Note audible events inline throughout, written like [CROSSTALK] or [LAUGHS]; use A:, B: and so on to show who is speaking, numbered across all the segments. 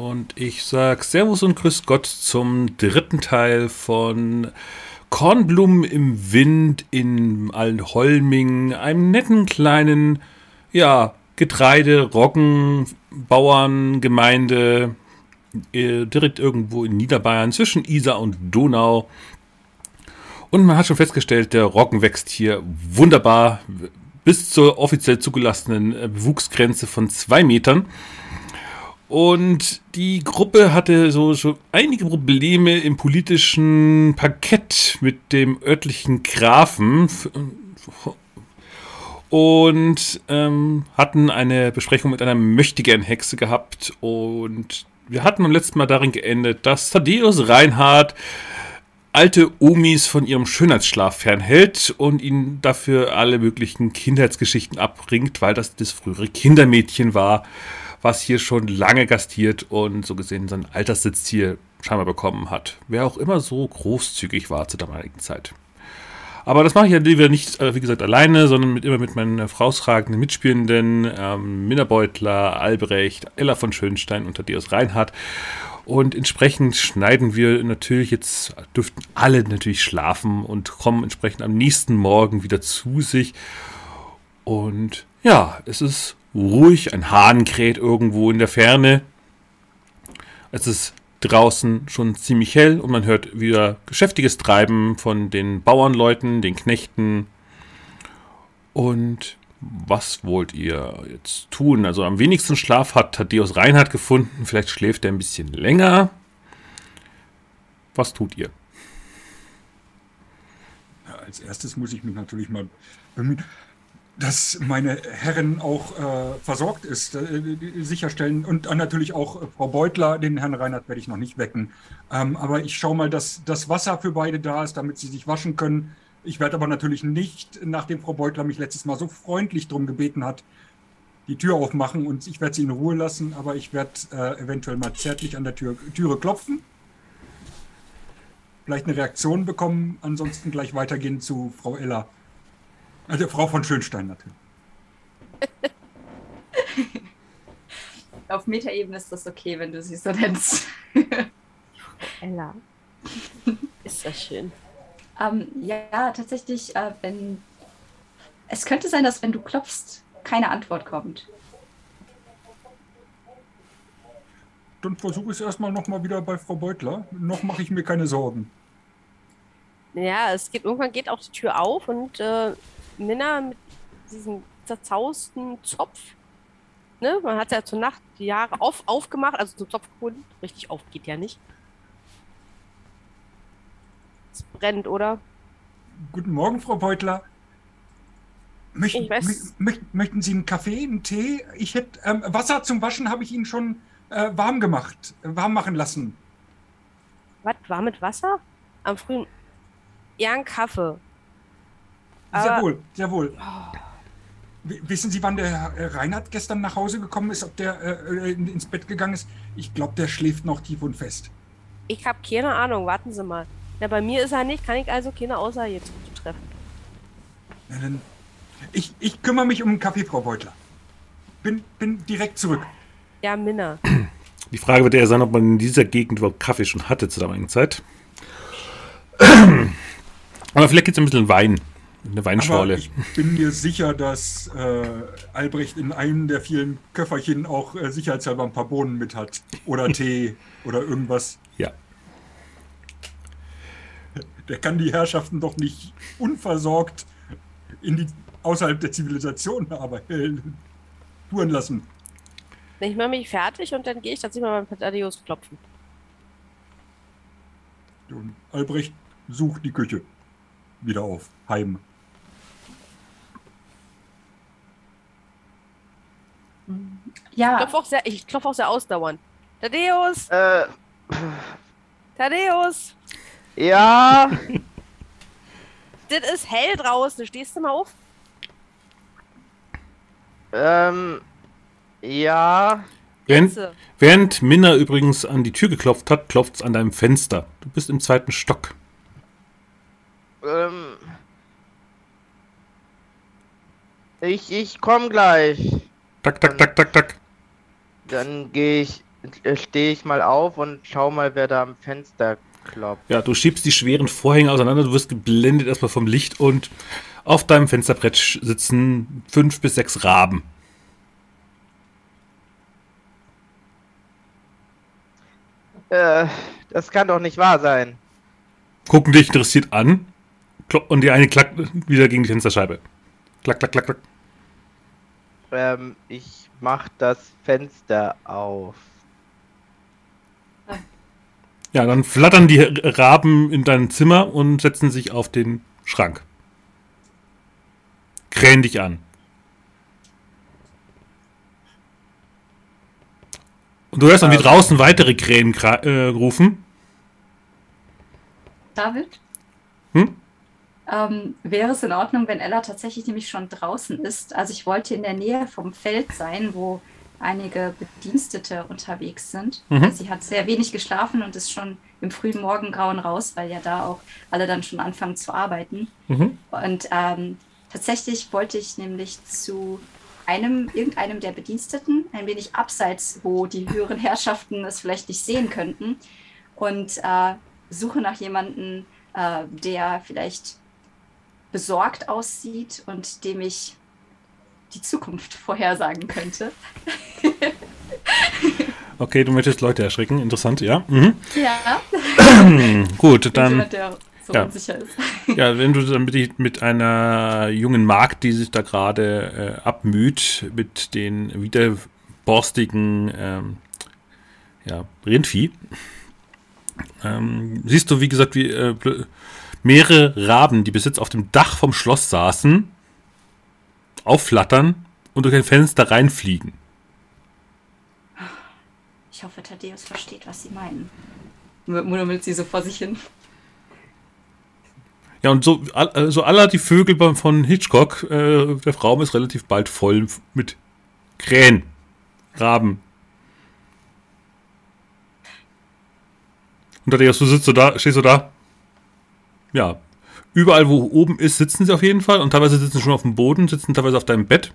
A: Und ich sag Servus und Grüß Gott zum dritten Teil von Kornblumen im Wind in Allenholming, einem netten kleinen, ja, Getreide, Roggen, Bauern, Gemeinde, äh, direkt irgendwo in Niederbayern zwischen Isar und Donau. Und man hat schon festgestellt, der Roggen wächst hier wunderbar bis zur offiziell zugelassenen äh, Bewuchsgrenze von zwei Metern. Und die Gruppe hatte so schon einige Probleme im politischen Parkett mit dem örtlichen Grafen. Und ähm, hatten eine Besprechung mit einer mächtigen Hexe gehabt. Und wir hatten beim letzten Mal darin geendet, dass Thaddeus Reinhardt alte Omis von ihrem Schönheitsschlaf fernhält und ihnen dafür alle möglichen Kindheitsgeschichten abbringt, weil das das frühere Kindermädchen war was hier schon lange gastiert und so gesehen seinen Alterssitz hier scheinbar bekommen hat. Wer auch immer so großzügig war zur damaligen Zeit. Aber das mache ich ja lieber nicht, äh, wie gesagt, alleine, sondern mit, immer mit meinen herausragenden Mitspielenden, ähm, Minna Beutler, Albrecht, Ella von Schönstein und Thaddeus Reinhardt. Und entsprechend schneiden wir natürlich jetzt, dürften alle natürlich schlafen und kommen entsprechend am nächsten Morgen wieder zu sich. Und ja, es ist ruhig, ein Hahn kräht irgendwo in der Ferne. Es ist draußen schon ziemlich hell und man hört wieder geschäftiges Treiben von den Bauernleuten, den Knechten. Und was wollt ihr jetzt tun? Also am wenigsten Schlaf hat Thaddeus Reinhardt gefunden. Vielleicht schläft er ein bisschen länger. Was tut ihr?
B: Als erstes muss ich mich natürlich mal bemühen dass meine Herrin auch äh, versorgt ist, äh, sicherstellen. Und äh, natürlich auch äh, Frau Beutler, den Herrn Reinhardt werde ich noch nicht wecken. Ähm, aber ich schaue mal, dass das Wasser für beide da ist, damit sie sich waschen können. Ich werde aber natürlich nicht, nachdem Frau Beutler mich letztes Mal so freundlich darum gebeten hat, die Tür aufmachen und ich werde sie in Ruhe lassen, aber ich werde äh, eventuell mal zärtlich an der Tür, Türe klopfen. Vielleicht eine Reaktion bekommen, ansonsten gleich weitergehen zu Frau Ella. Also Frau von Schönstein natürlich. [LAUGHS]
C: Auf Metaebene ist das okay, wenn du sie so nennst. [LAUGHS]
D: Ella. Ist das schön.
C: Ähm, ja, tatsächlich, äh, wenn. Es könnte sein, dass wenn du klopfst, keine Antwort kommt.
B: Dann versuche ich es erstmal nochmal wieder bei Frau Beutler. Noch mache ich mir keine Sorgen.
D: Ja, es geht irgendwann geht auch die Tür auf und äh, Minna mit diesem zerzausten Zopf. Ne? Man hat ja zur Nacht die Jahre auf, aufgemacht, also zum Zopf gebunden. Richtig auf geht ja nicht. Es brennt, oder?
B: Guten Morgen, Frau Beutler. Möchten, möchten, möchten Sie einen Kaffee, einen Tee? Ich hätte ähm, Wasser zum Waschen habe ich Ihnen schon äh, warm gemacht, äh, warm machen lassen.
D: Was? War mit Wasser? Am frühen. Ja, ein Kaffee.
B: Sehr wohl, sehr wohl. Wissen Sie, wann der Herr Reinhard gestern nach Hause gekommen ist, ob der äh, ins Bett gegangen ist? Ich glaube, der schläft noch tief und fest.
D: Ich habe keine Ahnung, warten Sie mal. Ja, bei mir ist er nicht, kann ich also keine Aussage jetzt treffen.
B: Na, dann, ich, ich kümmere mich um den Kaffee, Frau Beutler. Bin, bin direkt zurück.
D: Ja, Minna.
A: Die Frage wird eher sein, ob man in dieser Gegend überhaupt Kaffee schon hatte zur damaligen Zeit. [CLEARS THROAT] Aber vielleicht gibt es ein bisschen Wein. Eine Weinschorle.
B: Aber ich bin mir sicher, dass äh, Albrecht in einem der vielen Köfferchen auch äh, sicherheitshalber ein paar Bohnen mit hat. Oder [LAUGHS] Tee oder irgendwas.
A: Ja.
B: Der kann die Herrschaften doch nicht unversorgt in die, außerhalb der Zivilisation aber, äh, touren lassen.
D: Ich mache mich fertig und dann gehe ich tatsächlich mal beim Thaddeus klopfen.
B: Und Albrecht sucht die Küche wieder auf. Heim.
C: Ja.
D: Ich klopfe auch sehr, ich klopfe auch sehr ausdauernd. Thaddeus!
E: Äh.
D: Thaddeus!
E: Ja. [LAUGHS]
D: das ist hell draußen. Stehst du mal auf?
E: Ähm. Ja.
A: Während, während Minna übrigens an die Tür geklopft hat, klopft es an deinem Fenster. Du bist im zweiten Stock.
E: Ähm. Ich, ich komm gleich.
A: Tak, tak, tak, tak, tak.
E: Dann gehe ich äh, stehe ich mal auf und schau mal, wer da am Fenster klopft.
A: Ja, du schiebst die schweren Vorhänge auseinander, du wirst geblendet erstmal vom Licht und auf deinem Fensterbrett sitzen fünf bis sechs Raben.
E: Äh, das kann doch nicht wahr sein.
A: Gucken dich interessiert an und die eine klackt wieder gegen die Fensterscheibe. Klack, klack, klack, klack.
E: Ähm, ich mach das Fenster auf.
A: Ja, dann flattern die Raben in dein Zimmer und setzen sich auf den Schrank. Krähen dich an. Und du hörst dann, wie
E: Ähm.
A: draußen weitere Krähen äh, rufen.
C: David?
A: Hm?
C: Ähm, wäre es in Ordnung, wenn Ella tatsächlich nämlich schon draußen ist? Also ich wollte in der Nähe vom Feld sein, wo einige Bedienstete unterwegs sind.
A: Mhm.
C: Sie hat sehr wenig geschlafen und ist schon im frühen Morgengrauen raus, weil ja da auch alle dann schon anfangen zu arbeiten.
A: Mhm.
C: Und ähm, tatsächlich wollte ich nämlich zu einem, irgendeinem der Bediensteten, ein wenig abseits, wo die höheren Herrschaften es vielleicht nicht sehen könnten, und äh, suche nach jemandem, äh, der vielleicht besorgt aussieht und dem ich die Zukunft [LAUGHS] vorhersagen könnte. [LAUGHS]
A: Okay, du möchtest Leute erschrecken. Interessant, ja. Mhm.
C: Ja, [CLEARS THROAT]
A: Gut, dann.
C: so
A: ja. [LAUGHS] Ja, wenn du dann mit, mit einer jungen Magd, die sich da gerade äh, abmüht, mit den widerborstigen ähm, ja, Rindvieh, ähm, siehst du, wie gesagt, wie äh, mehrere Raben, die bis jetzt auf dem Dach vom Schloss saßen, aufflattern und durch ein Fenster reinfliegen.
C: Ich hoffe, Thaddeus versteht, was sie meinen. Murmelt sie so vor sich hin.
A: Ja, und so, so aller die Vögel beim- von Hitchcock, äh, der Raum ist relativ bald voll mit Krähen, Raben. Und Thaddeus, du sitzt so da, stehst so da. Ja, überall, wo oben ist, sitzen sie auf jeden Fall und teilweise sitzen sie schon auf dem Boden, sitzen teilweise auf deinem Bett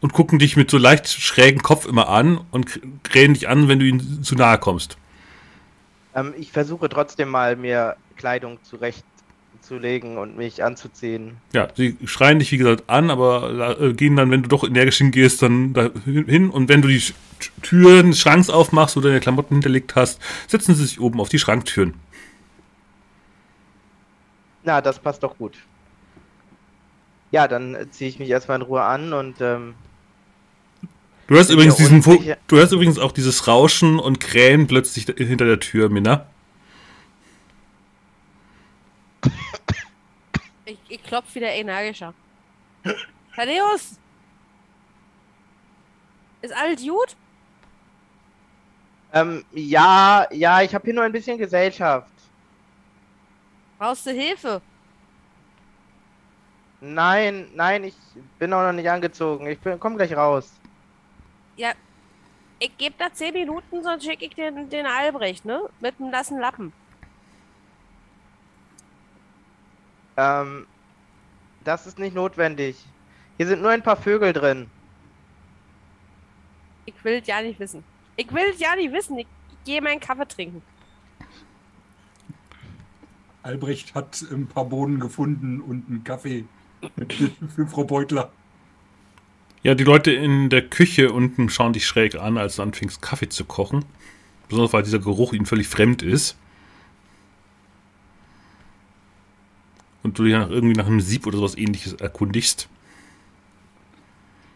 A: und gucken dich mit so leicht schrägen Kopf immer an und krähen dich an, wenn du ihnen zu nahe kommst.
E: Ähm, ich versuche trotzdem mal, mir Kleidung zurechtzulegen und mich anzuziehen.
A: Ja, sie schreien dich wie gesagt an, aber äh, gehen dann, wenn du doch energisch hingehst, dann da hin und wenn du die Sch- Türen des Schranks aufmachst oder deine Klamotten hinterlegt hast, setzen sie sich oben auf die Schranktüren.
E: Na, das passt doch gut. Ja, dann ziehe ich mich erstmal in Ruhe an und ähm,
A: Du hörst übrigens diesen
E: unsicher?
A: du hörst übrigens auch dieses Rauschen und Krähen plötzlich hinter der Tür, Minna.
D: Ich, ich klopf wieder energischer. Thaddeus! Ist alles gut?
E: ähm, ja, ja, ich habe hier nur ein bisschen Gesellschaft.
D: Brauchst du Hilfe?
E: Nein, nein, ich bin auch noch nicht angezogen. Ich bin, komm gleich raus.
D: Ja, ich gebe da 10 Minuten, sonst schicke ich den, den Albrecht, ne? Mit einem nassen Lappen.
E: Ähm, das ist nicht notwendig. Hier sind nur ein paar Vögel drin.
D: Ich will es ja nicht wissen. Ich will es ja nicht wissen. Ich, ich gehe meinen Kaffee trinken.
B: Albrecht hat ein paar Bohnen gefunden und einen Kaffee für Frau Beutler.
A: Ja, die Leute in der Küche unten schauen dich schräg an, als du anfängst Kaffee zu kochen. Besonders weil dieser Geruch ihnen völlig fremd ist. Und du dich nach, irgendwie nach einem Sieb oder sowas ähnliches erkundigst.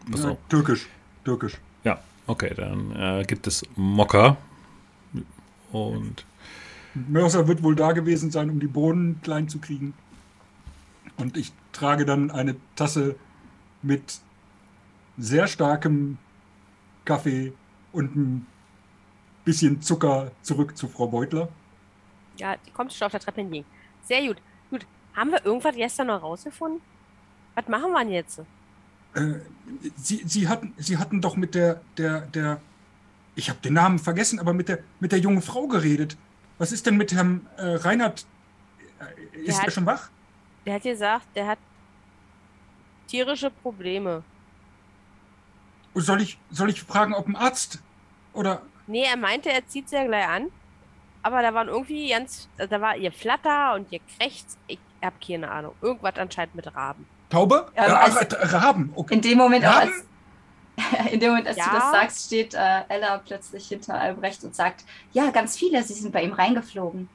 A: Was
B: Ja,
A: auch.
B: türkisch, türkisch.
A: Ja, okay, dann äh, gibt es Mokka. Und
B: Mörser wird wohl da gewesen sein, um die Bohnen klein zu kriegen. Und ich trage dann eine Tasse mit sehr starkem Kaffee und ein bisschen Zucker zurück zu Frau Beutler.
D: Ja, die kommt schon auf der Treppe entgegen. Sehr gut. Gut. Haben wir irgendwas gestern noch rausgefunden? Was machen wir denn jetzt?
B: Äh, Sie, Sie, hatten, Sie hatten doch mit der, der, der, ich habe den Namen vergessen, aber mit der, mit der jungen Frau geredet. Was ist denn mit Herrn äh, Reinhard? Äh, Ist
D: hat-
B: er schon wach?
D: Der hat gesagt, der hat tierische Probleme.
B: Soll ich, soll ich fragen, ob ein Arzt oder
D: Nee, er meinte, er zieht sie ja gleich an. Aber da waren irgendwie ganz, da war ihr Flatter und ihr Krächz. Ich hab keine Ahnung. Irgendwas anscheinend mit Raben.
B: Taube?
C: Ja, also-
B: Ra- Raben, okay.
C: In dem Moment, auch
B: Raben?
C: als, [LAUGHS] in dem Moment, als
D: Ja.
C: du das sagst, steht äh, Ella plötzlich hinter Albrecht und sagt, ja, ganz viele, sie sind bei ihm reingeflogen.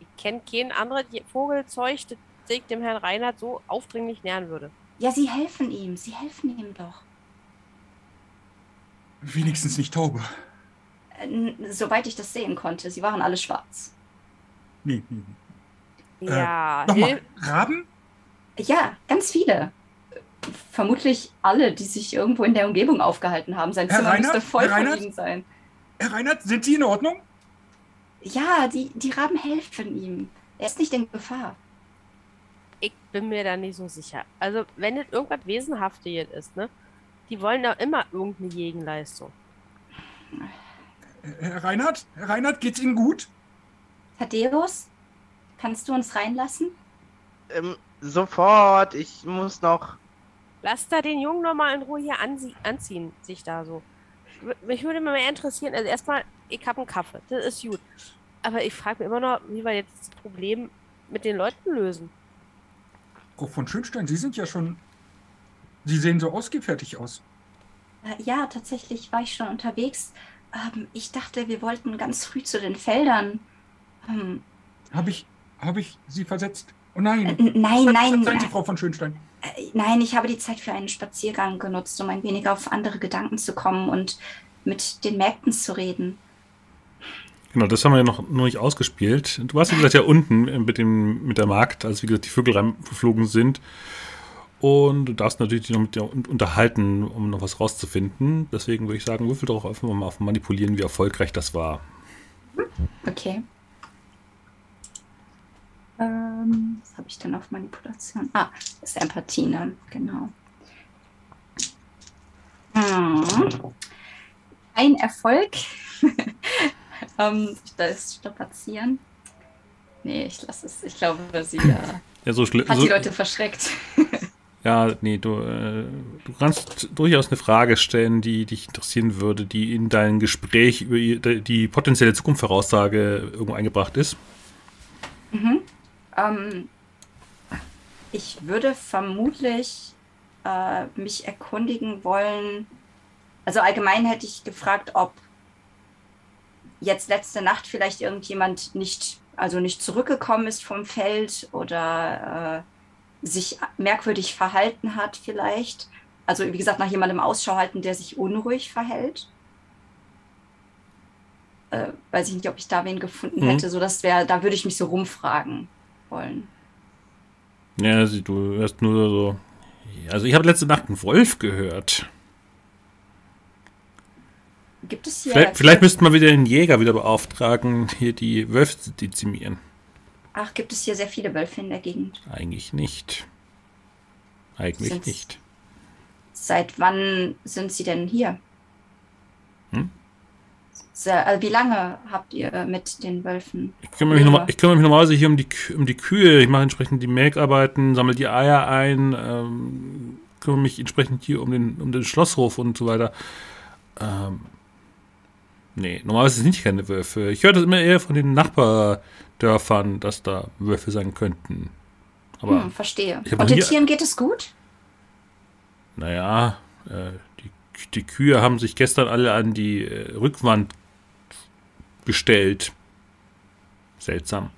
D: Ich kenne kein anderes Vogelzeug, das sich dem Herrn Reinhardt so aufdringlich nähern würde.
C: Ja, sie helfen ihm, sie helfen ihm doch.
B: Wenigstens nicht Taube.
C: Äh, Soweit ich das sehen konnte, sie waren alle schwarz.
B: Nee, nee, nee.
D: Ja,
B: Nochmal,
D: Hil-
B: Raben?
C: Ja, ganz viele. Vermutlich alle, die sich irgendwo in der Umgebung aufgehalten haben. Sein
B: Herr
C: Zimmer
B: Reinhardt?
C: müsste voll
B: Herr
C: von
B: Reinhardt?
C: ihnen sein.
B: Herr Reinhardt, sind Sie in Ordnung?
C: Ja, die, die Raben helfen ihm. Er ist nicht in Gefahr.
D: ich bin mir da nicht so sicher. Also, wenn es irgendwas Wesenhaftes ist, ne? Die wollen da immer irgendeine Gegenleistung.
B: Herr Reinhardt? Herr Reinhardt, geht's Ihnen gut?
C: Thaddeus, kannst du uns reinlassen?
E: Ähm, sofort, ich muss noch.
D: Lass da den Jungen nochmal in Ruhe hier anzie anziehen, sich da so. Mich würde mal mehr interessieren, also erstmal, ich habe einen Kaffee, das ist gut. Aber ich frage mich immer noch, wie wir jetzt das Problem mit den Leuten lösen.
B: Frau von Schönstein, Sie sind ja schon. Sie sehen so ausgefertigt aus.
C: Äh, ja, tatsächlich war ich schon unterwegs. Ähm, ich dachte, wir wollten ganz früh zu den Feldern. Ähm,
B: Habe ich, habe ich Sie versetzt? Oh nein.
C: äh, nein, nein,
B: Seien Sie, Frau von Schönstein.
C: äh, nein, ich habe die Zeit für einen Spaziergang genutzt, um ein wenig auf andere Gedanken zu kommen und mit den Mägden zu reden.
A: Genau, das haben wir ja noch, noch nicht ausgespielt. Du warst, wie gesagt, ja unten äh, mit, dem, mit der Markt, als wie gesagt die Vögel reingeflogen sind. Und du darfst natürlich dich noch mit dir un- unterhalten, um noch was rauszufinden. Deswegen würde ich sagen, würfel doch einfach mal auf Manipulieren, wie erfolgreich das war.
C: Okay. Ähm, was habe ich denn auf Manipulation? Ah, ist Empathie, ne? Genau. Hm. Ein Erfolg. [LAUGHS] ähm, das Strapazieren. Nee, ich lasse es. Ich glaube, sie äh,
A: Ja, so
C: hat die Leute verschreckt. [LAUGHS]
A: ja, nee, du, äh, du kannst durchaus eine Frage stellen, die dich interessieren würde, die in dein Gespräch über ihr- die potenzielle Zukunftsvoraussage irgendwo eingebracht ist.
C: Mhm. Ähm, ich würde vermutlich äh, mich erkundigen wollen. Also allgemein hätte ich gefragt, ob jetzt letzte Nacht vielleicht irgendjemand nicht, also nicht zurückgekommen ist vom Feld oder äh, sich merkwürdig verhalten hat vielleicht. Also wie gesagt, nach jemandem Ausschau halten, der sich unruhig verhält. Äh, weiß ich nicht, ob ich da wen gefunden
A: Mhm.
C: hätte. So, das wäre, da würde ich mich so rumfragen wollen.
A: Ja, sie- du hörst nur so. Also ich habe letzte Nacht einen Wolf gehört.
C: Gibt es hier.
A: Vielleicht, vielleicht müssten wir wieder den Jäger wieder beauftragen, hier die Wölfe zu dezimieren.
C: Ach, gibt es hier sehr viele Wölfe in der Gegend?
A: Eigentlich nicht. Eigentlich
C: Sind's-
A: nicht.
C: Seit wann sind sie denn hier?
A: Hm?
C: Also wie lange habt ihr äh, mit den Wölfen?
A: Ich kümmere mich, normal, ich kümmere mich normalerweise hier um die, um die Kühe. Ich mache entsprechend die Melkarbeiten, sammle die Eier ein, ähm, kümmere mich entsprechend hier um den, um den Schlosshof und so weiter. Ähm, nee, normalerweise sind nicht keine Wölfe. Ich höre das immer eher von den Nachbardörfern, dass da Wölfe sein könnten. Aber
C: hm, verstehe. Und den Tieren geht es gut?
A: Naja, äh, die, die Kühe haben sich gestern alle an die äh, Rückwand gestellt. Seltsam.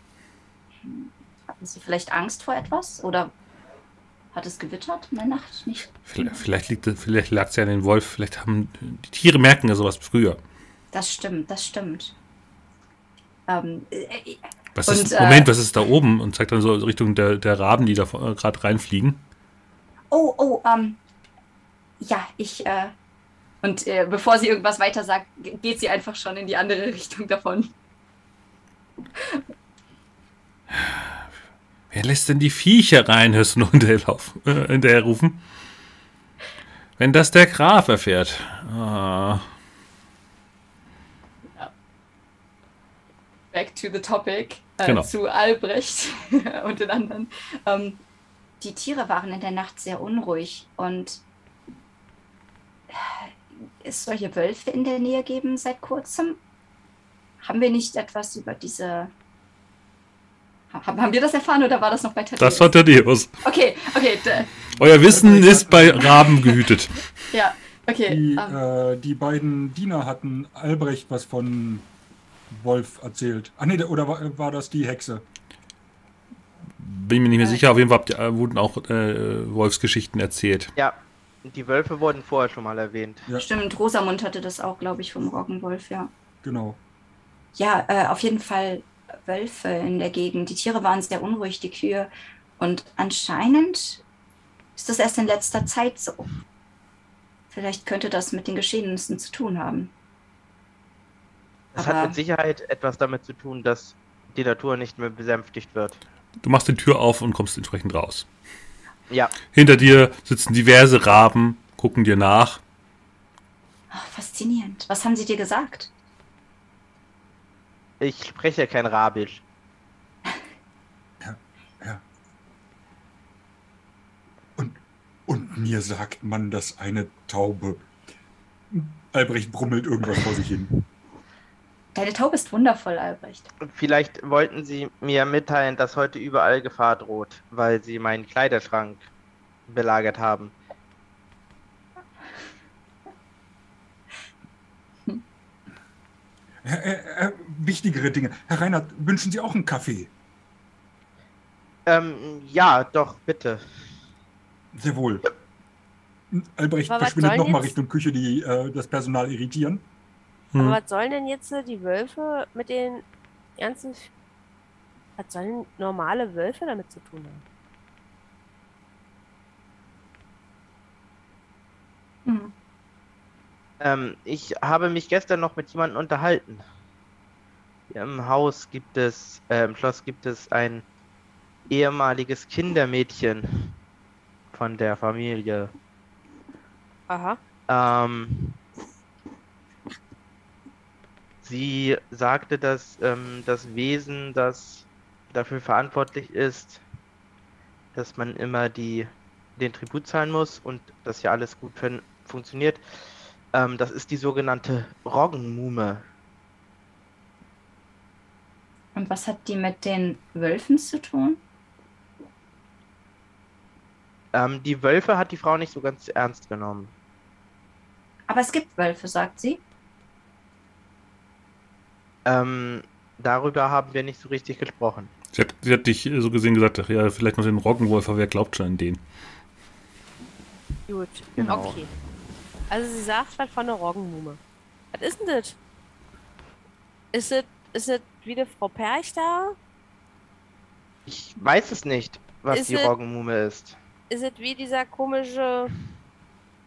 C: Hatten sie vielleicht Angst vor etwas? Oder hat es gewittert in der Nacht? Nicht?
A: Vielleicht, vielleicht, liegt, vielleicht lag es ja an den Wolf. Vielleicht haben die Tiere merken ja sowas früher.
C: Das stimmt, das stimmt. Ähm, äh,
A: Was
C: Und,
A: ist,
C: äh,
A: Moment, was ist da oben? Und zeigt dann so Richtung der, der Raben, die da äh, gerade reinfliegen.
C: oh, oh, ähm, ja, ich, äh, und äh, bevor sie irgendwas weiter sagt, ge- geht sie einfach schon in die andere [LAUGHS] Richtung davon.
A: Wer lässt denn die Viecher rein? Hörst du noch hinterher, laufen, äh, hinterher rufen? Wenn das der Graf erfährt. Ah.
C: back to the topic, äh,
A: Genau.
C: zu Albrecht [LAUGHS] und den anderen. Ähm, die Tiere waren in der Nacht sehr unruhig und es solche Wölfe in der Nähe geben seit kurzem? Haben wir nicht etwas über diese. Haben, haben wir das erfahren oder war das noch bei Thaddeus?
A: Das war Thaddeus.
C: Okay, okay.
A: Euer Wissen ist bei Raben gehütet. [LAUGHS]
C: Ja, okay.
B: Die,
C: ähm,
B: äh, die beiden Diener hatten Albrecht was von Wolf erzählt. Ah nee, oder war, war das die Hexe?
A: Bin mir nicht mehr
C: Äh.
A: sicher, auf jeden Fall habt ihr, äh, wurden auch äh, Wolfsgeschichten erzählt.
E: Ja, die Wölfe wurden vorher schon mal erwähnt.
B: Ja,
C: Stimmt, Rosamund hatte das auch, glaube ich, vom Roggenwolf, ja.
B: genau.
C: Ja, äh, auf jeden Fall Wölfe in der Gegend. Die Tiere waren sehr unruhig, die Kühe. Und anscheinend ist das erst in letzter Zeit so. Vielleicht könnte das mit den Geschehnissen zu tun haben.
E: Das
C: Aber-
E: hat mit Sicherheit etwas damit zu tun, dass die Natur nicht mehr besänftigt wird.
A: Du machst die Tür auf und kommst entsprechend raus.
E: Ja,
A: Hinter dir sitzen diverse Raben, gucken dir nach.
C: Ach, faszinierend. Was haben sie dir gesagt?
E: ich spreche kein Rabisch. [LAUGHS]
B: Ja. Und, und mir sagt man, dass eine Taube. Albrecht brummelt irgendwas vor sich hin.
C: Deine Taube ist wundervoll, Albrecht.
E: Vielleicht wollten Sie mir mitteilen, dass heute überall Gefahr droht, weil Sie meinen Kleiderschrank belagert haben.
B: Herr, äh, äh, wichtigere Dinge. Herr Reinhardt, wünschen Sie auch einen Kaffee?
E: Ähm, ja, doch, bitte.
B: Sehr wohl. Albrecht verschwindet nochmal Richtung Küche, die äh, das Personal irritieren.
A: Hm.
D: Aber was sollen denn jetzt äh, die Wölfe mit den ganzen. Was sollen normale Wölfe damit zu tun haben?
C: Hm.
E: Ähm, ich habe mich gestern noch mit jemandem unterhalten. Hier im Haus gibt es, äh, im Schloss gibt es ein ehemaliges Kindermädchen von der Familie.
D: Aha.
E: Ähm, sie sagte, dass ähm, das Wesen, das dafür verantwortlich ist, dass man immer die, den Tribut zahlen muss und dass ja alles gut fun funktioniert, ähm, das ist die sogenannte Roggenmume.
C: Und was hat die mit den Wölfen zu tun?
E: Ähm, die Wölfe hat die Frau nicht so ganz ernst genommen.
C: Aber es gibt Wölfe, sagt sie.
E: Ähm, darüber haben wir nicht so richtig gesprochen.
A: Sie hat, sie hat dich so gesehen gesagt, ach ja, vielleicht noch den Roggenwolf, aber wer glaubt schon an den?
D: Gut.
E: Genau.
D: Okay. Also sie sagt was von der Roggenmume. Was ist denn das? Ist es ist es wie die Frau Perch da?
E: Ich weiß es nicht, was
D: Ist
E: die
D: es-
E: Roggenmume ist.
D: Ist es wie dieser komische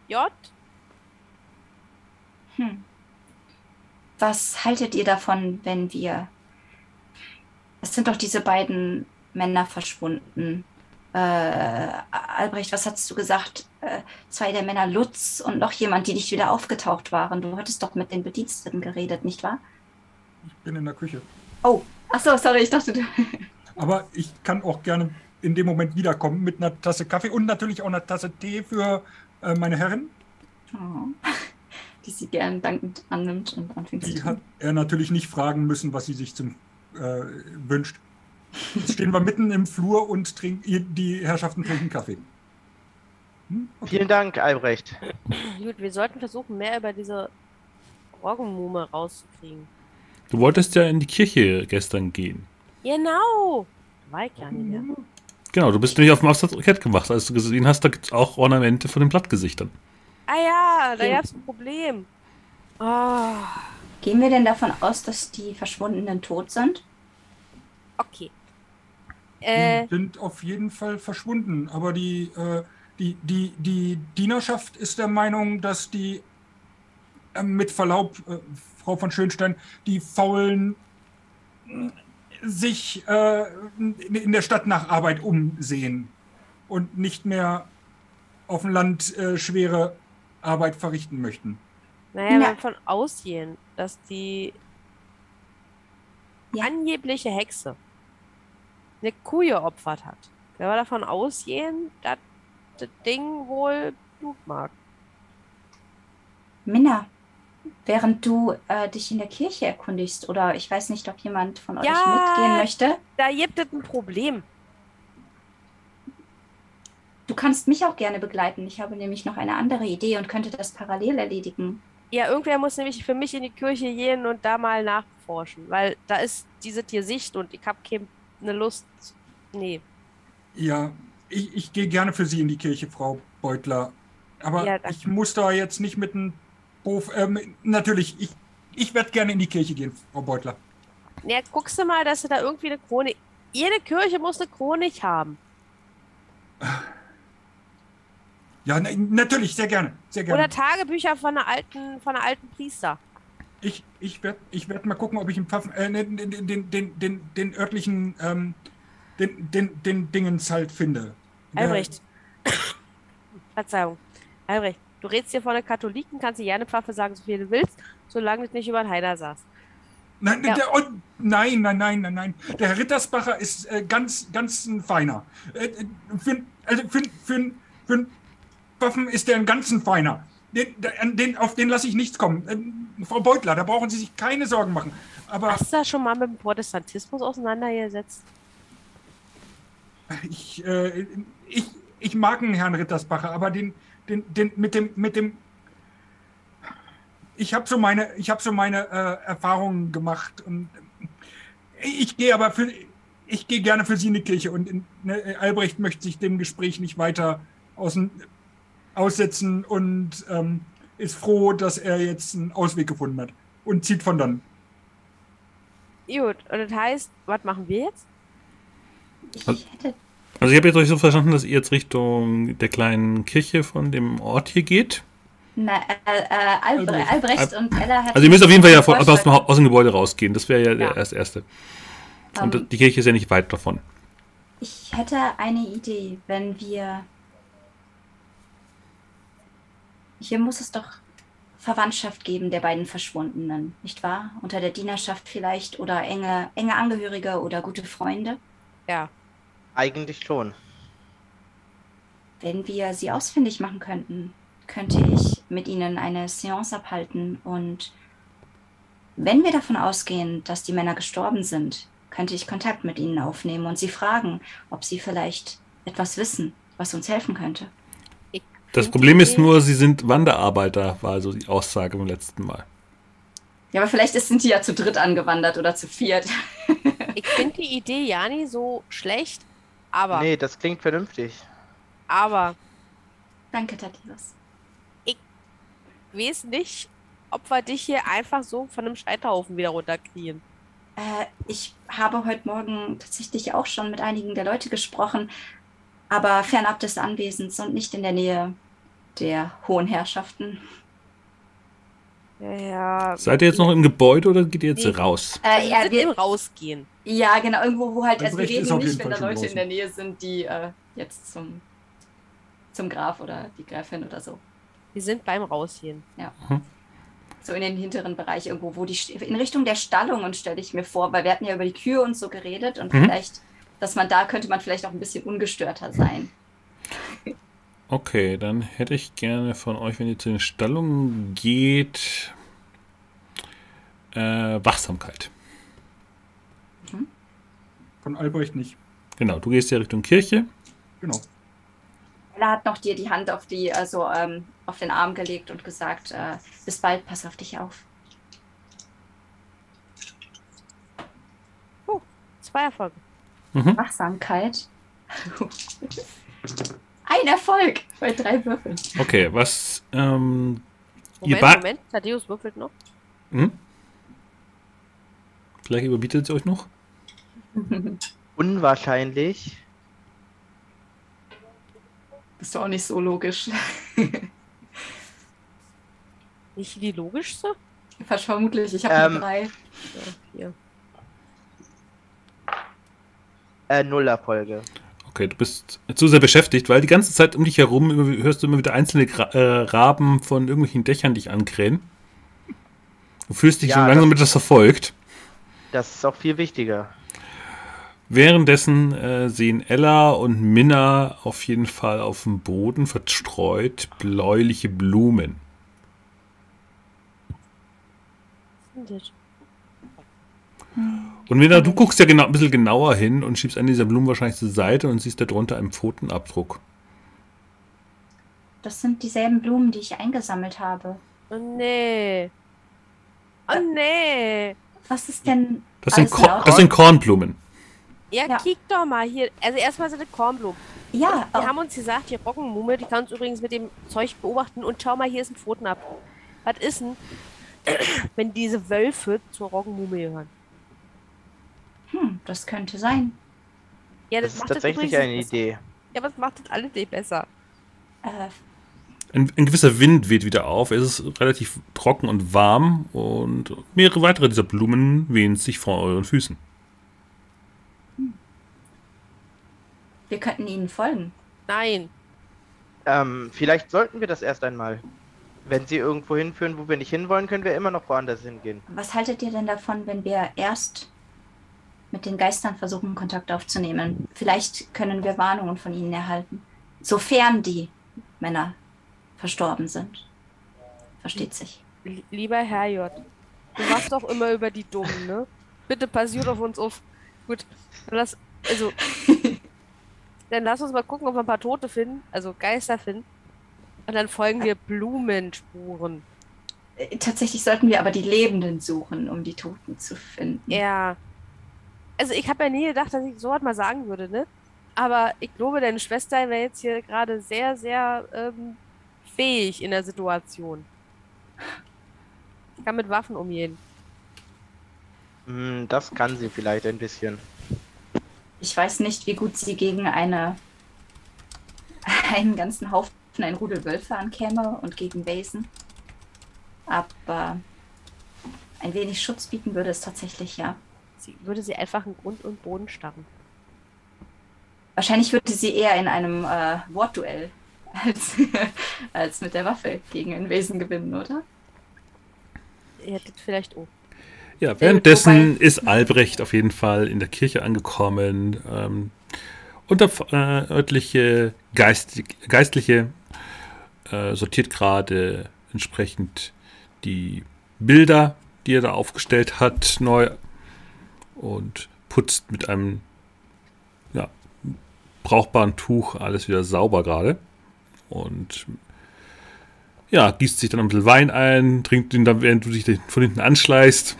D: J?
C: Hm. Was haltet ihr davon, wenn wir. Es sind doch diese beiden Männer verschwunden. Äh, Albrecht, was hast du gesagt? Äh, zwei der Männer, Lutz und noch jemand, die nicht wieder aufgetaucht waren. Du hattest doch mit den Bediensteten geredet, nicht wahr?
B: Ich bin in der Küche.
C: Oh, ach so, sorry, ich dachte, du. [LAUGHS]
B: Aber ich kann auch gerne in dem Moment wiederkommen mit einer Tasse Kaffee und natürlich auch einer Tasse Tee für äh, meine Herrin.
C: Oh. [LAUGHS] Die sie gern dankend annimmt und anfängt zu
B: Die
C: tun.
B: hat er natürlich nicht fragen müssen, was sie sich zum äh, wünscht. Jetzt stehen wir mitten im Flur und trinken, die Herrschaften trinken Kaffee. Hm? Okay.
E: Vielen Dank, Albrecht.
D: Gut, wir sollten versuchen, mehr über diese Roggenmume rauszukriegen.
A: Du wolltest ja in die Kirche gestern gehen.
D: Genau! War ich ja nicht mehr.
A: Genau, du bist nämlich auf dem Absatzkett gemacht. Als du gesehen hast, da gibt es auch Ornamente von den Blattgesichtern.
D: Ah ja, da gab es ein Problem. Oh,
C: Gehen wir denn davon aus, dass die Verschwundenen tot sind?
D: okay. Äh,
B: Die sind auf jeden Fall verschwunden. Aber die, äh, die, die, die Dienerschaft ist der Meinung, dass die, äh, mit Verlaub, äh, Frau von Schönstein, die Faulen äh, sich äh, in in der Stadt nach Arbeit umsehen und nicht mehr auf dem Land äh, schwere Arbeit verrichten möchten.
D: naja,
C: Na.
D: wenn von ausgehen, dass die
C: Ja.
D: angebliche Hexe eine Kuh geopfert hat. Wenn wir davon ausgehen, dass das Ding wohl Blut mag.
C: Minna, während du äh, dich in der Kirche erkundigst, oder ich weiß nicht, ob jemand von euch
D: Ja.
C: mitgehen möchte,
D: Da gibt es ein Problem.
C: Du kannst mich auch gerne begleiten. Ich habe nämlich noch eine andere Idee und könnte das parallel erledigen.
D: Ja, irgendwer muss nämlich für mich in die Kirche gehen und da mal nachforschen, weil da ist diese Tiersicht und ich habe keine Lust. Nee.
B: Ja, ich, ich gehe gerne für Sie in die Kirche, Frau Beutler. Aber
D: Ja,
B: ich muss da jetzt nicht mit einem Bof. Ähm, natürlich, ich, ich werde gerne in die Kirche gehen, Frau Beutler.
D: Ja, guckst du mal, dass du da irgendwie eine Krone. Jede Kirche muss eine Chronik haben.
B: Ja, na, natürlich, sehr gerne. Sehr gerne.
D: Oder Tagebücher von einer alten, von einer alten Priester.
B: Ich, ich werde ich werd mal gucken, ob ich im Pfaffen, äh, den, den, den, den, den, den örtlichen, ähm, den, den, den Dingens halt finde.
D: Albrecht. [COUGHS] Verzeihung. Albrecht, du redest hier von den Katholiken, kannst dir gerne Pfaffe sagen, so viel du willst, solange du nicht über den Heider sagst.
B: Nein,
D: Ja.
B: der, und, nein, nein, nein, nein, nein. Der Herr Rittersbacher ist äh, ganz, ganz ein Feiner. Äh, äh, für, also für, für, für Waffen ist der ein ganz ein Feiner. Den, den, auf den lasse ich nichts kommen. Ähm, Frau Beutler, da brauchen Sie sich keine Sorgen machen. Aber
D: Hast du da schon mal mit dem Protestantismus auseinandergesetzt?
B: ich, äh, ich, ich mag einen Herrn Rittersbacher, aber den, den, den, mit dem, mit dem, ich habe so meine, ich habe so meine äh, Erfahrungen gemacht und ich gehe aber für, ich gehe gerne für Sie in die Kirche und in, ne, Albrecht möchte sich dem Gespräch nicht weiter außen, aussetzen und ähm, ist froh, dass er jetzt einen Ausweg gefunden hat und zieht von dann.
D: Gut, und das heißt, was machen wir jetzt?
C: Ich
A: Also-
C: hätte.
A: Also ich habe jetzt euch so verstanden, dass ihr jetzt Richtung der kleinen Kirche von dem Ort hier geht.
C: Na, äh, äh, Albrecht,
B: Albrecht.
C: Albrecht und Ella hätten
A: Also ihr müsst auf jeden Fall ja vor, aus, dem, aus dem Gebäude rausgehen. Das wäre ja, der
D: Ja.
A: erste erste. Und
C: Ähm,
A: die Kirche ist ja nicht weit davon.
C: Ich hätte eine Idee, wenn wir. Hier muss es doch Verwandtschaft geben der beiden Verschwundenen, nicht wahr? Unter der Dienerschaft vielleicht oder enge, enge Angehörige oder gute Freunde.
D: Ja.
E: Eigentlich schon.
C: Wenn wir sie ausfindig machen könnten, könnte ich mit ihnen eine Seance abhalten und wenn wir davon ausgehen, dass die Männer gestorben sind, könnte ich Kontakt mit ihnen aufnehmen und sie fragen, ob sie vielleicht etwas wissen, was uns helfen könnte.
A: Das Problem ist nur, sie sind Wanderarbeiter, war also die Aussage beim letzten Mal.
C: Ja, aber vielleicht sind die ja zu dritt angewandert oder zu viert. [LAUGHS]
D: Ich finde die Idee ja nicht so schlecht, aber,
E: Nee, das klingt vernünftig.
D: aber
C: Danke, Tatius.
D: ich weiß nicht, ob wir dich hier einfach so von einem Scheiterhaufen wieder runterkriegen.
C: Äh, ich habe heute Morgen tatsächlich auch schon mit einigen der Leute gesprochen, aber fernab des Anwesens und nicht in der Nähe der hohen Herrschaften.
D: Ja, ja.
A: Seid ihr jetzt noch im Gebäude oder geht ihr jetzt
D: Nee.
A: raus?
C: Äh,
D: Wir
C: ja, wir,
D: im Rausgehen.
C: ja, genau, irgendwo, wo halt, also wir
B: Albrecht ist
C: reden nicht, wenn da Leute in der Nähe sind, die äh, jetzt zum, zum Graf oder die Gräfin oder so.
D: Wir sind beim Rausgehen.
C: So in den hinteren Bereich irgendwo, wo die, St- in Richtung der Stallungen stelle ich mir vor, weil wir hatten ja über die Kühe und so geredet und
A: Mhm.
C: vielleicht, dass man da könnte man vielleicht auch ein bisschen ungestörter sein.
A: Okay, dann hätte ich gerne von euch, wenn ihr zu den Stallungen geht, äh, Wachsamkeit.
B: Von Albrecht nicht.
A: Genau, du gehst ja Richtung Kirche.
B: Genau.
C: Ella hat noch dir die Hand auf die, also ähm, auf den Arm gelegt und gesagt, äh, bis bald, pass auf dich auf.
D: Zwei Erfolge.
C: Wachsamkeit. [LAUGHS] [LAUGHS] Ein Erfolg bei drei Würfeln.
A: Okay, was, ähm, ihr
D: Moment,
A: ba-
D: Moment. Thaddeus würfelt noch.
A: Hm? Vielleicht überbietet sie euch noch? [LAUGHS]
E: Unwahrscheinlich.
C: Ist doch auch nicht so logisch. [LAUGHS]
D: Nicht die logischste?
C: Fast vermutlich, ich habe
E: Ähm,
C: nur drei.
D: Ja, hier.
E: Äh, null Erfolge.
A: Okay, du bist zu sehr beschäftigt, weil die ganze Zeit um dich herum hörst du immer wieder einzelne Gra äh, Raben von irgendwelchen Dächern dich ankrähen. Du fühlst dich
E: Ja,
A: schon langsam mit das verfolgt.
E: Das ist auch viel wichtiger.
A: Währenddessen äh, sehen Ella und Minna auf jeden Fall auf dem Boden verstreut bläuliche Blumen.
D: das?
A: Und wenn du guckst ja genau, ein bisschen genauer hin und schiebst eine dieser Blumen wahrscheinlich zur Seite und siehst darunter einen Pfotenabdruck.
C: Das sind dieselben Blumen, die ich eingesammelt habe.
D: Oh nee. Oh nee.
C: Was ist denn
A: Das sind,
C: alles
A: Kor
C: laut?
A: das sind Kornblumen.
D: Ja,
C: Ja.
D: kick doch mal hier. Also erstmal sind das Kornblumen.
C: Ja,
D: Die
C: oh,
D: haben uns gesagt, die Roggenmumme, die kannst du übrigens mit dem Zeug beobachten und schau mal, hier ist ein Pfotenabdruck. Was ist denn, [CLEARS THROAT] wenn diese Wölfe zur Roggenmumme gehören?
C: Hm, das könnte sein.
D: Ja,
E: Das ist
D: macht
E: tatsächlich
D: übrigens
E: eine
D: besser.
E: Idee.
D: Ja, was macht das alles nicht besser?
C: Äh,
A: Ein, ein gewisser Wind weht wieder auf. Es ist relativ trocken und warm und mehrere weitere dieser Blumen wehen sich vor euren Füßen.
C: wir könnten ihnen folgen.
D: Nein.
E: Ähm, vielleicht sollten wir das erst einmal. Wenn sie irgendwo hinführen, wo wir nicht hinwollen, können wir immer noch woanders hingehen.
C: Was haltet ihr denn davon, wenn wir erst mit den Geistern versuchen, Kontakt aufzunehmen? Vielleicht können wir Warnungen von ihnen erhalten. Sofern die Männer verstorben sind. Versteht sich.
D: Lieber Herr J., du machst doch immer über die Dummen, ne? Bitte passiert auf uns auf. Gut, dann lass, also, [LAUGHS] dann lass uns mal gucken, ob wir ein paar Tote finden, also Geister finden. Und dann folgen wir Blumenspuren.
C: Äh, Tatsächlich sollten wir aber die Lebenden suchen, um die Toten zu finden.
D: Ja. Also ich habe ja nie gedacht, dass ich so was mal sagen würde, ne? Aber ich glaube, deine Schwester wäre jetzt hier gerade sehr, sehr ähm, fähig in der Situation. Ich kann mit Waffen umgehen.
E: Hm, das kann sie vielleicht ein bisschen.
C: Ich weiß nicht, wie gut sie gegen eine, einen ganzen Haufen, ein Rudel Wölfe ankäme und gegen Wesen. Aber ein wenig Schutz bieten würde es tatsächlich, ja.
D: Sie würde sie einfach in Grund und Boden starren.
C: Wahrscheinlich würde sie eher in einem äh, Wortduell [LAUGHS] als, als mit der Waffe gegen ein Wesen gewinnen, oder?
D: Ihr hättet vielleicht oh.
A: Ja, währenddessen
C: wobei-
A: ist Albrecht auf jeden Fall in der Kirche angekommen. Ähm, und der äh, örtliche Geist, Geistliche äh, sortiert gerade entsprechend die Bilder, die er da aufgestellt hat, neu und putzt mit einem ja, brauchbaren Tuch alles wieder sauber gerade. Und ja, gießt sich dann ein bisschen Wein ein, trinkt ihn dann, während du dich von hinten anschleißt.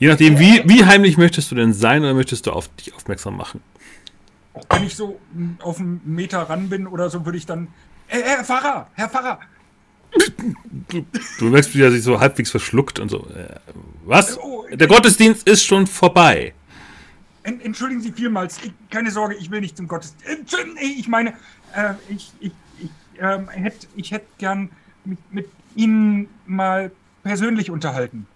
A: Je nachdem, wie, wie heimlich möchtest du denn sein oder möchtest du auf dich aufmerksam machen?
B: Wenn ich so auf einen Meter ran bin oder so, würde ich dann. Äh, Herr Pfarrer, Herr Pfarrer,
A: Du merkst, wie er sich so halbwegs verschluckt und so. Äh, was?
B: Oh,
A: Der Gottesdienst ist schon vorbei.
B: en, entschuldigen Sie vielmals. Ich, keine Sorge, ich will nicht zum Gottesdienst. Entschuldigen, ich meine, äh, ich, ich, ich, ähm, hätt, ich hätte gern mit, mit Ihnen mal persönlich unterhalten.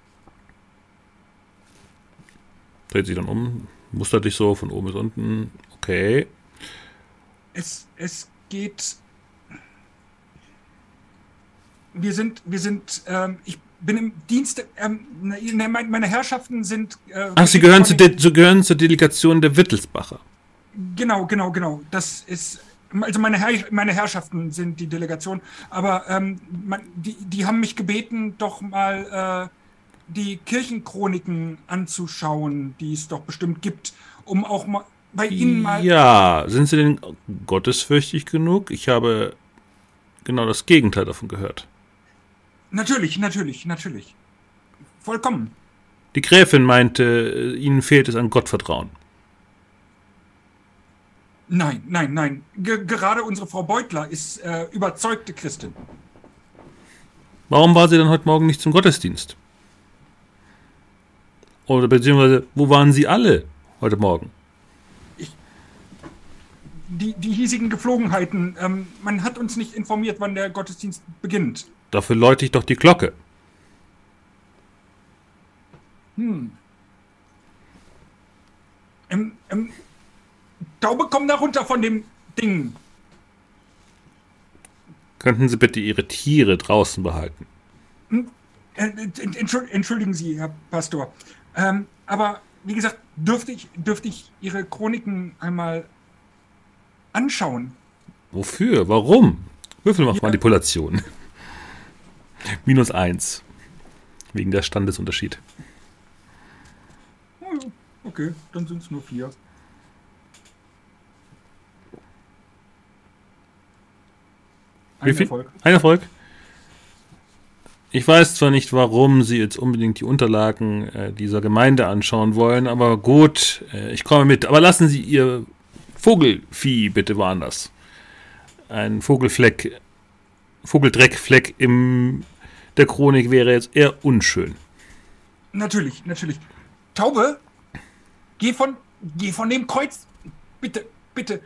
A: Dreht sich dann um, mustert dich so von oben bis unten. Okay.
B: Es, es geht. Wir sind, wir sind, ähm, ich bin im Dienst, ähm, ne, meine meine Herrschaften sind. Äh,
A: Ach, Sie gehören, zu De Sie gehören zur Delegation der Wittelsbacher.
B: Genau, genau, genau. Das ist, also meine, Herr, meine Herrschaften sind die Delegation, aber ähm, man, die, die haben mich gebeten, doch mal äh, die Kirchenchroniken anzuschauen, die es doch bestimmt gibt, um auch mal bei Ihnen mal.
A: Ja, sind Sie denn gottesfürchtig genug? Ich habe genau das Gegenteil davon gehört.
B: Natürlich, natürlich, natürlich. Vollkommen.
A: Die Gräfin meinte, äh, Ihnen fehlt es an Gottvertrauen.
B: Nein, nein, nein. Ge gerade unsere Frau Beutler ist äh, überzeugte Christin.
A: Warum war sie dann heute Morgen nicht zum Gottesdienst? Oder beziehungsweise, wo waren Sie alle heute Morgen?
B: Die, die hiesigen Geflogenheiten, ähm, man hat uns nicht informiert, wann der Gottesdienst beginnt.
A: Dafür läute ich doch die Glocke.
B: Hm. Ähm, ähm, Taube, komm da runter von dem Ding.
A: Könnten Sie bitte Ihre Tiere draußen behalten?
B: Äh, entschuld- Entschuldigen Sie, Herr Pastor. Ähm, aber wie gesagt, dürfte ich, dürfte ich Ihre Chroniken einmal anschauen?
A: Wofür? Warum? Würfel mal
B: Ja.
A: Minus eins. Wegen der Standesunterschied.
B: Oh, ja, Okay, dann sind es nur vier. Ein
A: Wie viel?
B: Erfolg.
A: Ein Erfolg. Ich weiß zwar nicht, warum Sie jetzt unbedingt die Unterlagen äh, dieser Gemeinde anschauen wollen, aber gut, äh, ich komme mit. Aber lassen Sie Ihr Vogelvieh bitte woanders. Ein Vogelfleck, Vogeldreckfleck in der Chronik wäre jetzt eher unschön.
B: Natürlich, natürlich. Taube, geh von, geh von dem Kreuz. Bitte, bitte.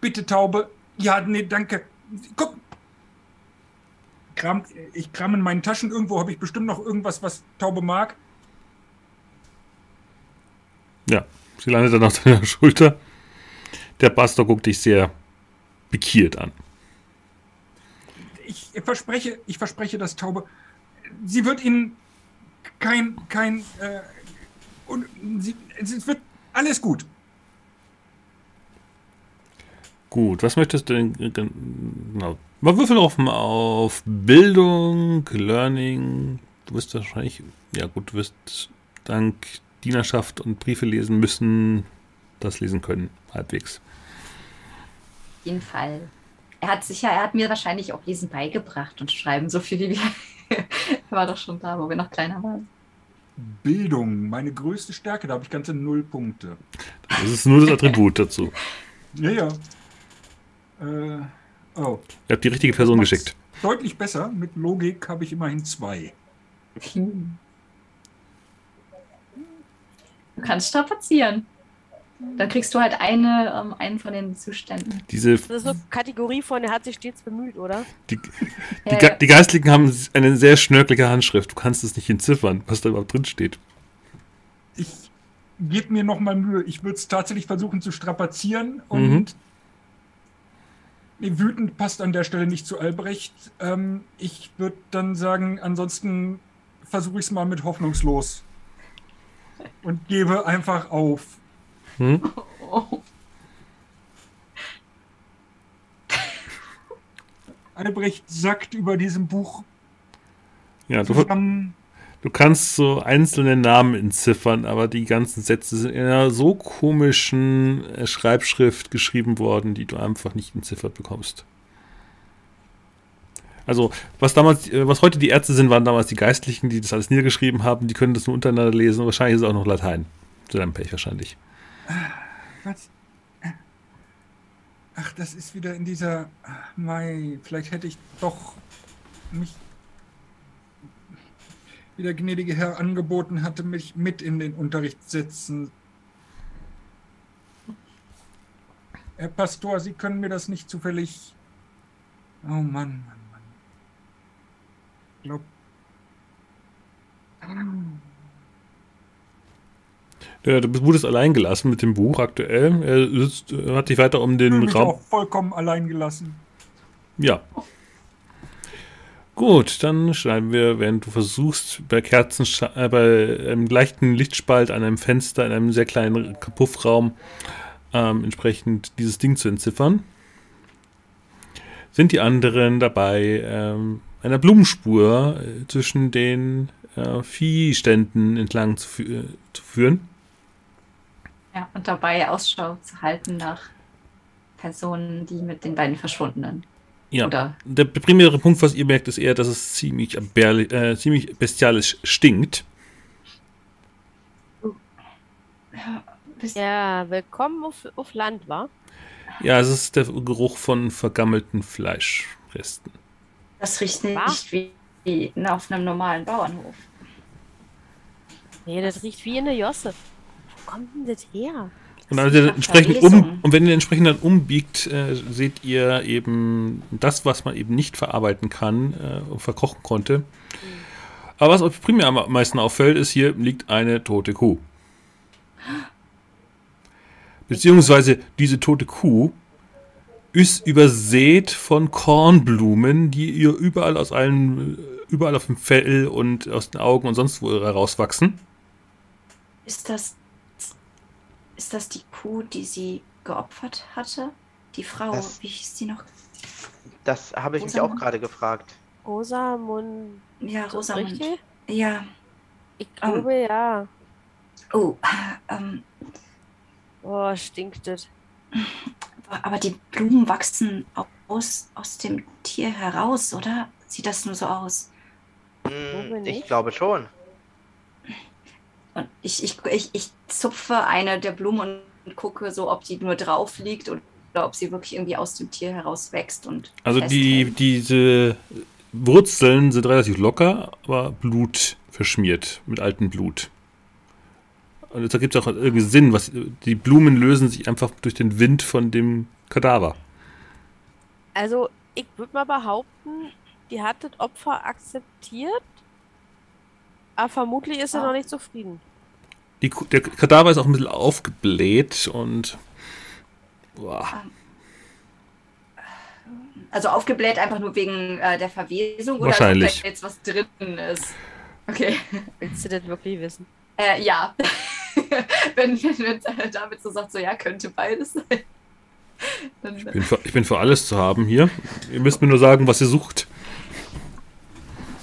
B: Bitte, Taube. Ja, nee, danke. Guck. Kram, ich kram in meinen Taschen. Irgendwo habe ich bestimmt noch irgendwas, was Taube mag.
A: Ja, sie landet dann auf deiner [LAUGHS] Schulter. Der Pastor guckt dich sehr pikiert an.
B: Ich verspreche, ich verspreche das Taube. Sie wird Ihnen kein, kein, äh, und sie, es wird alles gut.
A: Gut, was möchtest du denn genau? Mal würfel auf, auf Bildung, Learning. Du wirst wahrscheinlich, ja gut, du wirst dank Dienerschaft und Briefe lesen müssen, das lesen können, halbwegs.
C: Auf jeden Fall. Er hat sicher, er hat mir wahrscheinlich auch Lesen beigebracht und Schreiben, so viel wie wir. [LAUGHS] er war doch schon da, wo wir noch kleiner waren.
B: Bildung, meine größte Stärke, da habe ich ganze null Punkte.
A: Das ist nur das Attribut dazu.
B: Ja, ja. Äh, oh,
A: Ihr habt die richtige Person
B: Macht's
A: geschickt.
B: Deutlich besser. Mit Logik habe ich immerhin zwei.
C: Du kannst strapazieren. Dann kriegst du halt eine, ähm, einen von den Zuständen.
A: Diese,
D: Das ist so eine Kategorie von, er hat sich stets bemüht, oder?
A: die, die,
C: Ja,
A: die Geistlichen haben eine sehr schnörkelige Handschrift. Du kannst es nicht entziffern, was da überhaupt drin steht.
B: Ich gebe mir noch mal Mühe. Ich würde es tatsächlich versuchen zu strapazieren und
A: Mhm.
B: nee, wütend passt an der Stelle nicht zu Albrecht. Ähm, ich würde dann sagen, ansonsten versuche ich es mal mit hoffnungslos und gebe einfach auf.
A: Hm?
C: Oh. [LAUGHS]
B: Albrecht sagt über diesem Buch
A: Ja, du, du kannst so einzelne Namen entziffern, aber die ganzen Sätze sind in einer so komischen äh, Schreibschrift geschrieben worden, die du einfach nicht entziffert bekommst. Also, was damals, äh, was heute die Ärzte sind, waren damals die Geistlichen, die das alles niedergeschrieben haben, die können das nur untereinander lesen. Wahrscheinlich ist es auch noch Latein. Zu deinem Pech wahrscheinlich.
B: Was? Ach, das ist wieder in dieser. Mai, vielleicht hätte ich doch mich. Wie der gnädige Herr angeboten hatte, mich mit in den Unterricht setzen. Herr Pastor, Sie können mir das nicht zufällig. Oh Mann, Mann, Mann. Ich glaub.
A: Ja, du wurdest allein gelassen mit dem Buch aktuell. Er sitzt, äh, hat dich weiter um
B: Ich
A: den
B: fühle mich
A: Raum.
B: auch vollkommen allein gelassen.
A: Ja. Gut, dann schreiben wir, während du versuchst, bei Kerzen, äh, bei einem leichten Lichtspalt an einem Fenster in einem sehr kleinen Puffraum ähm, entsprechend dieses Ding zu entziffern, sind die anderen dabei, ähm, einer Blumenspur äh, zwischen den äh, Viehständen entlang zu, fü äh, zu führen.
C: Ja, und dabei Ausschau zu halten nach Personen, die mit den beiden Verschwundenen.
A: Ja.
C: Oder
A: Der primäre Punkt, was ihr merkt, ist eher, dass es ziemlich, äh, ziemlich bestialisch stinkt.
D: Ja, willkommen auf, auf Land, wa?
A: Ja, es ist der Geruch von vergammelten Fleischresten.
C: das riecht nicht wie, wie auf einem normalen Bauernhof.
D: Nee, das riecht wie in der Josse. Wo kommt denn das her?
A: Und,
C: riecht nach
A: entsprechend um, und wenn ihr entsprechend dann umbiegt, äh, seht ihr eben das, was man eben nicht verarbeiten kann äh, und verkochen konnte. Aber was euch primär am meisten auffällt, ist, hier liegt eine tote Kuh. Beziehungsweise diese tote Kuh ist übersät von Kornblumen, die ihr überall aus allen, überall auf dem Fell und aus den Augen und sonst wo herauswachsen.
C: Ist das, ist das die Kuh, die sie geopfert hatte? Die Frau,
E: Das-
C: wie hieß sie noch?
E: Das habe ich mich
C: Rosamund?
E: auch gerade gefragt.
D: Rosamund.
C: Ja,
D: So
C: Rosamund.
D: richtig?
C: Ja.
D: Ich glaube ja.
C: Oh, [LAUGHS] ähm,
D: Oh, stinkt das.
C: aber die Blumen wachsen aus, aus dem Tier heraus, oder? Sieht das nur so aus?
E: Hm,
D: Glaube
E: ich glaube schon.
C: Und ich, ich, ich, ich zupfe eine der Blumen und gucke so, ob die nur drauf liegt oder ob sie wirklich irgendwie aus dem Tier heraus wächst und
A: Also die, diese Wurzeln sind relativ locker, aber Blut verschmiert mit altem Blut. Und da gibt es auch irgendwie Sinn, was die Blumen lösen sich einfach durch den Wind von dem Kadaver.
D: Also, ich würde mal behaupten, die hat das Opfer akzeptiert, aber vermutlich ist er
C: Ah.
D: noch nicht zufrieden.
A: Die, der Kadaver ist auch ein bisschen aufgebläht und boah,
C: Also aufgebläht einfach nur wegen äh, der Verwesung
A: Wahrscheinlich.
C: oder ob da jetzt was drin ist. Okay.
D: Willst du das wirklich wissen?
C: Äh, ja. [LAUGHS] wenn, wenn, wenn David so sagt, so ja, könnte beides sein. Dann,
A: ich bin, für, ich bin für alles zu haben hier. Ihr müsst mir nur sagen, was ihr sucht.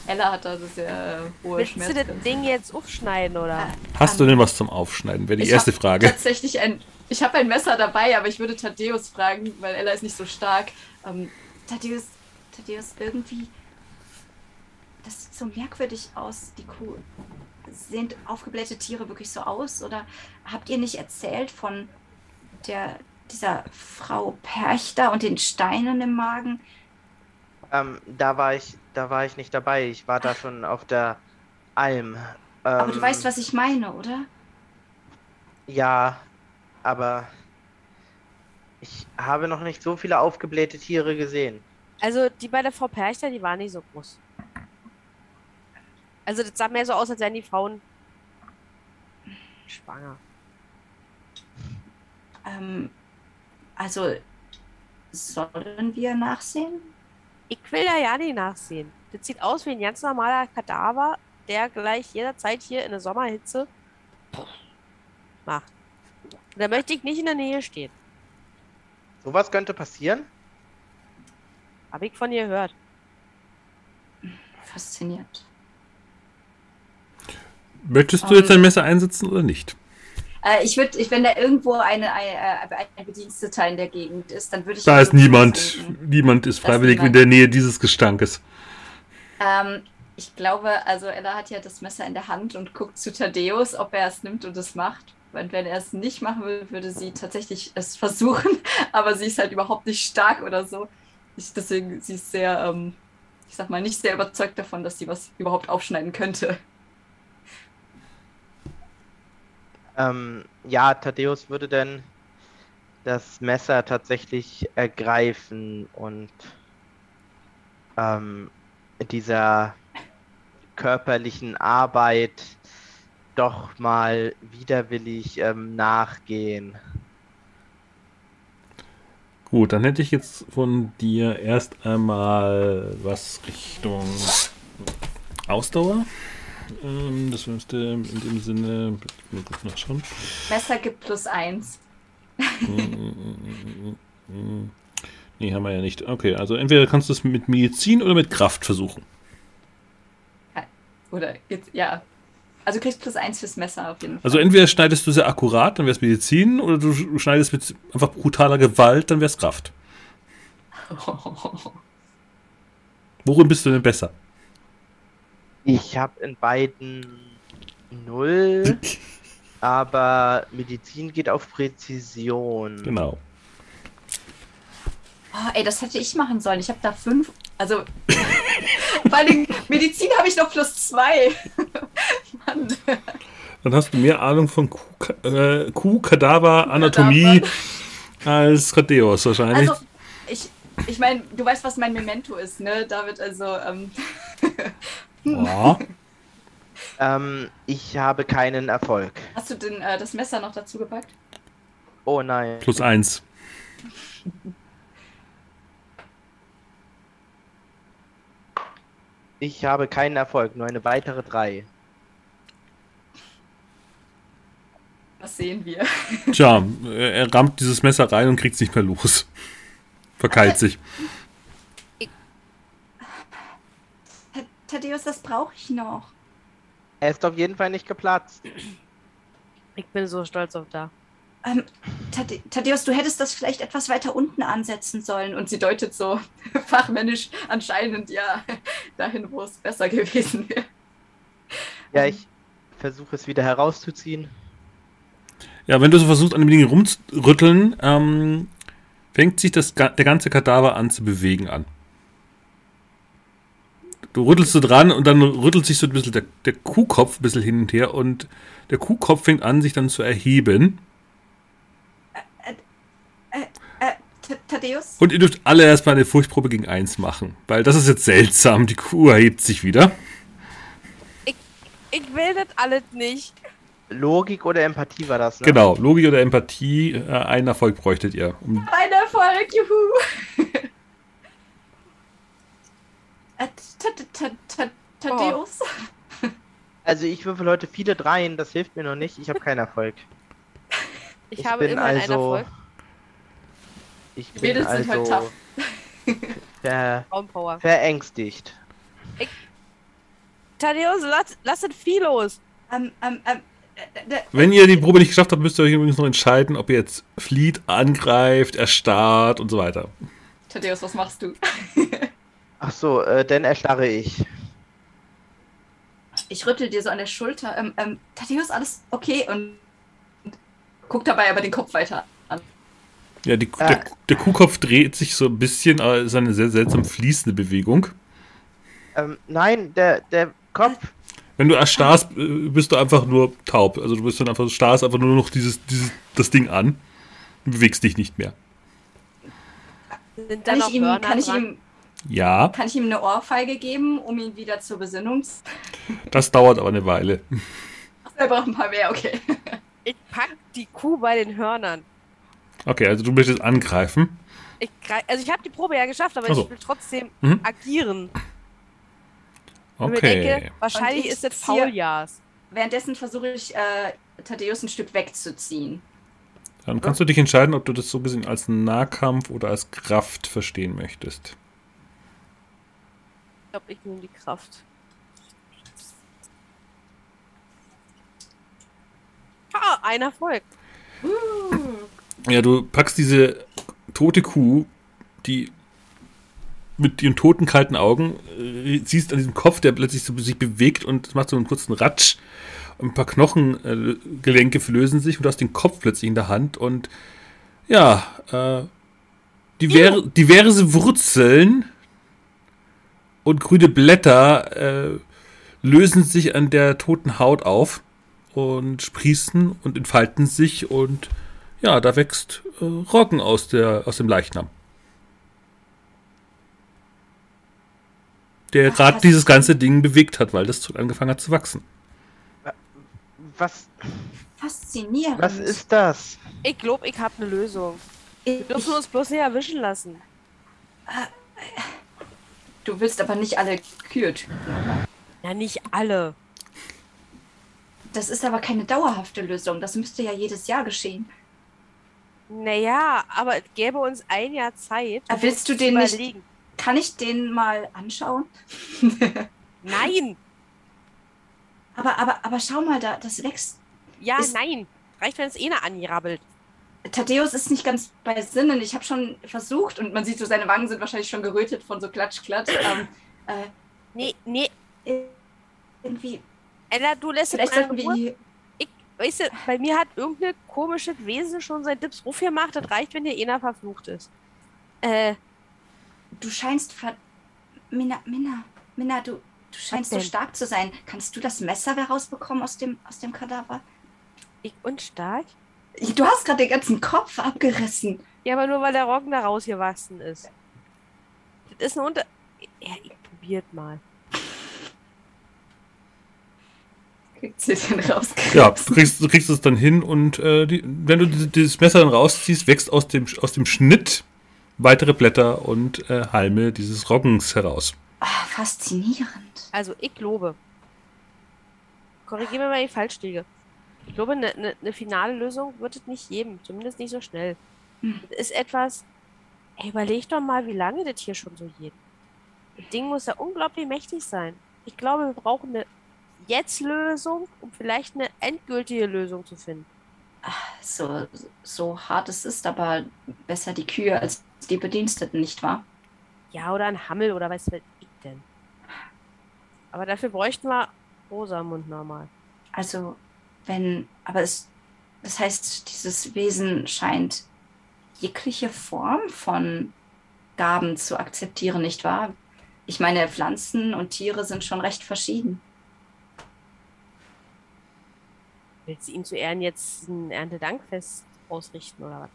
C: Ella hat da sehr äh, hohe
D: Willst du das. Ding jetzt aufschneiden, oder?
A: Hast du denn was zum Aufschneiden? Wäre die
C: Ich
A: erste Frage.
C: Tatsächlich ein. Ich habe ein Messer dabei, aber ich würde Thaddeus fragen, weil Ella ist nicht so stark. Ähm, Thaddeus, Thaddeus, irgendwie. Das sieht so merkwürdig aus, die Kuh. Sehen aufgeblähte Tiere wirklich so aus? Oder habt ihr nicht erzählt von der, dieser Frau Perchter und den Steinen im Magen?
E: Ähm, da war ich, da war ich nicht dabei. Ich war da schon auf der Alm. Ähm,
C: Aber du weißt, was ich meine, oder?
E: Ja, aber ich habe noch nicht so viele aufgeblähte Tiere gesehen.
D: Also, die bei der Frau Perchter, die waren nicht so groß. Also, das sah mehr so aus, als wären die Frauen schwanger.
C: Ähm, also, sollen wir nachsehen?
D: Ich will da ja nicht nachsehen. Das sieht aus wie ein ganz normaler Kadaver, der gleich jederzeit hier in der Sommerhitze macht. Da möchte ich nicht in der Nähe stehen.
E: Sowas könnte passieren?
D: Habe ich von ihr gehört.
C: Fasziniert.
A: Möchtest du
C: Ähm,
A: jetzt dein Messer einsetzen oder nicht?
C: Äh, ich würde, wenn da irgendwo eine, eine, äh, ein Bediensteter in der Gegend ist, dann würde ich.
A: Da ist niemand.
C: finden.
A: Niemand ist freiwillig in
C: niemand.
A: der Nähe dieses Gestankes.
C: Ähm, ich glaube, also Ella hat ja das Messer in der Hand und guckt zu Thaddeus, ob er es nimmt und es macht. Und wenn er es nicht machen will, würde sie tatsächlich es versuchen, [LAUGHS] aber sie ist halt überhaupt nicht stark oder so. Ich, deswegen, sie ist sehr, ähm, ich sag mal, nicht sehr überzeugt davon, dass sie was überhaupt aufschneiden könnte.
E: Ähm, ja, Thaddeus würde denn das Messer tatsächlich ergreifen und ähm, dieser körperlichen Arbeit doch mal widerwillig ähm, nachgehen.
A: Gut, dann hätte ich jetzt von dir erst einmal was Richtung Ausdauer. Ähm, das müsste in dem Sinne. Mal kurz nachschauen.
C: Messer gibt plus eins. [LAUGHS]
A: Nee, haben wir ja nicht. Okay, also entweder kannst du es mit Medizin oder mit Kraft versuchen.
C: Oder ja. Also du kriegst plus eins fürs Messer auf jeden Fall.
A: Also entweder schneidest du sehr akkurat, dann wäre es Medizin, oder du schneidest mit einfach brutaler Gewalt, dann wäre es Kraft. [LAUGHS] Worin bist du denn besser?
E: Ich habe in beiden null, [LAUGHS] aber Medizin geht auf Präzision.
A: Genau.
C: Oh, ey, das hätte ich machen sollen. Ich habe da fünf. Also, [LAUGHS] vor allem Medizin habe ich noch plus zwei. [LAUGHS] Mann.
A: Dann hast du mehr Ahnung von Kuh- äh, Kuh-Kadaver, Anatomie als Radeus wahrscheinlich.
C: Also, ich, ich meine, du weißt, was mein Memento ist, ne, David? Also, ähm,
A: Ja. [LAUGHS]
E: Ähm, ich habe keinen Erfolg.
C: hast du denn äh, das Messer noch dazu gepackt?
E: Oh nein.
A: Plus eins.
E: Ich habe keinen Erfolg, nur eine weitere drei.
C: Was sehen wir?
A: Tja, er er rammt dieses Messer rein und kriegt es nicht mehr los. Verkeilt sich. [LAUGHS]
C: Thaddeus, das brauche ich noch.
E: Er ist auf jeden Fall nicht geplatzt.
D: Ich bin so stolz auf da.
C: Ähm, Thadde- Thaddeus, du hättest das vielleicht etwas weiter unten ansetzen sollen. Und sie deutet so [LAUGHS] fachmännisch anscheinend, ja, [LAUGHS] dahin, wo es besser gewesen wäre.
E: Ja, ich versuche es wieder herauszuziehen.
A: Ja, wenn du so versuchst, an dem Ding rumzurütteln, ähm, fängt sich das, der ganze Kadaver an zu bewegen an. Du rüttelst so dran und dann rüttelt sich so ein bisschen der, der Kuhkopf ein bisschen hin und her und der Kuhkopf fängt an, sich dann zu erheben.
C: Äh, Th- Thaddeus?
A: Und ihr dürft alle erstmal eine Furchtprobe gegen eins machen, weil das ist jetzt seltsam. Die Kuh erhebt sich wieder.
D: Ich will das alles nicht.
E: Logik oder Empathie war das, ne?
A: Genau, Logik oder Empathie, äh, einen Erfolg bräuchtet ihr. Um,
C: Ein Erfolg, juhu! Äh, Th- Thaddeus? [LAUGHS]
E: Also ich würfel heute viele Dreien, das hilft mir noch nicht. Ich habe keinen Erfolg. [LAUGHS]
D: Ich, habe immer einen Erfolg.
E: Ich bin
C: Mädels sind halt
E: also
C: tough. [LAUGHS]
E: ver,
D: Raumpower.
E: verängstigt.
D: Thaddeus, lass, lass das Vieh los.
C: Ähm, ähm, ähm, äh, äh,
A: wenn ihr die Probe nicht geschafft habt, müsst ihr euch übrigens noch entscheiden, ob ihr jetzt flieht, angreift, erstarrt und so weiter.
C: Thaddeus, was machst du?
E: Ach so, äh, dann erstarre ich.
C: Ich rüttel dir so an der Schulter. Ähm, ähm, Thaddeus, alles okay? Und guck dabei aber den Kopf weiter an.
A: Ja, die,
E: Ah.
A: der, der Kuhkopf dreht sich so ein bisschen, aber es ist eine sehr seltsam fließende Bewegung.
E: Ähm, nein, der, der Kopf.
A: Wenn du erstarrst, äh, bist du einfach nur taub. Also du bist dann einfach starrst einfach nur noch dieses, dieses das Ding an. Du bewegst dich nicht mehr.
D: Sind
C: Kann
D: da noch
C: ich, ihm,
D: Hörner
C: kann, ich
D: dran?
C: ihm,
A: Ja,
C: kann ich ihm eine Ohrfeige geben, um ihn wieder zur Besinnung zu...
A: das dauert aber eine Weile.
C: Ach, er braucht ein paar mehr, okay.
D: Ich pack die Kuh bei den Hörnern.
A: Okay, also du möchtest angreifen.
D: Ich greif, also ich habe die Probe ja geschafft, aber
A: so.
D: ich will trotzdem
A: Mhm.
D: agieren. Und mir denke,
A: Okay.
D: wahrscheinlich
C: ich
D: ist das Fauljas.
C: Währenddessen versuche ich, äh, Thaddeus ein Stück wegzuziehen.
A: Dann kannst du dich entscheiden, ob du das so gesehen als Nahkampf oder als Kraft verstehen möchtest.
D: Glaube, ich nehme die Kraft. Ah, ein Erfolg.
A: Ja, du packst diese tote Kuh, die mit ihren toten, kalten Augen, äh, siehst an diesem Kopf, der plötzlich so sich bewegt und macht so einen kurzen Ratsch. Ein paar Knochengelenke lösen sich und du hast den Kopf plötzlich in der Hand und ja, äh, diver diverse Wurzeln und grüne Blätter äh, lösen sich an der toten Haut auf und sprießen und entfalten sich und ja, da wächst äh, Roggen aus, der, aus dem Leichnam. Der gerade dieses ganze Ding bewegt hat, weil das angefangen hat zu wachsen.
E: Was,
C: Faszinierend.
E: was ist das?
D: Ich glaube, ich habe eine Lösung.
C: ich,
D: Wir dürfen uns bloß nicht erwischen lassen.
C: Du willst aber nicht alle Kühe töten.
D: Ja, nicht alle.
C: Das ist aber keine dauerhafte Lösung. Das müsste ja jedes Jahr geschehen.
D: Naja, aber es gäbe uns ein Jahr Zeit. Um
C: willst du den nicht-
D: überlegen.
C: Kann ich den mal anschauen? [LAUGHS]
D: Nein!
C: aber, aber, aber schau mal, da, das wächst.
D: Ja,
C: Ist-
D: nein. Reicht, wenn es eh eine anrabbelt.
C: Thaddeus ist nicht ganz bei Sinnen. Ich habe schon versucht und man sieht so, seine Wangen sind wahrscheinlich schon gerötet von so Klatsch, Klatsch. [CLEARS THROAT] Ähm, äh,
D: Nee, nee.
C: irgendwie,
D: Ella, du lässt es
C: vielleicht sollten wir
D: Ich, weißt du, bei mir hat irgendein komisches Wesen schon sein Dips Ruf gemacht. Das reicht, wenn hier einer verflucht ist. Äh,
C: Du scheinst ver Minna, Minna, Minna, du, du scheinst so stark zu sein. Kannst du das Messer herausbekommen aus dem, aus dem Kadaver?
D: ich und stark?
C: Du hast gerade den ganzen Kopf abgerissen.
D: Ja, aber nur weil der Roggen da rausgewachsen ist. Das ist ein Unter... Ja, ich probiert mal.
C: Kriegt sie den rausgerissen?
A: Ja, du kriegst, du kriegst es dann hin und äh, die, wenn du die- dieses Messer dann rausziehst, wächst aus dem, aus dem Schnitt weitere Blätter und äh, Halme dieses Roggens heraus.
C: Ah, faszinierend.
D: Also, ich glaube. Korrigiere mir, wenn ich falsch liege. Ich glaube, eine ne, ne finale Lösung wird es nicht geben. Zumindest nicht so schnell.
C: Hm.
D: Das ist etwas. Ey, überleg doch mal, wie lange das hier schon so geht. Das Ding muss ja unglaublich mächtig sein. Ich glaube, wir brauchen eine Jetzt-Lösung, um vielleicht eine endgültige Lösung zu finden.
C: So, so hart es ist, aber besser die Kühe als die Bediensteten, nicht wahr?
D: Ja, oder ein Hammel oder was weiß ich denn. Aber dafür bräuchten wir Rosamund normal.
C: Also, wenn, aber es, das heißt, dieses Wesen scheint jegliche Form von Gaben zu akzeptieren, nicht wahr? Ich meine, Pflanzen und Tiere sind schon recht verschieden.
D: Willst du ihm zu Ehren jetzt ein Erntedankfest ausrichten oder was?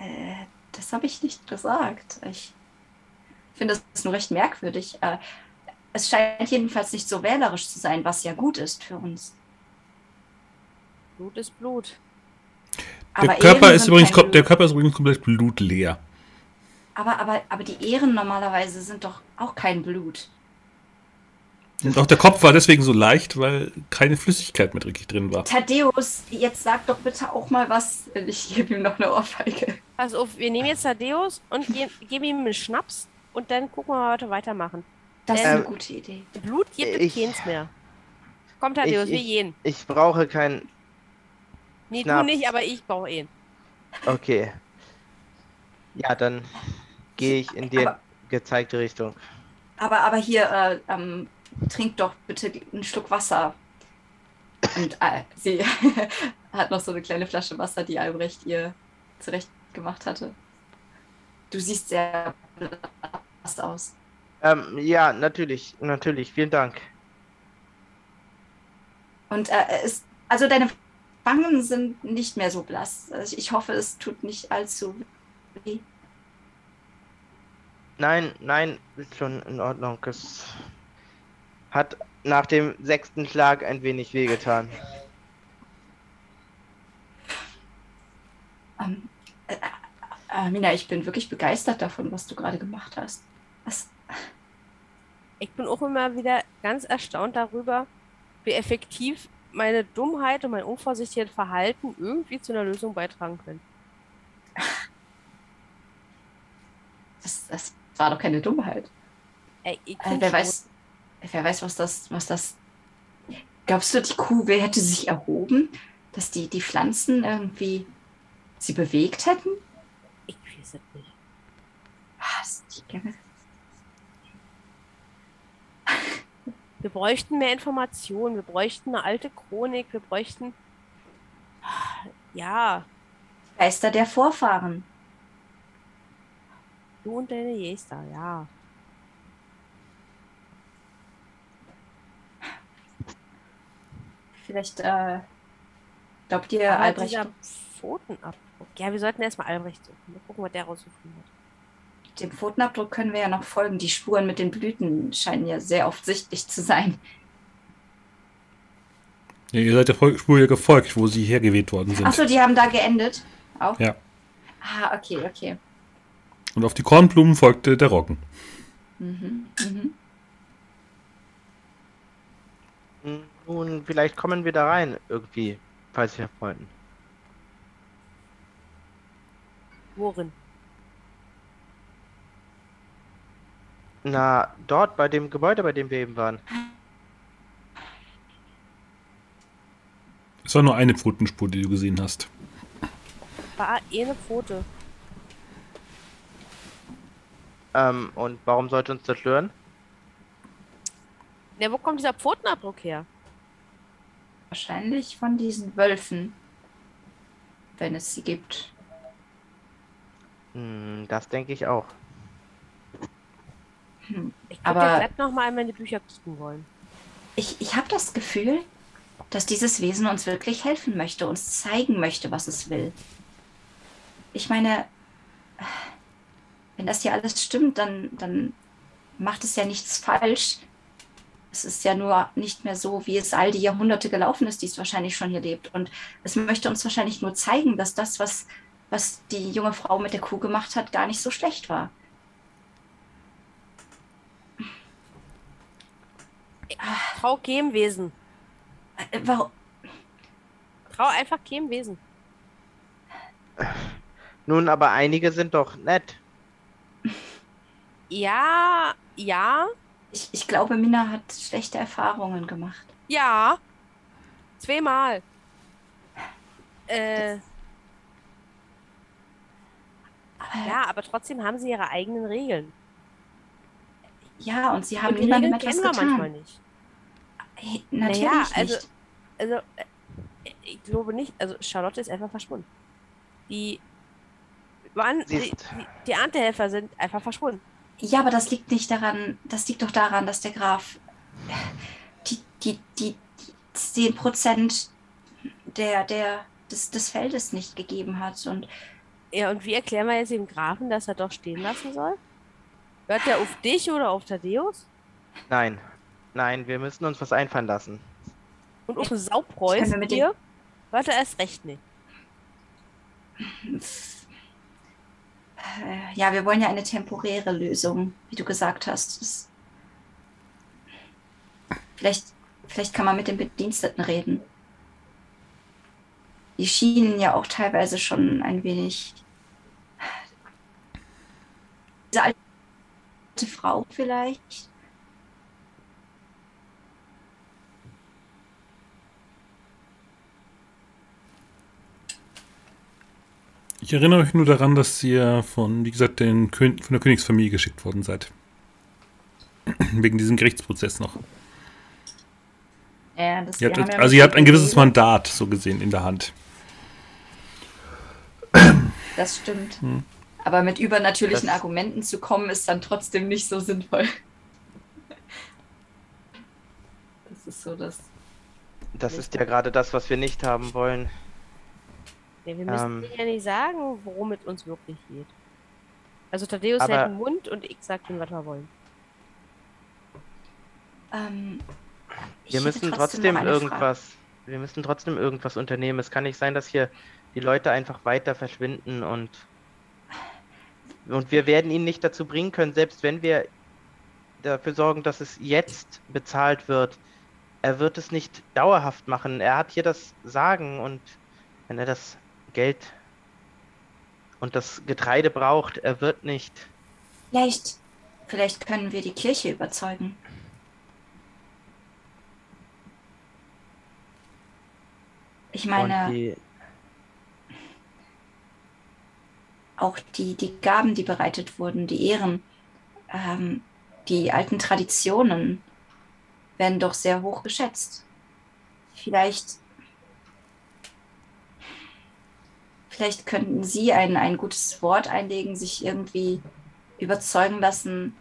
C: Äh, das habe ich nicht gesagt. Ich finde das nur recht merkwürdig. Äh, es scheint jedenfalls nicht so wählerisch zu sein, was ja gut ist für uns.
D: Blut ist Blut.
A: Der
C: Aber
A: Körper,
C: Ehren
A: ist übrigens, der Körper ist übrigens komplett blutleer.
C: Aber, aber, aber die Ehren normalerweise sind doch auch kein Blut.
A: Und auch der Kopf war deswegen so leicht, weil keine Flüssigkeit mehr richtig drin war.
C: Thaddeus, jetzt sag doch bitte auch mal was. Ich gebe ihm noch eine Ohrfeige.
D: Pass auf, wir nehmen jetzt Thaddeus und ge geben ihm einen Schnaps und dann gucken wir mal, was wir weitermachen.
C: Das ist
E: Ähm,
C: eine gute Idee.
D: Blut gibt es keins mehr. Komm, Thaddeus,
E: Ich-
D: wir
E: ich-
D: gehen.
E: Ich brauche kein.
D: Nee, du
E: Schnaps.
D: nicht, aber ich brauche ihn.
E: Okay. Ja, dann gehe ich in die
C: Aber-
E: gezeigte Richtung.
C: Aber, aber hier, äh, ähm, trink doch bitte einen Schluck Wasser. Und äh, sie [LAUGHS] hat noch so eine kleine Flasche Wasser, die Albrecht ihr zurecht gemacht hatte. Du siehst sehr blass aus.
E: Ähm, ja, natürlich, natürlich. Vielen Dank.
C: Und äh, es, also deine Wangen sind nicht mehr so blass. Also ich hoffe, es tut nicht allzu weh.
E: Nein, nein, ist schon in Ordnung. Es hat nach dem sechsten Schlag ein wenig wehgetan.
C: Ähm, äh, äh, Mina, ich bin wirklich begeistert davon, was du gerade gemacht hast. Was,
D: Ich bin auch immer wieder ganz erstaunt darüber, wie effektiv meine Dummheit und mein unvorsichtiges Verhalten irgendwie zu einer Lösung beitragen können.
C: das, das war doch keine Dummheit.
D: Ey, ich
C: Äh, wer weiß, wer weiß, was das, was das. Glaubst du, die Kuh wer hätte sich erhoben, dass die, die Pflanzen irgendwie sie bewegt hätten?
D: Ich weiß es nicht.
C: Was? Ich
D: Wir bräuchten mehr Informationen, wir bräuchten eine alte Chronik, wir bräuchten. Ja,
C: Geister der Vorfahren.
D: du und deine Jester, ja.
C: Vielleicht, äh, glaubt ihr,
D: Aber
C: Albrecht.
D: Pfotenabdruck. Ja, wir sollten erstmal Albrecht suchen. Mal gucken, was der rausgefunden hat.
C: Dem Pfotenabdruck können wir ja noch folgen. Die Spuren mit den Blüten scheinen ja sehr offensichtlich zu sein.
A: Ja, ihr seid der Spur ja gefolgt, wo sie hergeweht worden sind.
C: Achso, die haben da geendet. Auch?
A: Ja.
C: Ah, okay, okay.
A: Und auf die Kornblumen folgte der Roggen.
C: Mhm, mhm.
E: Nun, vielleicht kommen wir da rein irgendwie, falls wir wollten.
D: Worin?
E: Na, dort bei dem Gebäude, bei dem wir eben waren.
A: Es war nur eine Pfotenspur, die du gesehen hast.
D: War eh eine Pfote.
E: Ähm, und warum sollte uns das stören?
D: Ja, wo kommt dieser Pfotenabdruck her?
C: Wahrscheinlich von diesen Wölfen. Wenn es sie gibt.
E: Hm, das denke ich auch.
C: Hm.
D: Ich würde ja glatt nochmal in die Bücher gucken wollen.
C: Ich, ich habe das Gefühl, dass dieses Wesen uns wirklich helfen möchte, uns zeigen möchte, was es will. Ich meine, wenn das hier alles stimmt, dann, dann macht es ja nichts falsch. Es ist ja nur nicht mehr so, wie es all die Jahrhunderte gelaufen ist, die es wahrscheinlich schon hier lebt. Und es möchte uns wahrscheinlich nur zeigen, dass das, was, was die junge Frau mit der Kuh gemacht hat, gar nicht so schlecht war.
D: Trau keinem Wesen.
C: Äh, Warum?
D: Trau einfach keinem Wesen.
E: Nun, aber einige sind doch nett.
D: Ja, ja.
C: Ich, ich glaube, Minna hat schlechte Erfahrungen gemacht.
D: Ja. Zweimal. Äh,
C: Aber,
D: ja, aber trotzdem haben sie ihre eigenen Regeln.
C: Ja, und sie haben
D: Und die
C: niemandem
D: Regeln
C: etwas
D: kennen
C: getan.
D: manchmal nicht.
C: Hey, Natürlich
D: Naja,
C: nicht.
D: also, also äh, ich glaube nicht, also Charlotte ist einfach verschwunden. Die waren, die, die, die Erntehelfer sind einfach verschwunden.
C: Ja, aber das liegt nicht daran, das liegt doch daran, dass der Graf die, die, die, die 10 Prozent der, der, des, des Feldes nicht gegeben hat. Und
D: Ja, und wie erklären wir jetzt dem Grafen, dass er doch stehen lassen soll? Hört er auf dich oder auf Thaddeus?
E: Nein, nein, wir müssen uns was einfallen lassen.
D: Und auf den Saupreuß
C: mit
D: hier? Hört er erst recht nicht.
C: äh, ja, wir wollen ja eine temporäre Lösung, wie du gesagt hast. Das, vielleicht, vielleicht kann man mit den Bediensteten reden. Die schienen ja auch teilweise schon ein wenig. Diese alte Frau vielleicht.
A: Ich erinnere mich nur daran, dass ihr von, wie gesagt, den Kön von der Königsfamilie geschickt worden seid. [CLEARS THROAT] Wegen diesem Gerichtsprozess noch.
C: Ja, das,
A: Ihr habt,
C: ja
A: also ihr habt ein gewisses Mandat, so gesehen, in der Hand.
C: Das stimmt.
A: Hm.
C: Aber mit übernatürlichen
E: Das-
C: Argumenten zu kommen, ist dann trotzdem nicht so sinnvoll. [LAUGHS] Das ist so das.
E: Das ist ja gerade das, was wir nicht haben wollen.
D: Ja, wir müssen
E: Ähm.
D: ja nicht sagen, worum es uns wirklich geht. Also Thaddeus
E: Aber-
D: hält den Mund und ich sag ihm, was wir wollen.
C: Ähm,
E: Wir müssen trotzdem
C: eine
E: irgendwas. Wir müssen trotzdem irgendwas unternehmen. Es kann nicht sein, dass hier die Leute einfach weiter verschwinden und und wir werden ihn nicht dazu bringen können, selbst wenn wir dafür sorgen, dass es jetzt bezahlt wird. Er wird es nicht dauerhaft machen. Er hat hier das Sagen und wenn er das Geld und das Getreide braucht, er wird nicht.
C: Vielleicht, vielleicht können wir die Kirche überzeugen. Ich meine,
E: die,
C: auch die, die Gaben, die bereitet wurden, die Ehren, ähm, die alten Traditionen werden doch sehr hoch geschätzt. Vielleicht, vielleicht könnten Sie ein, ein gutes Wort einlegen, sich irgendwie überzeugen lassen,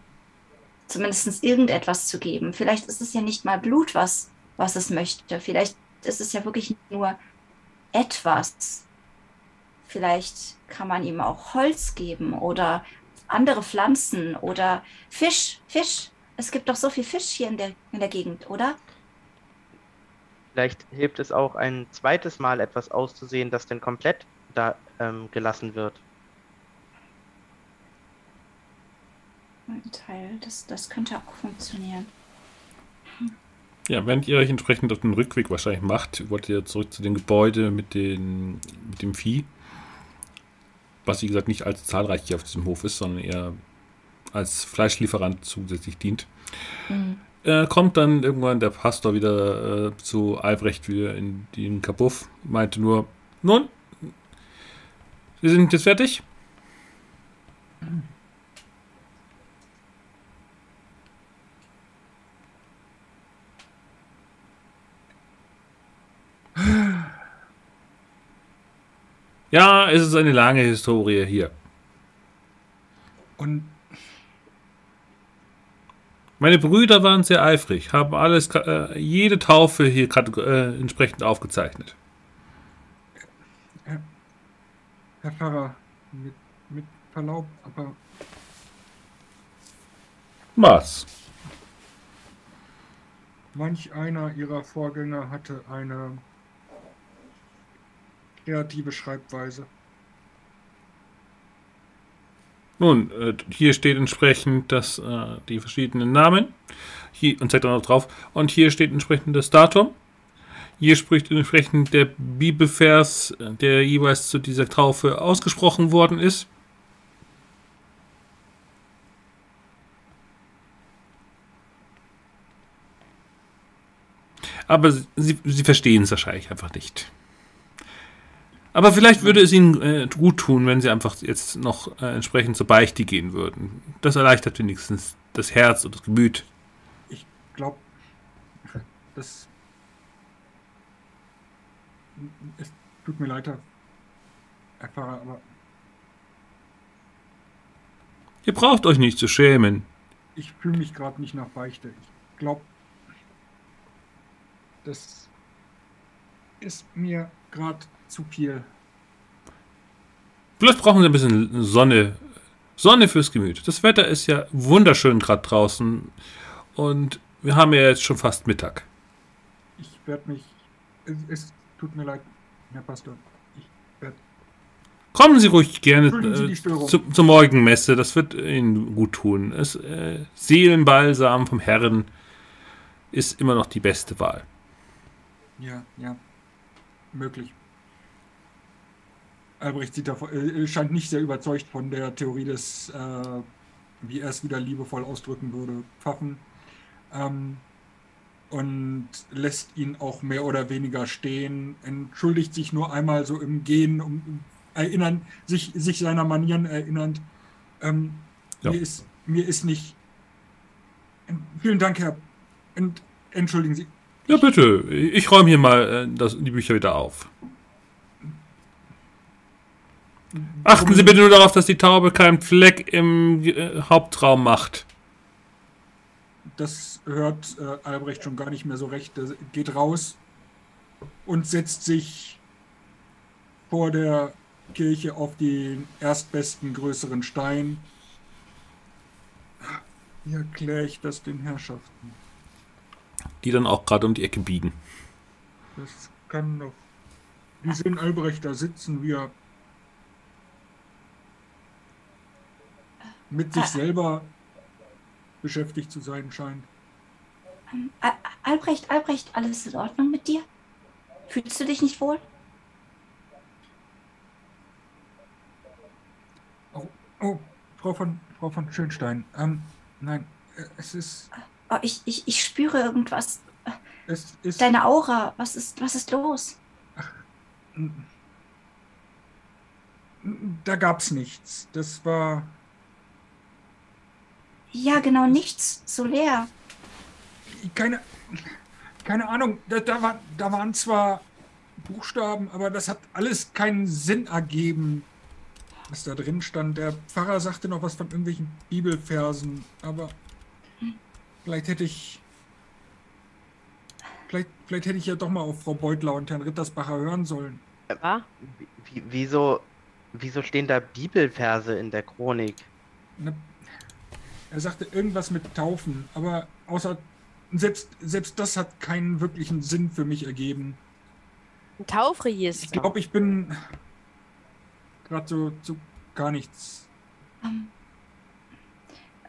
C: zumindest irgendetwas zu geben. Vielleicht ist es ja nicht mal Blut, was, was es möchte. Vielleicht ist es ja wirklich nur etwas. Vielleicht kann man ihm auch Holz geben oder andere Pflanzen oder Fisch. Fisch. Es gibt doch so viel Fisch hier in der, in der Gegend, oder?
E: vielleicht hilft es auch ein zweites Mal etwas auszusehen, das denn komplett da ähm, gelassen wird.
C: Ein Teil, das, das könnte auch funktionieren.
A: Ja, während ihr euch entsprechend auf den Rückweg wahrscheinlich macht, wollt ihr zurück zu dem Gebäude mit, den, mit dem Vieh. Was, wie gesagt, nicht allzu zahlreich hier auf diesem Hof ist, sondern eher als Fleischlieferant zusätzlich dient.
C: Mhm.
A: Äh, kommt dann irgendwann der Pastor wieder äh, zu Albrecht wieder in den Kabuff, meinte nur, nun, Sie sind jetzt fertig? [LAUGHS] Ja, es ist eine lange Historie hier.
B: Und
A: Meine Brüder waren sehr eifrig, haben alles, äh, jede Taufe hier äh, entsprechend aufgezeichnet.
B: Herr Pfarrer, mit, mit Verlaub, aber
A: Was?
B: manch einer Ihrer Vorgänger hatte eine kreative Schreibweise.
A: Nun, äh, hier steht entsprechend das, äh, die verschiedenen Namen. Hier, und zeigt dann noch drauf. Und hier steht entsprechend das Datum. Hier spricht entsprechend der Bibelvers, äh, der jeweils zu dieser Taufe ausgesprochen worden ist. Aber sie, sie verstehen es wahrscheinlich einfach nicht. Aber vielleicht würde es ihnen äh, gut tun, wenn sie einfach jetzt noch äh, entsprechend zur Beichte gehen würden. Das erleichtert wenigstens das Herz und das Gemüt.
B: Ich glaube, das. Es tut mir leid, Herr Pfarrer, aber
A: Ihr braucht euch nicht zu schämen.
B: ich fühle mich gerade nicht nach Beichte. Ich glaube, das ist mir gerade zu viel.
A: Vielleicht brauchen sie ein bisschen Sonne. Sonne fürs Gemüt. Das Wetter ist ja wunderschön gerade draußen. Und wir haben ja jetzt schon fast Mittag.
B: Ich werde mich. Es, es tut mir leid, Herr Pastor. Ich werde.
A: Kommen Sie ruhig gerne äh, zu, zur Morgenmesse. Das wird Ihnen gut tun. Es, äh, Seelenbalsam vom Herrn ist immer noch die beste Wahl.
B: Ja, ja. Möglich. Albrecht sieht davon, äh, scheint nicht sehr überzeugt von der Theorie des, äh, wie er es wieder liebevoll ausdrücken würde, Pfaffen. Ähm, und lässt ihn auch mehr oder weniger stehen, entschuldigt sich nur einmal so im Gehen, um erinnern, sich, sich seiner Manieren erinnernd. Ähm,
A: Ja.
B: mir, ist, mir ist nicht. Vielen Dank, Herr. Ent, entschuldigen Sie.
A: Ja, bitte. Ich räume hier mal äh, das, die Bücher wieder auf. Achten Sie bitte nur darauf, dass die Taube keinen Fleck im äh, Hauptraum macht.
B: Das hört äh, Albrecht schon gar nicht mehr so recht. Er geht raus und setzt sich vor der Kirche auf den erstbesten größeren Stein. Wie erkläre ich das den Herrschaften?
A: Die dann auch gerade um die Ecke biegen.
B: Das kann doch. Die sehen Albrecht da sitzen, wie er mit sich selber beschäftigt zu sein scheint.
C: Al Albrecht, Albrecht, alles in Ordnung mit dir? Fühlst du dich nicht wohl?
B: Oh, oh Frau von, Frau von Schönstein. Ähm, nein, äh, es ist,
C: Oh, ich, ich, ich spüre irgendwas.
B: es ist,
C: Deine Aura, was ist, was ist los?
B: da gab's nichts. Das war,
C: Ja, genau, nichts. So leer.
B: keine, keine Ahnung. Da, da, war, da waren zwar Buchstaben, aber das hat alles keinen Sinn ergeben, was da drin stand. Der Pfarrer sagte noch was von irgendwelchen Bibelversen, aber vielleicht hätte ich, vielleicht, vielleicht hätte ich ja doch mal auf Frau Beutler und Herrn Rittersbacher hören sollen.
D: Ja?
E: Wie, wieso, wieso stehen da Bibelverse in der Chronik?
B: Ne, er sagte irgendwas mit Taufen, aber außer selbst, selbst das hat keinen wirklichen Sinn für mich ergeben.
D: Ein Taufregister.
B: Ich glaube, ich bin gerade so zu gar nichts.
C: Ähm,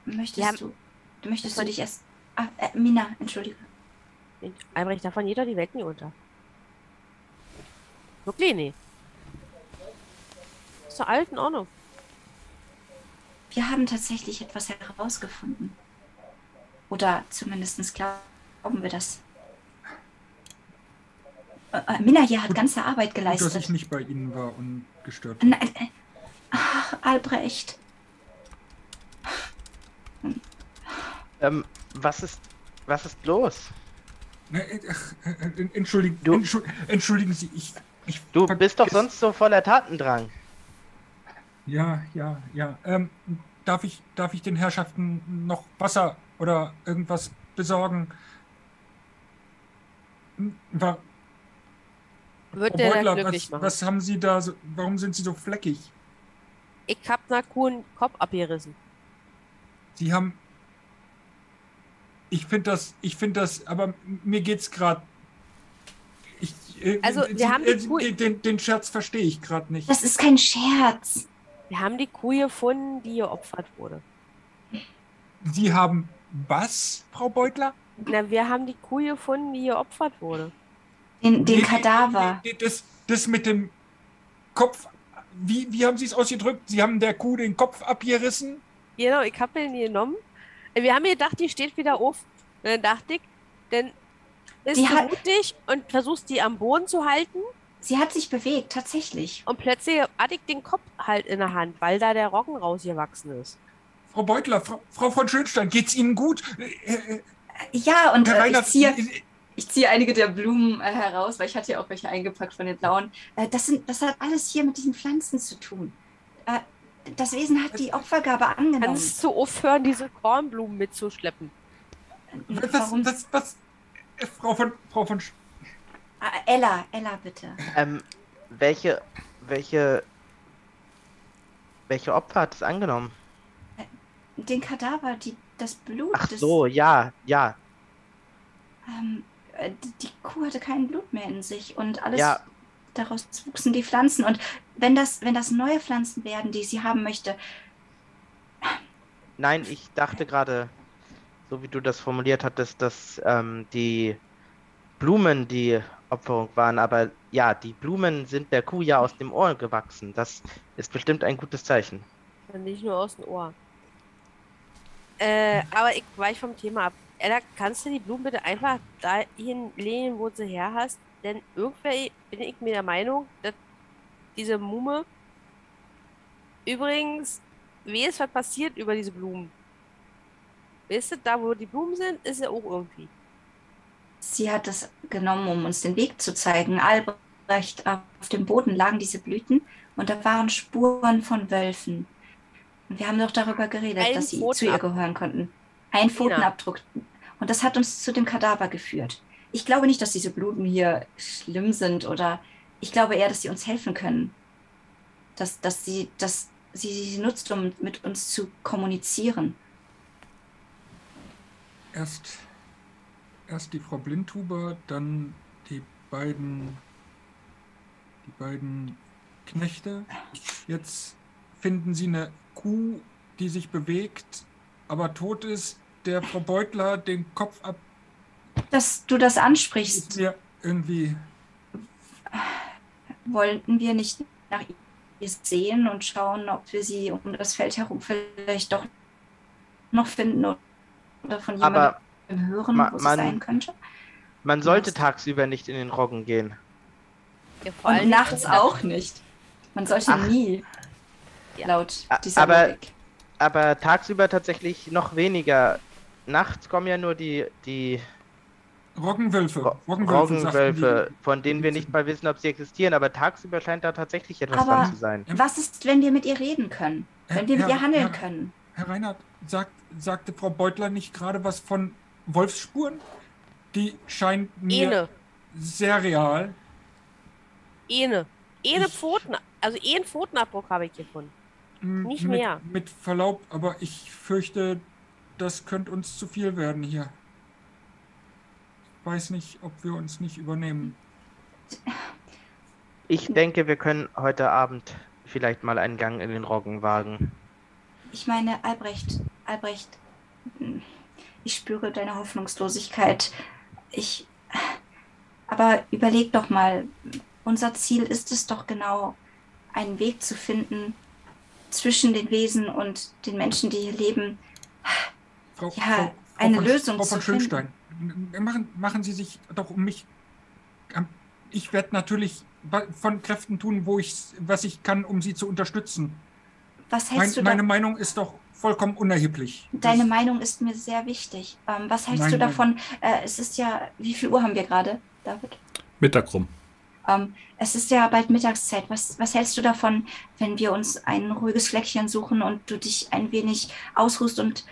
C: möchtest
D: Ja.
C: du, du möchtest du dich erst... Ah, äh, Mina, entschuldige.
D: Albrecht, davon jeder die Welt nie unter. Wirklich nicht. Ist doch alt in Ordnung.
C: Wir haben tatsächlich etwas herausgefunden. Oder zumindest glauben wir das. Äh, äh, Mina hier hat ganze Arbeit
B: Gut, dass ich
C: geleistet.
B: nicht bei Ihnen war und gestört.
C: Nein, äh, ach, Albrecht.
E: Ähm, was ist, was ist los?
B: Äh, ach, äh, entschuldigen, entschuldigen Sie, ich. ich
E: Du bist doch sonst so voller Tatendrang.
B: Ja, ja, ja. Ähm, darf, ich, darf ich den Herrschaften noch Wasser oder irgendwas besorgen? Hm, War,
D: Wird
B: Frau
D: der
B: Beutler,
D: glücklich
B: was,
D: machen.
B: was haben Sie da? So, warum sind Sie so fleckig?
D: Ich hab na Kuhn Kopf abgerissen.
B: Sie haben. Ich finde das, ich finde das, aber mir geht's gerade. Ich, äh,
D: Also,
B: äh,
D: wir haben
B: äh,
D: Kuh-
B: den, den, den Scherz verstehe ich gerade nicht.
C: Das ist kein Scherz.
D: Wir haben die Kuh gefunden, die geopfert wurde.
B: Sie haben was, Frau Beutler?
D: Na, wir haben die Kuh gefunden, die geopfert wurde.
C: Den, den
B: Nee,
C: Kadaver.
B: Das, das mit dem Kopf. Wie, wie haben Sie es ausgedrückt? Sie haben der Kuh den Kopf abgerissen?
D: Genau, ich hab den genommen. Wir haben gedacht, die steht wieder auf. Und dann dachte ich, denn bist
C: Die
D: du mutig und versuchst die am Boden zu halten
C: Sie hat sich bewegt, tatsächlich.
D: und plötzlich hatte ich den Kopf halt in der Hand, weil da der Roggen rausgewachsen ist.
B: Frau Beutler, Frau, Frau von Schönstein, geht's Ihnen gut? Äh, äh,
C: Ja, und
B: Herr
C: äh, ich ziehe ich ziehe einige der Blumen äh, heraus, weil ich hatte ja auch welche eingepackt von den blauen. Das, sind, das hat alles hier mit diesen Pflanzen zu tun. Das Wesen hat die Opfergabe angenommen.
D: Kannst du aufhören, diese Kornblumen mitzuschleppen?
B: was,
C: Warum?
B: was, was, äh, Frau von, Frau von, Sch-
C: Ah, Ella, Ella, bitte.
E: Ähm, welche, welche, welche Opfer hat es angenommen?
C: Den Kadaver, die, das Blut.
E: Ach
C: des,
E: so, ja, ja,
C: Ähm, äh, die, die Kuh hatte kein Blut mehr in sich und alles
E: ja,
C: daraus wuchsen die Pflanzen. Und wenn das, wenn das neue Pflanzen werden, die sie haben möchte,
E: nein, ich dachte gerade, so wie du das formuliert hattest, dass ähm, die Blumen die Opferung waren, aber ja, die Blumen sind der Kuh ja aus dem Ohr gewachsen. Das ist bestimmt ein gutes Zeichen.
D: Nicht nur aus dem Ohr. Äh, aber ich weich vom Thema ab. Ella, kannst du die Blumen bitte einfach dahin lehnen, wo du sie her hast? Denn irgendwie bin ich mir der Meinung, dass diese Mumme übrigens, wie ist was passiert über diese Blumen? Weißt du, da wo die Blumen sind, ist sie auch irgendwie.
C: Sie hat es genommen, um uns den Weg zu zeigen. Albrecht, auf dem Boden lagen diese Blüten und da waren Spuren von Wölfen. Und wir haben doch darüber geredet,
D: Ein
C: dass sie zu ihr gehören konnten. Ein Pfotenabdruck. Und das hat uns zu dem Kadaver geführt. Ich glaube nicht, dass diese Blumen hier schlimm sind oder ich glaube eher, dass sie uns helfen können. Dass, dass, sie, dass sie sie nutzt, um mit uns zu kommunizieren.
B: erst, erst die Frau Blindhuber, dann die beiden, die beiden Knechte. Jetzt finden sie eine Kuh, die sich bewegt, aber tot ist, der Frau Beutler den Kopf ab,
C: Dass du das ansprichst,
B: mir irgendwie,
C: wollten wir nicht nach ihr sehen und schauen, ob wir sie um das Feld herum vielleicht doch noch finden oder von
E: Aber
C: jemandem hören,
E: ma-
C: wo sie
E: man-
C: sein könnte.
E: man sollte
C: Was?
E: tagsüber nicht in den Roggen gehen.
D: Ja, vor
C: Und nachts auch nicht. Man sollte
E: Ach.
C: nie,
D: Ja.
C: laut dieser
E: aber-
C: Logik.
E: Aber tagsüber tatsächlich noch weniger. Nachts kommen ja nur die, die
B: Roggenwölfe.
E: Ro-
B: Roggenwölfe,
E: Roggenwölfe,
B: die.
E: von denen wir nicht mal wissen, ob sie existieren, aber tagsüber scheint da tatsächlich etwas
C: Aber-
E: dran zu sein.
C: Was ist, wenn wir mit ihr reden können? Wenn wir mit
B: Herr-
C: ihr handeln
B: Herr-
C: können?
B: Herr Reinhardt, sagt, sagte Frau Beutler nicht gerade was von Wolfsspuren? Die scheint mir
D: Ene,
B: sehr real.
D: Ene. Ene
B: Ich-
D: Pfoten, also einen Pfotenabdruck habe ich gefunden. Nicht
B: mit,
D: mehr.
B: Mit Verlaub, aber ich fürchte, das könnte uns zu viel werden hier. Ich weiß nicht, ob wir uns nicht übernehmen.
E: Ich denke, wir können heute Abend vielleicht mal einen Gang in den Roggen wagen.
C: Ich meine, Albrecht, Albrecht, hm, ich spüre deine Hoffnungslosigkeit. Ich, aber überleg doch mal, unser Ziel ist es doch genau, einen Weg zu finden zwischen den Wesen und den Menschen, die hier leben.
B: Frau,
C: Ja,
B: Frau, Frau
C: eine
B: von,
C: Lösung
B: Frau von
C: zu finden.
B: Schönstein, m- machen, machen Sie sich doch um mich. am- Ich werde natürlich von Kräften tun, wo ich, was ich kann, um Sie zu unterstützen.
C: Was
B: Mein,
C: hältst du
B: meine
C: da?
B: Meinung ist doch vollkommen unerheblich.
C: Deine
B: Das-
C: Meinung ist mir sehr wichtig. Ähm, was hältst du davon? Äh, es ist ja, wie viel Uhr haben wir gerade, David?
A: Mittag rum.
C: Ähm, es ist ja bald Mittagszeit. Was, was hältst du davon, wenn wir uns ein ruhiges Fleckchen suchen und du dich ein wenig ausruhst und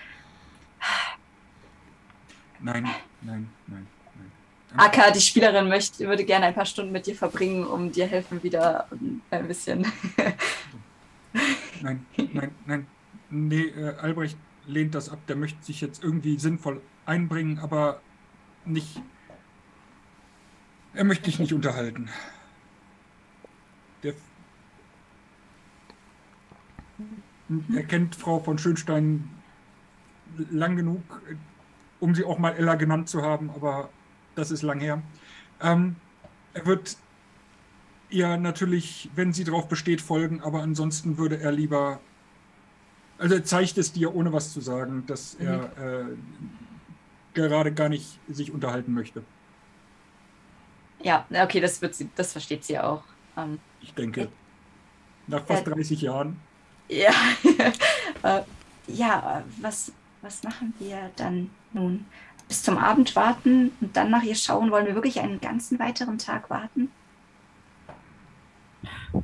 B: Nein, nein, nein, nein.
C: Aka, die Spielerin, möchte, würde gerne ein paar Stunden mit dir verbringen, um dir helfen, wieder ein bisschen.
B: Nein, nein, nein. Nee, äh, Albrecht lehnt das ab. Der möchte sich jetzt irgendwie sinnvoll einbringen, aber nicht. Er möchte dich nicht unterhalten. Der, er kennt Frau von Schönstein lang genug, um sie auch mal Ella genannt zu haben, aber das ist lang her. Ähm, er wird ihr natürlich, wenn sie drauf besteht, folgen, aber ansonsten würde er lieber. Also er zeigt es dir, ohne was zu sagen, dass er äh, gerade gar nicht sich unterhalten möchte.
C: Ja, okay, das, wird sie, das versteht sie auch. Ähm,
B: Ich denke, nach fast 30 Jahren.
C: ja, [LAUGHS] äh, ja äh, was, was machen wir dann nun? Bis zum Abend warten und dann nach ihr schauen? Wollen wir wirklich einen ganzen weiteren Tag warten?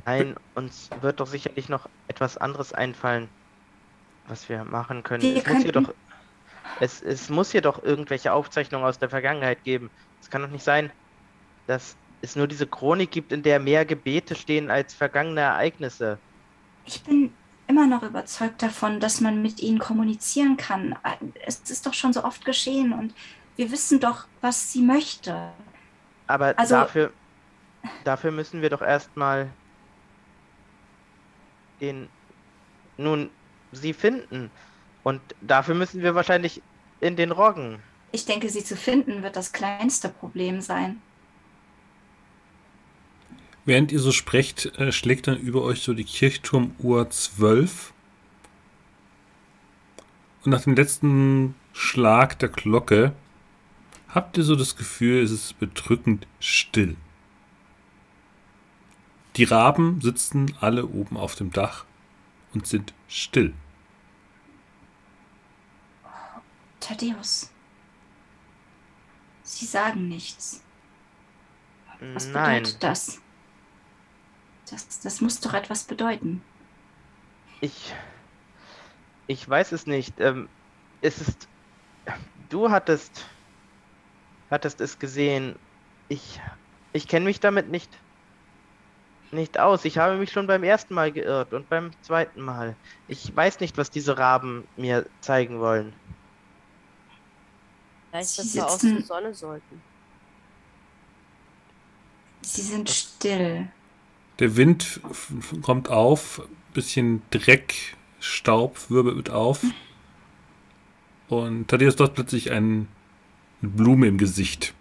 E: Nein, uns wird doch sicherlich noch etwas anderes einfallen, was wir machen können.
C: Wir
E: es, muss hier doch, es, es muss hier doch irgendwelche Aufzeichnungen aus der Vergangenheit geben. Es kann doch nicht sein, dass es nur diese Chronik gibt, in der mehr Gebete stehen als vergangene Ereignisse.
C: Ich bin immer noch überzeugt davon, dass man mit ihnen kommunizieren kann. Es ist doch schon so oft geschehen und wir wissen doch, was sie möchte.
E: Aber
C: Also-
E: dafür, dafür müssen wir doch erstmal den, nun, sie finden. Und dafür müssen wir wahrscheinlich in den Roggen.
C: Ich denke, sie zu finden wird das kleinste Problem sein.
A: Während ihr so sprecht, äh, schlägt dann über euch so die Kirchturmuhr 12. Und nach dem letzten Schlag der Glocke habt ihr so das Gefühl, es ist bedrückend still. Die Raben sitzen alle oben auf dem Dach und sind still.
C: Thaddeus. Sie sagen nichts. Was
E: Nein,
C: bedeutet das? das? Das muss doch etwas bedeuten.
E: ich, ich weiß es nicht. Ähm, es ist, du hattest, hattest es gesehen. Ich, ich kenne mich damit nicht, nicht aus. Ich habe mich schon beim ersten Mal geirrt und beim zweiten Mal. Ich weiß nicht, was diese Raben mir zeigen wollen.
D: Vielleicht,
C: Sie
D: dass wir aus
C: sitzen-
D: der Sonne sollten.
C: Sie sind still.
A: Der Wind kommt auf, bisschen Dreck, Staub wirbelt auf. Und Thaddeus dort plötzlich ein, eine Blume im Gesicht.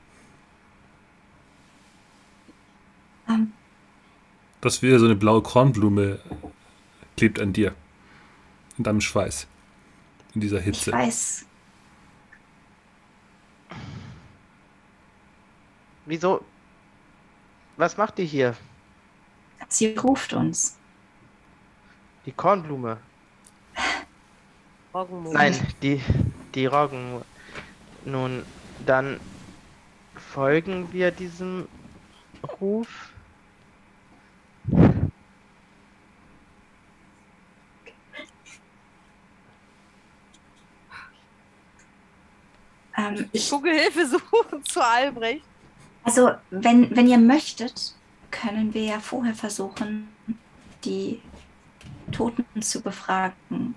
C: Ähm,
A: Das ist wieder so eine blaue Kornblume klebt an dir. In deinem Schweiß. In dieser
C: ich
A: Hitze.
C: weiß.
E: Wieso? Was macht die hier?
C: Sie ruft uns.
E: Die Kornblume?
D: Roggenmond.
E: Nein, die, die Roggen. Nun, dann folgen wir diesem Ruf.
C: Ähm,
D: Ich gucke Hilfe [LAUGHS] suchen zu Albrecht.
C: also, wenn, wenn ihr möchtet, können wir ja vorher versuchen, die Toten zu befragen.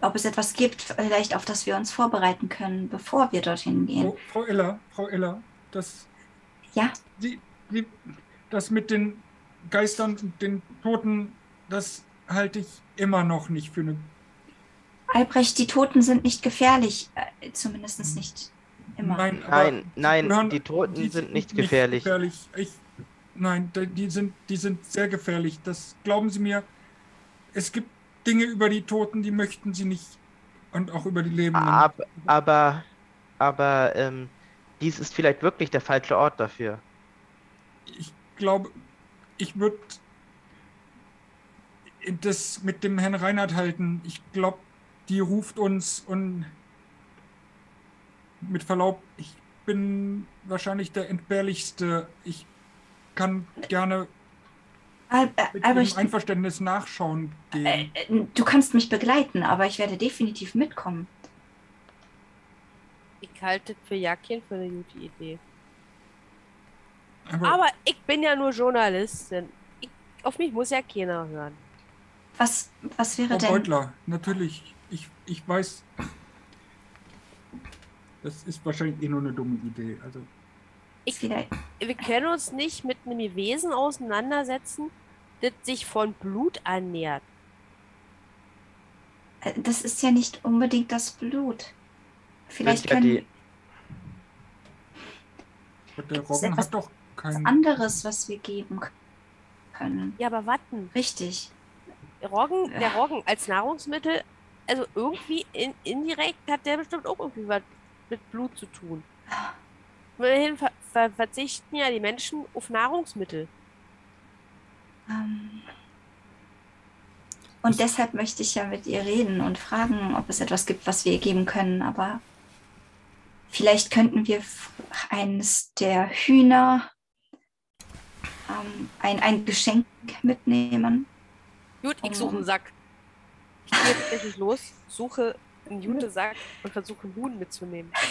C: Ob es etwas gibt, vielleicht auf das wir uns vorbereiten können, bevor wir dorthin gehen.
B: Frau, Frau Ella, Frau Ella, das,
C: Ja,
B: die, die, das mit den Geistern und den Toten, das halte ich immer noch nicht für eine.
C: Albrecht, die Toten sind nicht gefährlich. Äh, zumindest nicht immer.
B: Nein, aber
E: Nein, nein,
B: gehören-
E: die Toten sind nicht gefährlich.
B: gefährlich. Ich, nein, die- die sind, die sind sehr gefährlich. Das glauben Sie mir. Es gibt Dinge über die Toten, die möchten Sie nicht. Und auch über die Lebenden.
E: Ab, aber, aber, ähm, dies ist vielleicht wirklich der falsche Ort dafür.
B: ich glaube, ich würde das mit dem Herrn Reinhardt halten. Ich glaube, die ruft uns und mit Verlaub, ich bin wahrscheinlich der entbehrlichste. Ich kann gerne
C: Al äh,
B: mit Ihrem Einverständnis nachschauen
C: äh,
B: gehen.
C: du kannst mich begleiten, aber ich werde definitiv mitkommen.
D: Ich halte für Jackin für eine gute Idee.
B: Aber,
D: Aber ich bin ja nur Journalistin. Ich, auf mich muss ja keiner hören.
C: Was, was wäre
B: Frau
C: denn?
B: Beutler, natürlich. Ich, ich weiß, das ist wahrscheinlich eh nur eine dumme Idee. Also,
D: Ich, wir können uns nicht mit einem Wesen auseinandersetzen, das sich von Blut ernährt.
C: äh, das ist ja nicht unbedingt das Blut. Vielleicht
E: ja
C: können
E: die-
B: der Roggen hat doch kein.
C: anderes, was wir geben können.
D: Ja, aber Watten.
C: Richtig.
D: Roggen, der. Roggen als Nahrungsmittel, also irgendwie in, indirekt hat der bestimmt auch irgendwie was mit Blut zu tun. Immerhin ver ver verzichten ja die Menschen auf Nahrungsmittel.
C: Ähm, und deshalb möchte ich ja mit ihr reden und fragen, ob es etwas gibt, was wir ihr geben können. Aber vielleicht könnten wir eines der Hühner ähm, ein, ein Geschenk mitnehmen.
D: Gut, ich suche einen Sack. Ich gehe tatsächlich los, suche einen Jutesack und versuche einen Huhn mitzunehmen. [LAUGHS]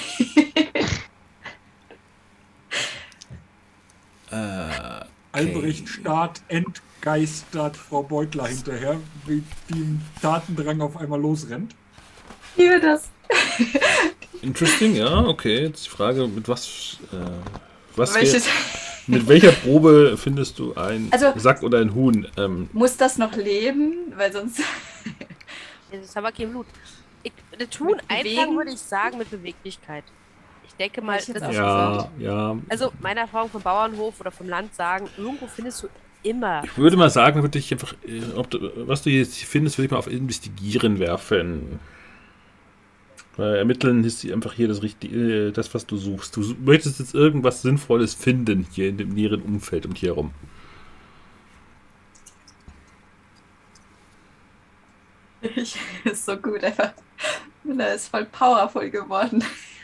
A: Äh,
B: Albrecht starrt entgeistert Frau Beutler hinterher, wie die im Tatendrang auf einmal losrennt.
C: Ich liebe das. [LAUGHS]
A: interesting, ja, okay. Jetzt die Frage, mit was, äh, was
C: Welches, [LAUGHS]
A: mit welcher Probe findest du ein
C: Also-
A: Sack oder ein Huhn? Ähm,
C: muss das noch leben? Weil sonst. [LAUGHS]
D: Das ist aber kein Blut. Ich, das
C: Bewegen?
D: einfangen würde ich sagen mit Beweglichkeit. Ich denke mal,
C: ich
D: das ist
A: ja, ja.
D: Also meine Erfahrung vom Bauernhof oder vom Land sagen, irgendwo findest du immer.
A: Ich würde mal sagen, würde ich einfach, äh, ob du, was du jetzt findest, würde ich mal auf Investigieren werfen. Weil ermitteln ist hier einfach hier das Richtige, äh, das, was du suchst. Du möchtest jetzt irgendwas Sinnvolles finden hier in dem näheren Umfeld und hier herum.
C: Ich, [LAUGHS] ist so gut, einfach. Er ist voll powerful geworden. [LAUGHS]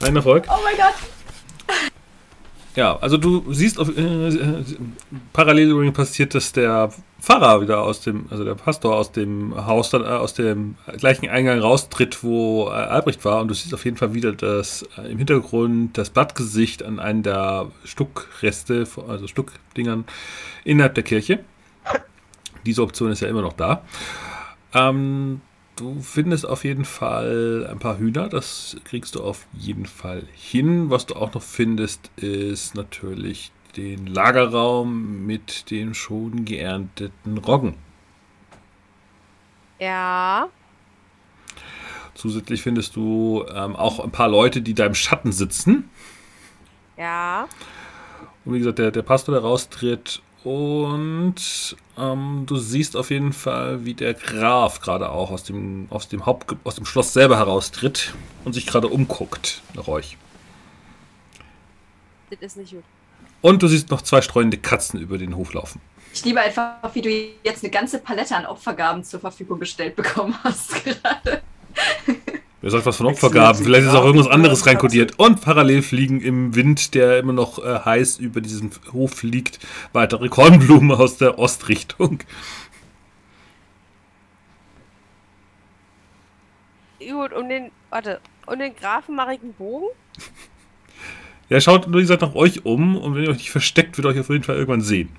A: Ein Erfolg?
C: Oh mein Gott.
A: Ja, also du siehst auf, äh, parallel übrigens passiert, dass der Pfarrer wieder aus dem, also der Pastor aus dem Haus dann äh, aus dem gleichen Eingang raustritt, wo äh, Albrecht war und du siehst auf jeden Fall wieder das äh, im Hintergrund das Blattgesicht an einem der Stuckreste, also Stuckdingern innerhalb der Kirche. Diese Option ist ja immer noch da. Ähm, du findest auf jeden Fall ein paar Hühner, das kriegst du auf jeden Fall hin. Was du auch noch findest, ist natürlich den Lagerraum mit den schon geernteten Roggen.
D: Ja.
A: Zusätzlich findest du ähm, auch ein paar Leute, die da im Schatten sitzen.
D: Ja.
A: Und wie gesagt, der, der Pastor, der raustritt. Und ähm, du siehst auf jeden Fall, wie der Graf gerade auch aus dem, aus dem Haupt, aus dem Schloss selber heraustritt und sich gerade umguckt nach euch.
D: Das ist nicht gut.
A: Und du siehst noch zwei streunende Katzen über den Hof laufen.
C: Ich liebe einfach, wie du jetzt eine ganze Palette an Opfergaben zur Verfügung gestellt bekommen hast [LAUGHS] gerade.
A: Wer sagt was von Opfergaben? Vielleicht ist auch irgendwas anderes reinkodiert. Und parallel fliegen im Wind, der immer noch äh, heiß über diesen Hof liegt, weitere Kornblumen aus der Ostrichtung.
D: Gut, um den, warte, um den Grafen mache ich einen Bogen.
A: Ja, schaut, wie gesagt, nach euch um und wenn ihr euch nicht versteckt, wird euch auf jeden Fall irgendwann sehen.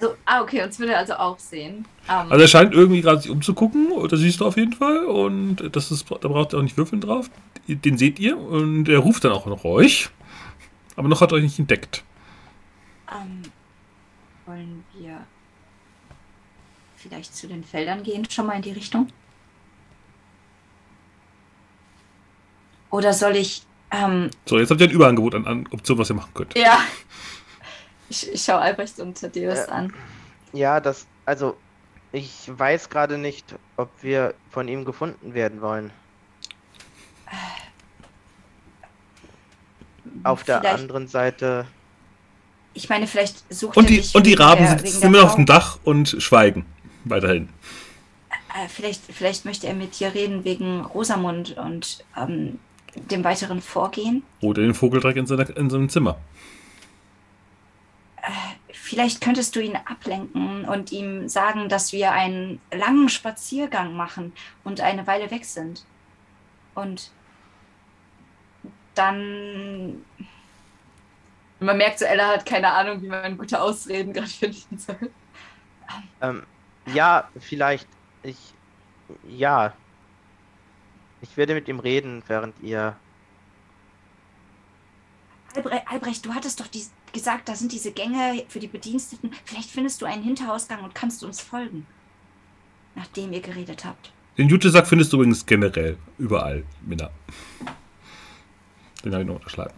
C: So, ah, okay, uns will er also auch sehen. Ähm,
A: Also er scheint irgendwie gerade sich umzugucken, das siehst du auf jeden Fall. Und das ist, da braucht ihr auch nicht würfeln drauf. Den seht ihr und er ruft dann auch noch euch. Aber noch hat er euch nicht entdeckt.
C: ähm, wollen wir vielleicht zu den Feldern gehen, schon mal in die Richtung? Oder soll ich, ähm,
A: So, jetzt habt ihr ein Überangebot an, an Optionen, was ihr machen könnt.
C: ja. Ich, ich schaue Albrecht und Thaddeus
E: Ja.
C: an.
E: Ja, das, also, ich weiß gerade nicht, ob wir von ihm gefunden werden wollen. Auf der anderen Seite,
C: Ich meine, vielleicht sucht
A: Und
C: er
A: die, und die Raben
C: der-
A: sitzen immer auf dem Dach und schweigen. Weiterhin.
C: Äh, vielleicht, vielleicht möchte er mit dir reden wegen Rosamund und ähm, dem weiteren Vorgehen.
A: Oder den Vogeldreck in, seiner, in seinem Zimmer.
C: Vielleicht könntest du ihn ablenken und ihm sagen, dass wir einen langen Spaziergang machen und eine Weile weg sind. Und dann. Man merkt so, Ella hat keine Ahnung, wie man gute Ausreden gerade finden soll.
E: ähm, ja, vielleicht, ich, ja. Ich werde mit ihm reden, während ihr,
C: Albrecht, Albrecht, du hattest doch dies, gesagt, da sind diese Gänge für die Bediensteten. Vielleicht findest du einen Hinterausgang und kannst uns folgen, nachdem ihr geredet habt.
A: Den Jutesack findest du übrigens generell überall, Minna. Den habe ich noch unterschlagen.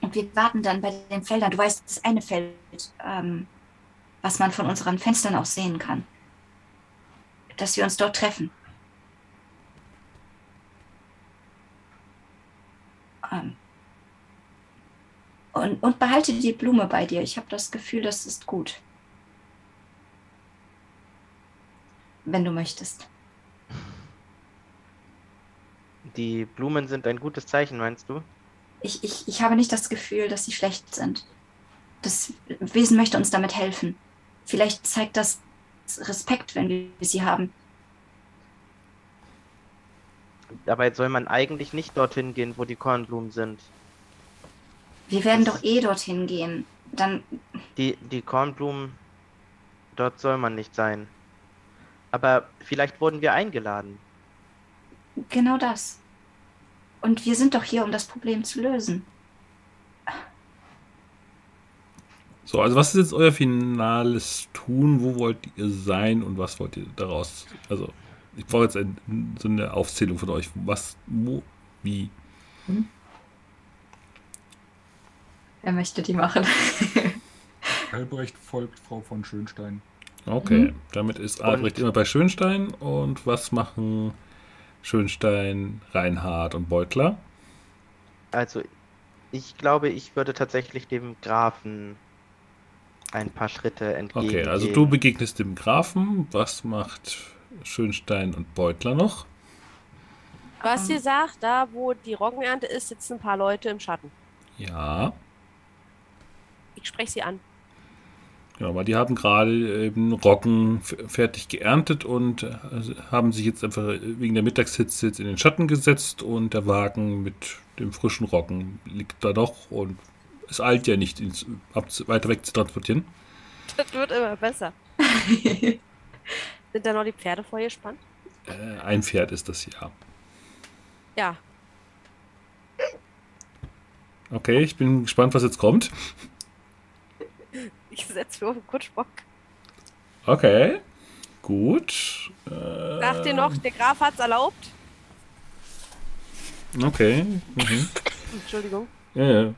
C: Und wir warten dann bei den Feldern. Du weißt, das eine Feld, ähm, was man von unseren Fenstern aus sehen kann. Dass wir uns dort treffen. Ähm, und, und behalte die Blume bei dir. Ich habe das Gefühl, das ist gut. Wenn du möchtest.
E: Die Blumen sind ein gutes Zeichen, meinst du?
C: Ich, ich, ich habe nicht das Gefühl, dass sie schlecht sind. Das Wesen möchte uns damit helfen. Vielleicht zeigt das Respekt, wenn wir sie haben.
E: Dabei soll man eigentlich nicht dorthin gehen, wo die Kornblumen sind.
C: Wir werden doch eh dorthin gehen. Dann.
E: Die, die Kornblumen, dort soll man nicht sein. Aber vielleicht wurden wir eingeladen.
C: Genau das. Und wir sind doch hier, um das Problem zu lösen.
A: So, also was ist jetzt euer finales Tun? Wo wollt ihr sein und was wollt ihr daraus? Also, ich brauche jetzt ein, so eine Aufzählung von euch. Was, wo, wie? Hm?
C: Er möchte die machen. [LAUGHS]
B: Albrecht folgt Frau von Schönstein.
A: Okay, mhm. damit ist Albrecht und? immer bei Schönstein. Und was machen Schönstein, Reinhard und Beutler?
E: Also, ich glaube, ich würde tatsächlich dem Grafen ein paar Schritte entgegen.
A: Okay, also du begegnest dem Grafen. Was macht Schönstein und Beutler noch?
D: Was ihr sagt, da wo die Roggenernte ist, sitzen ein paar Leute im Schatten.
A: Ja.
D: Ich spreche sie an.
A: Ja, weil die haben gerade eben Roggen fertig geerntet und äh, haben sich jetzt einfach wegen der Mittagshitze jetzt in den Schatten gesetzt und der Wagen mit dem frischen Roggen liegt da doch und es eilt ja nicht, ihn weiter weg zu transportieren.
D: Das wird immer besser. [LAUGHS] Sind da noch die Pferde vorgespannt?
A: Äh, ein Pferd ist das ja.
D: Ja.
A: Okay, ich bin gespannt, was jetzt kommt.
D: Ich setze nur auf den Kutschbock.
A: Okay, gut. Äh,
D: Sagt ihr noch, der Graf hat's erlaubt?
A: Okay. Mhm.
D: Entschuldigung.
A: Ja, ja.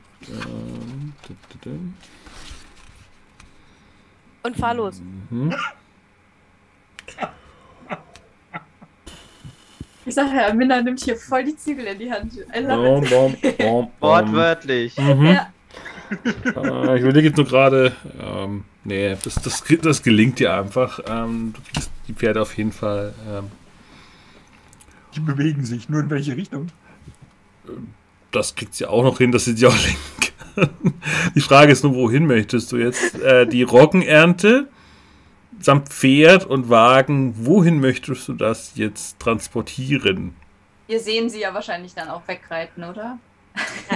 D: Und fahr los.
A: Mhm.
C: Ich sage ja, Minna nimmt hier voll die Zügel in die Hand.
A: Bom, [LAUGHS] bom, bom,
E: Wortwörtlich.
A: Mhm. Ja. äh, ich überlege jetzt nur gerade, ähm, nee, das, das, das gelingt dir einfach. Ähm, du kriegst die Pferde auf jeden Fall. Ähm,
B: die bewegen sich, nur in welche Richtung?
A: Das kriegt sie auch noch hin, dass sie sie auch lenken [LAUGHS] Die Frage ist nur, wohin möchtest du jetzt? Äh, die Roggenernte samt Pferd und Wagen, wohin möchtest du das jetzt transportieren?
C: Wir sehen sie ja wahrscheinlich dann auch wegreiten, oder?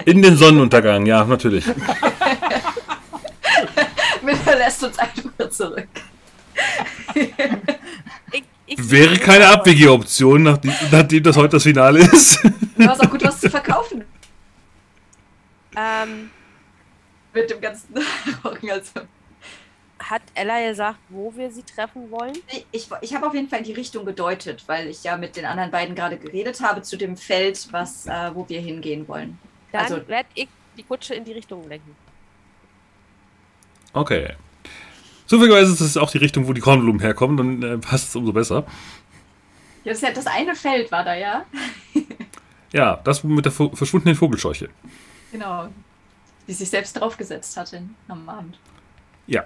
A: In den Sonnenuntergang, ja, natürlich. [LAUGHS]
C: Miller lässt uns einfach zurück.
D: Ich, ich
A: Wäre keine abwegige Option, nachdem, nachdem, das heute das Finale ist.
C: Du hast auch gut was zu verkaufen.
D: Ähm,
C: Mit dem ganzen [LAUGHS] Roggen, also
D: hat Ella gesagt, wo wir sie treffen wollen?
C: Ich, ich habe auf jeden Fall in die Richtung gedeutet, weil ich ja mit den anderen beiden gerade geredet habe zu dem Feld, was, äh, wo wir hingehen wollen.
D: Dann
C: also
D: werde ich die Kutsche in die Richtung lenken.
A: Okay. Zufälligerweise ist es auch die Richtung, wo die Kornblumen herkommen, dann äh, passt es umso besser.
C: Ja, das, ja, das eine Feld war da, ja? [LAUGHS]
A: ja, das mit der verschwundenen Vogelscheuche.
C: Genau. Die sich selbst draufgesetzt hatte am Abend.
A: Ja,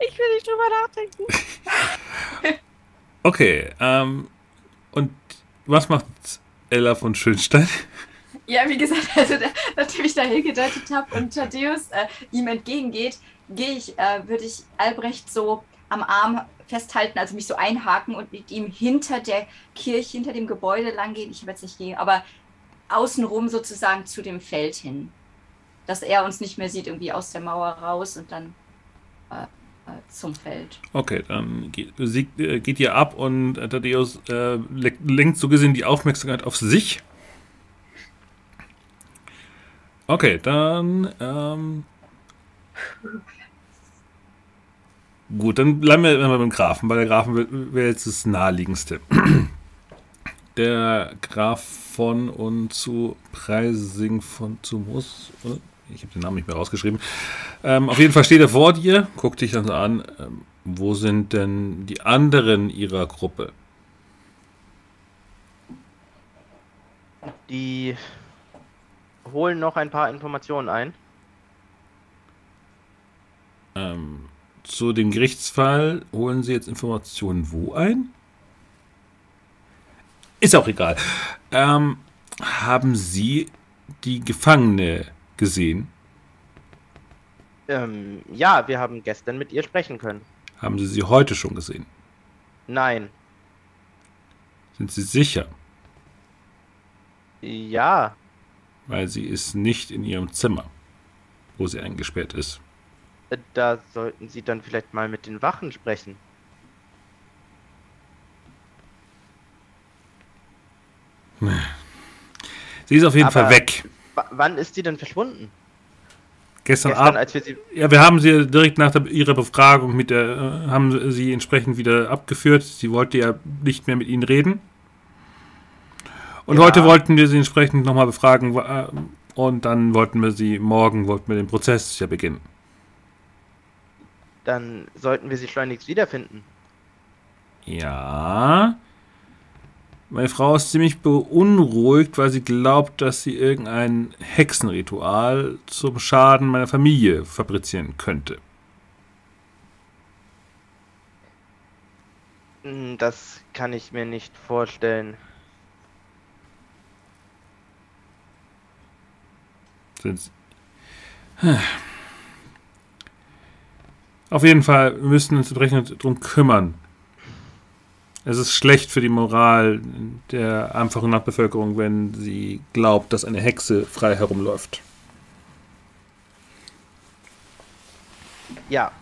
D: ich will nicht drüber nachdenken. [LAUGHS]
A: okay, ähm, und was macht Ella von Schönstein?
C: Ja, wie gesagt, also der, nachdem ich da hingedeutet habe und Thaddeus äh, ihm entgegengeht, gehe ich, äh, würde ich Albrecht so am Arm festhalten, also mich so einhaken und mit ihm hinter der Kirche, hinter dem Gebäude langgehen. Ich werde jetzt nicht gehen, aber außenrum sozusagen zu dem Feld hin. Dass er uns nicht mehr sieht, irgendwie aus der Mauer raus und dann äh, zum Feld.
A: Okay, dann geht, äh, geht ihr ab und Thaddeus äh, lenkt so gesehen die Aufmerksamkeit auf sich. Okay, dann. Ähm, gut, dann bleiben wir immer beim Grafen, weil der Grafen wäre jetzt das naheliegendste. [CLEARS THROAT] Der Graf von und zu Preising von zu Muss. Ich habe den Namen nicht mehr rausgeschrieben. Ähm, auf jeden Fall steht er vor dir, guckt dich dann so an. Ähm, wo sind denn die anderen ihrer Gruppe?
E: Die holen noch ein paar Informationen ein.
A: Ähm, zu dem Gerichtsfall holen Sie jetzt Informationen wo ein? Ist auch egal. Ähm, haben Sie die Gefangene gesehen?
E: Ähm, ja, wir haben gestern mit ihr sprechen können.
A: Haben Sie sie heute schon gesehen?
E: Nein.
A: Sind Sie sicher?
E: Ja,
A: Weil sie ist nicht in ihrem Zimmer, wo sie eingesperrt ist.
E: äh, da sollten Sie dann vielleicht mal mit den Wachen sprechen.
A: Sie ist auf jeden Fall
E: Aber-
A: weg.
E: Wann ist sie denn verschwunden?
A: Gestern,
E: Gestern,
A: Abend.
E: als wir sie.
A: Ja, wir haben sie direkt nach der, ihrer Befragung mit der, äh, haben sie entsprechend wieder abgeführt. Sie wollte ja nicht mehr mit ihnen reden. Und
E: Ja.
A: heute wollten wir sie entsprechend nochmal befragen äh, und dann wollten wir sie, morgen wollten wir den Prozess ja beginnen.
E: Dann sollten wir sie schleunigst wiederfinden.
A: Ja. Meine Frau ist ziemlich beunruhigt, weil sie glaubt, dass sie irgendein Hexenritual zum Schaden meiner Familie fabrizieren könnte.
E: Hm, Das kann ich mir nicht vorstellen.
A: Sind's- Auf jeden Fall wir müssen uns entsprechend darum kümmern. Es ist schlecht für die Moral der einfachen Landbevölkerung, wenn sie glaubt, dass eine Hexe frei herumläuft.
E: Ja.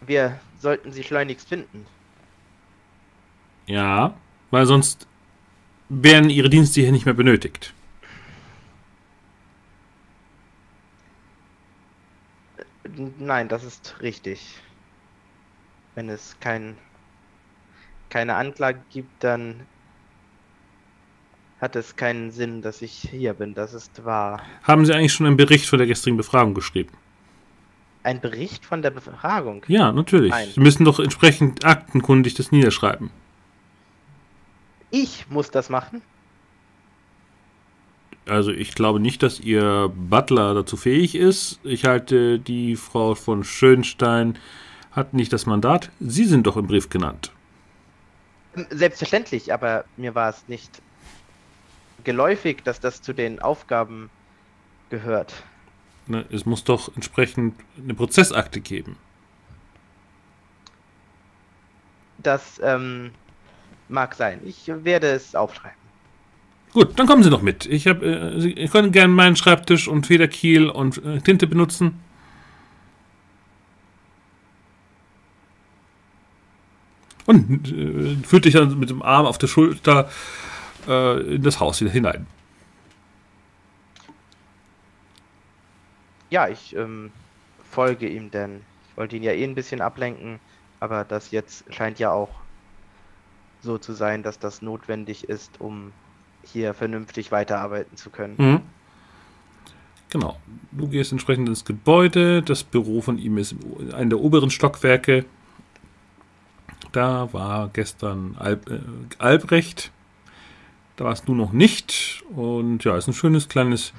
E: Wir sollten sie schleunigst finden.
A: Ja, weil sonst werden ihre Dienste hier nicht mehr benötigt.
E: N- Nein, das ist richtig. Wenn es kein, keine Anklage gibt, dann hat es keinen Sinn, dass ich hier bin. Das ist wahr.
A: Haben Sie eigentlich schon einen Bericht von der gestrigen Befragung geschrieben?
E: Ein Bericht von der Befragung.
A: Ja, natürlich.
E: Nein.
A: Sie müssen doch entsprechend aktenkundig das niederschreiben.
E: Ich muss das machen.
A: Also ich glaube nicht, dass Ihr Butler dazu fähig ist. Ich halte, die Frau von Schönstein hat nicht das Mandat. Sie sind doch im Brief genannt.
E: Selbstverständlich, aber mir war es nicht geläufig, dass das zu den Aufgaben gehört.
A: Ne, Es muss doch entsprechend eine Prozessakte geben.
E: Das ähm, mag sein. Ich werde es aufschreiben.
A: Gut, dann kommen Sie doch mit. Ich habe, äh, Sie können gerne meinen Schreibtisch und Federkiel und äh, Tinte benutzen. Und äh, führt dich dann mit dem Arm auf der Schulter äh, in das Haus wieder hinein.
E: Ja, ich ähm, folge ihm denn. Ich wollte ihn ja eh ein bisschen ablenken, aber das jetzt scheint ja auch so zu sein, dass das notwendig ist, um hier vernünftig weiterarbeiten zu können.
A: Mhm. Genau. Du gehst entsprechend ins Gebäude. Das Büro von ihm ist in einem der oberen Stockwerke. Da war gestern Alb, äh, Albrecht. Da warst du noch nicht. Und ja, ist ein schönes kleines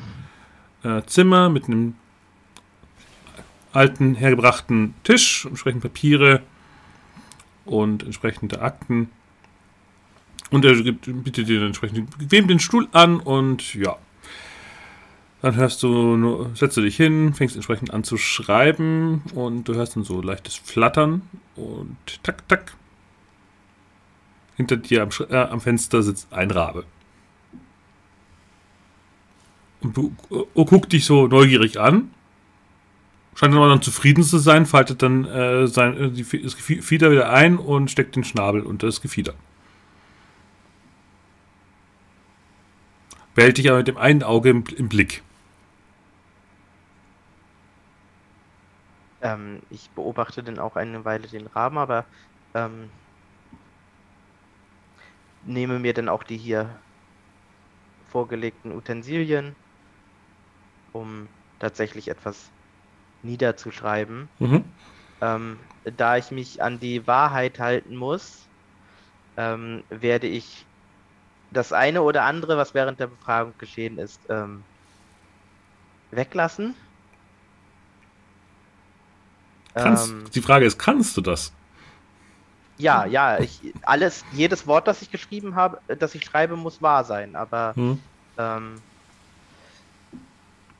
A: äh, Zimmer mit einem alten, hergebrachten Tisch, entsprechend Papiere und entsprechende Akten. Und er bietet dir entsprechend bequem den Stuhl an und ja. Dann hörst du, setzt du dich hin, fängst entsprechend an zu schreiben und du hörst dann so leichtes Flattern und tak, tak. Hinter dir am, äh, am Fenster sitzt ein Rabe. Und du äh, guckt dich so neugierig an. Scheint aber dann zufrieden zu sein, faltet dann äh, sein, äh, die, das Gefi- Gefieder wieder ein und steckt den Schnabel unter das Gefieder. Behält dich aber mit dem einen Auge im, im Blick.
E: Ähm, ich beobachte dann auch eine Weile den Rahmen, aber ähm, nehme mir dann auch die hier vorgelegten Utensilien, um tatsächlich etwas niederzuschreiben.
A: Mhm.
E: Ähm, da ich mich an die Wahrheit halten muss, ähm, werde ich das eine oder andere, was während der Befragung geschehen ist, ähm, weglassen.
A: Kannst,
E: Ähm,
A: die Frage ist, kannst du das?
E: Ja, ja, ich, alles, jedes Wort, das ich geschrieben habe, das ich schreibe, muss wahr sein, aber
A: Hm?
E: ähm,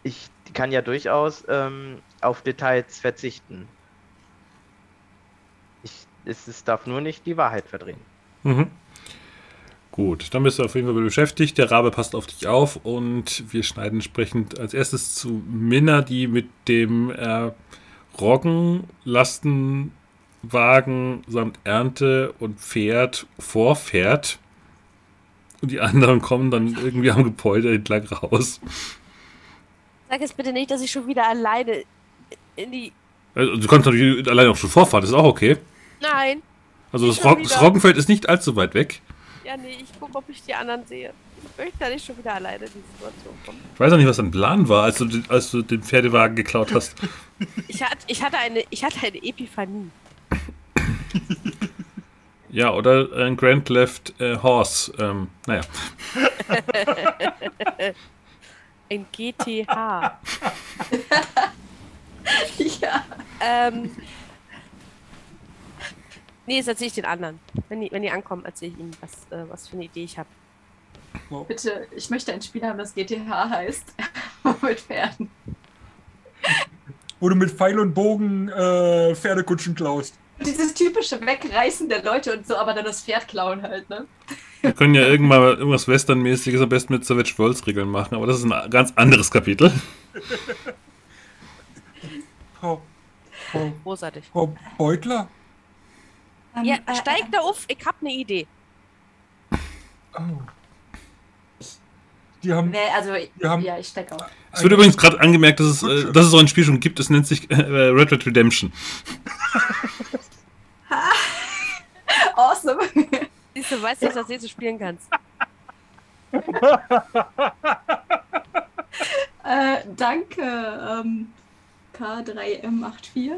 E: ich kann ja durchaus ähm, auf Details verzichten. Ich, es, es darf nur nicht die Wahrheit verdrehen.
A: Mhm. Gut, dann bist du auf jeden Fall beschäftigt. Der Rabe passt auf dich auf und wir schneiden entsprechend als erstes zu Minna, die mit dem äh, Roggen, Lastenwagen samt Ernte und Pferd vorfährt. Und die anderen kommen dann irgendwie am Gebäude entlang raus.
D: Sag jetzt bitte nicht, dass ich schon wieder alleine in die.
A: Also, du kannst natürlich alleine auch schon vorfahren, das ist auch okay.
D: Nein.
A: Also das, Rog das. Roggenfeld ist nicht allzu weit weg.
D: Ja, nee, ich gucke, ob ich die anderen sehe. Ich möchte da nicht schon wieder alleine in die Situation kommen.
A: Ich weiß auch nicht, was dein Plan war, als du, den- als du den Pferdewagen geklaut hast.
D: Ich, hat, ich, hatte eine, ich hatte eine Epiphanie.
A: Ja, oder ein Grand Left äh, Horse. Ähm, naja. [LAUGHS]
D: Ein GTH. [LAUGHS]
C: ja.
D: ähm. Nee, jetzt erzähle ich den anderen. Wenn die, wenn die ankommen, erzähle ich ihnen, was, äh, was für eine Idee ich habe.
C: Bitte, ich möchte ein Spiel haben, das GTH heißt. [LAUGHS] mit Pferden.
B: Wo du mit Pfeil und Bogen äh, Pferdekutschen klaust.
C: Dieses typische Wegreißen der Leute und so, aber dann das Pferd klauen halt, ne?
A: Wir können ja irgendwann mal irgendwas Westernmäßiges am besten mit Savage Worlds Regeln machen, aber das ist ein ganz anderes Kapitel.
B: Frau, Frau,
D: Großartig.
B: Frau Beutler?
C: Ähm,
D: Ja,
C: äh,
D: steig da auf, ich habe eine Idee.
B: Oh. Die haben
C: Wer, also,
B: Wir haben-
C: ja, ich steck auf.
A: Es wird übrigens gerade angemerkt, dass es, äh, dass es so ein Spiel schon gibt, es nennt sich äh, Red Red Redemption. [LAUGHS]
C: Awesome.
D: Siehst du, weißt du, dass du das spielen kannst. [LAUGHS]
C: äh, danke, ähm, K3M84.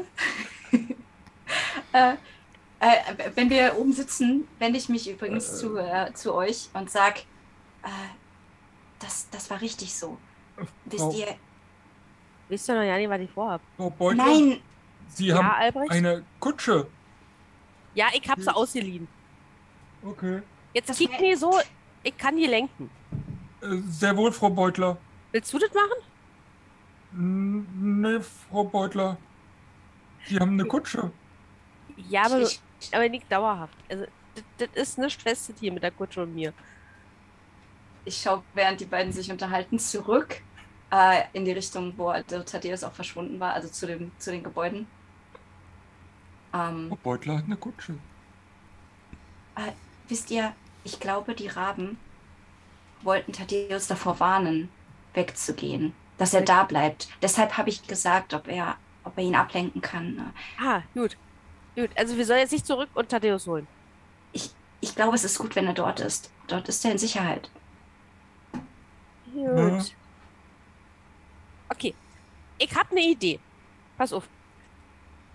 C: [LAUGHS] äh, äh, wenn wir oben sitzen, wende ich mich übrigens zu, äh, zu euch und sag, äh, das, das war richtig so. Wisst
B: Frau-
C: ihr?
D: Wisst ihr noch ja nicht, was ich vorhab?
B: Frau Beutler?
C: Nein,
B: Sie
D: Ja,
B: haben
D: Albrecht?
B: eine Kutsche.
D: Ja, ich hab sie ausgeliehen.
B: Okay.
D: Jetzt
C: Das
D: kick
C: wär-
D: mir so, ich kann die lenken.
B: Äh, sehr wohl, Frau Beutler.
D: Willst du das machen?
B: Nee, Frau Beutler. Sie haben eine Kutsche.
D: Ja, aber, aber nicht dauerhaft. Also, das, das ist nicht festes hier mit der Kutsche und mir.
C: Ich schaue, während die beiden sich unterhalten, zurück äh, in die Richtung, wo der Thaddeus auch verschwunden war, also zu, dem, zu den Gebäuden. Ähm,
B: Frau Beutler hat eine Kutsche.
C: Wisst ihr, ich glaube, die Raben wollten Thaddeus davor warnen, wegzugehen, dass er da bleibt. Deshalb habe ich gesagt, ob er, ob er ihn ablenken kann. ne?
D: Ah, gut. Gut, also wir sollen jetzt nicht zurück und Thaddeus holen.
C: Ich, ich glaube, es ist gut, wenn er dort ist. Dort ist er in Sicherheit.
D: Gut.
B: Ja.
D: Okay. Ich habe eine Idee. Pass auf.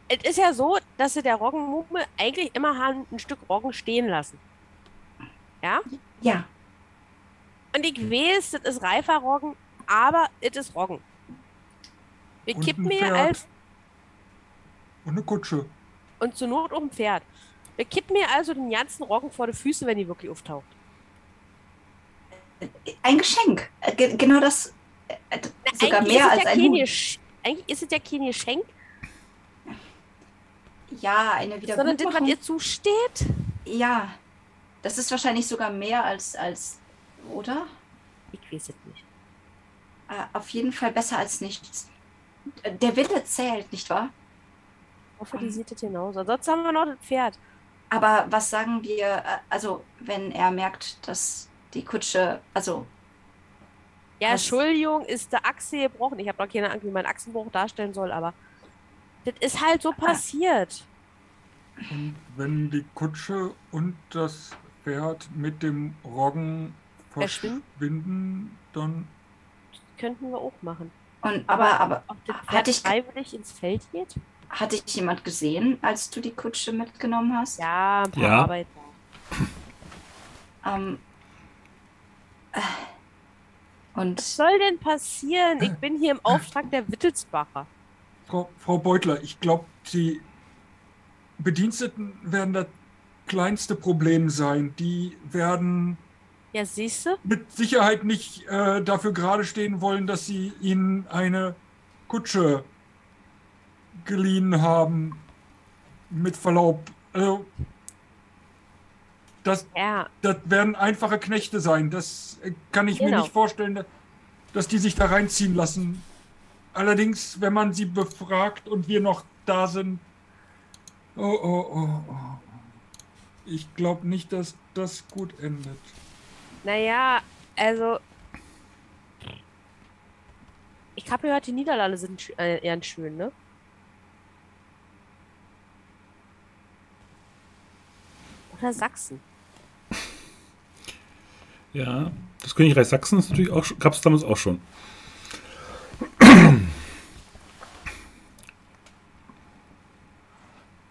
D: Es ist ja so, dass sie der Roggenmumme eigentlich immer haben ein Stück Roggen stehen lassen. Ja?
C: Ja,
D: Und ich weiß, das ist reifer Roggen, aber es ist Roggen. Wir
B: Und
D: kippen mir als
B: Und eine Kutsche.
D: und zur Not auch ein Pferd. Wir kippen mir also den ganzen Roggen vor die Füße, wenn die wirklich auftaucht.
C: Ein Geschenk. Äh, ge- genau das. äh, sogar
D: eigentlich
C: mehr
D: es
C: als
D: ja
C: ein
D: kein
C: Hut.
D: Gesch- Eigentlich ist es ja kein Geschenk,
C: Ja, eine
D: sondern das, was
C: Wiedergutmachung.
D: ihr zusteht.
C: Ja, das ist wahrscheinlich sogar mehr als, als oder?
D: Ich weiß es nicht.
C: Äh, auf jeden Fall besser als nichts. Der Wille zählt, nicht wahr?
D: Ich hoffe, die sieht das genauso. Sonst haben wir noch das Pferd.
C: Aber was sagen wir, äh, also wenn er merkt, dass die Kutsche, also
D: Ja,
C: Was-
D: Entschuldigung, ist der Achse gebrochen. Ich habe noch keine Ahnung, wie man Achsenbruch darstellen soll, aber das ist halt so passiert.
B: Und wenn die Kutsche und das Pferd mit dem Roggen
D: Verschwinden?
B: dann
D: Könnten wir auch machen.
C: und aber aber
D: Ob das
C: Hatte ich-
D: freiwillig ins Feld geht?
C: hat dich jemand gesehen, als du die Kutsche mitgenommen hast?
D: Ja, ein paar
A: Ja.
D: Arbeiter.
C: Ähm, Und
D: Was soll denn passieren? Ich bin hier im Auftrag der Wittelsbacher.
B: Frau, Frau Beutler, ich glaube, die Bediensteten werden das kleinste Problem sein. Die werden
D: Ja, siehst du?
B: mit Sicherheit nicht äh, dafür gerade stehen wollen, dass sie ihnen eine Kutsche geliehen haben. Mit Verlaub. Also, das,
D: Ja,
B: das werden einfache Knechte sein. Das äh, kann ich mir
D: Genau.
B: nicht vorstellen, dass die sich da reinziehen lassen. Allerdings, wenn man sie befragt und wir noch da sind. Oh, oh, oh, oh. Ich glaube nicht, dass das gut endet.
D: naja, also. Ich habe gehört, die Niederlande sind äh, eher schön, ne? Oder Sachsen.
A: Ja, das Königreich Sachsen ist natürlich auch, gab es damals auch schon.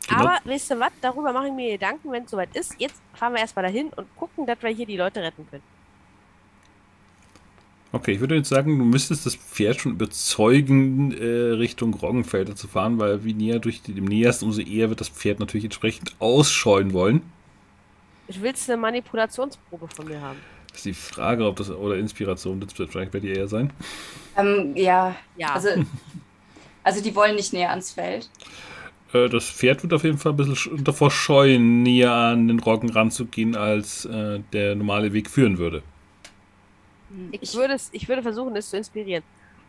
A: Genau.
D: Aber weißt du was? Darüber mache ich mir Gedanken, wenn es soweit ist. Jetzt fahren wir erstmal dahin und gucken, dass wir hier die Leute retten können.
A: Okay, ich würde jetzt sagen, du müsstest das Pferd schon überzeugen, äh, Richtung Roggenfelder zu fahren, weil wie näher durch die, dem näherst, umso eher wird das Pferd natürlich entsprechend ausscheuen wollen.
D: Ich willst eine Manipulationsprobe von mir haben.
A: Das ist die Frage, ob das oder Inspiration, das wird vielleicht bei dir eher sein.
C: ähm, ja,
D: Ja.
C: also, [LAUGHS] also die wollen nicht näher ans Feld.
A: Äh, das Pferd wird auf jeden Fall ein bisschen sch- davor scheuen, näher an den Roggen ranzugehen, als äh, der normale Weg führen würde.
D: Ich würde, es, ich würde versuchen, es zu inspirieren.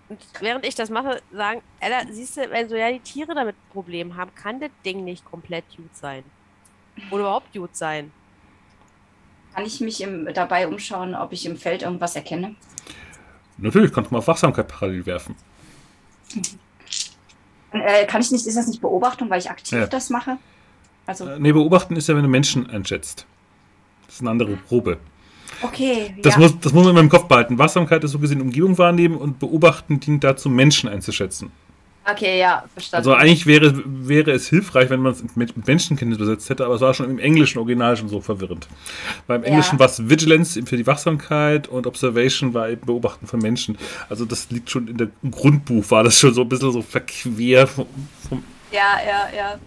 D: Und während ich das mache, sagen, Ella, siehst du, wenn so ja die Tiere damit Probleme haben, kann das Ding nicht komplett gut sein. Oder überhaupt gut sein.
C: Kann ich mich im, dabei umschauen, ob ich im Feld irgendwas erkenne?
A: Natürlich, kannst du mal auf Wachsamkeit parallel werfen.
C: Äh, kann ich nicht, ist das nicht Beobachtung, weil ich aktiv
A: Ja.
C: das mache? Also,
A: Äh, nee, beobachten ist ja, wenn du Menschen einschätzt. Das ist eine andere Probe.
C: okay.
A: Das,
C: ja.
A: muss, das muss man in meinem Kopf behalten. Wachsamkeit ist so gesehen Umgebung wahrnehmen und beobachten dient dazu, Menschen einzuschätzen.
C: Okay, ja, verstanden.
A: Also eigentlich wäre, wäre es hilfreich, wenn man es mit Menschenkenntnis übersetzt hätte, aber es war schon im englischen Original schon so verwirrend. Beim
C: Ja.
A: Englischen war es Vigilance für die Wachsamkeit und Observation war eben Beobachten von Menschen. Also das liegt schon in der im Grundbuch, war das schon so ein bisschen so verquer vom, vom
C: ja, ja, ja.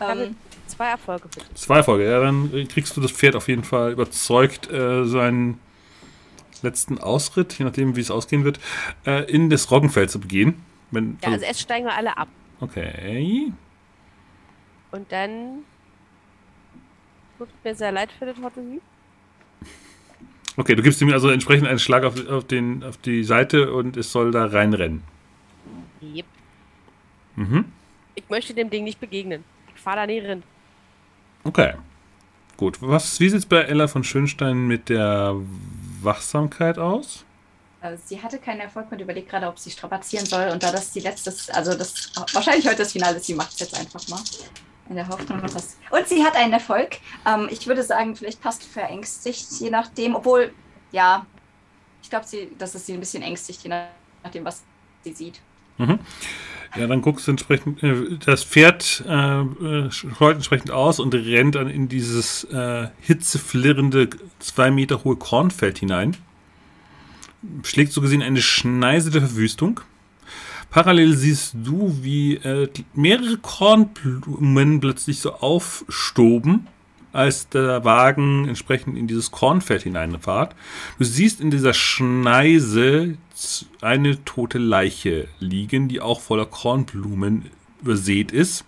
C: [LAUGHS]
D: habe
C: ähm,
D: zwei Erfolge dich.
A: zwei Folge. Ja, dann kriegst du das Pferd auf jeden Fall überzeugt, äh, seinen letzten Ausritt, je nachdem wie es ausgehen wird, äh, in das Roggenfeld zu begehen. Wenn,
D: Ja, also erst steigen wir alle ab.
A: okay.
D: Und dann. Tut mir sehr leid für das Hottesie.
A: Okay, du gibst ihm also entsprechend einen Schlag auf, auf, den, auf die Seite und es soll da reinrennen.
D: Yep.
A: Mhm.
D: Ich möchte dem Ding nicht begegnen. Ich fahre da nie rein.
A: Okay. Gut. Was, wie sieht es bei Ella von Schönstein mit der Wachsamkeit aus?
C: Äh, sie hatte keinen Erfolg und überlegt gerade, ob sie strapazieren soll. Und da das die letzte, also das wahrscheinlich heute das Finale ist, sie macht es jetzt einfach mal. In der Hoffnung, dass das. Und sie hat einen Erfolg. Ähm, ich würde sagen, vielleicht passt verängstigt, je nachdem. Obwohl, ja, ich glaube, dass es sie ein bisschen ängstigt, je nachdem, was sie sieht.
A: Mhm. Ja, dann guckst du entsprechend, äh, das Pferd äh, äh, scheut entsprechend aus und rennt dann in dieses äh, hitzeflirrende, zwei Meter hohe Kornfeld hinein. Schlägt so gesehen eine Schneise der Verwüstung. Parallel siehst du, wie äh, mehrere Kornblumen plötzlich so aufstoben, als der Wagen entsprechend in dieses Kornfeld hineinfahrt. Du siehst in dieser Schneise eine tote Leiche liegen, die auch voller Kornblumen übersät ist.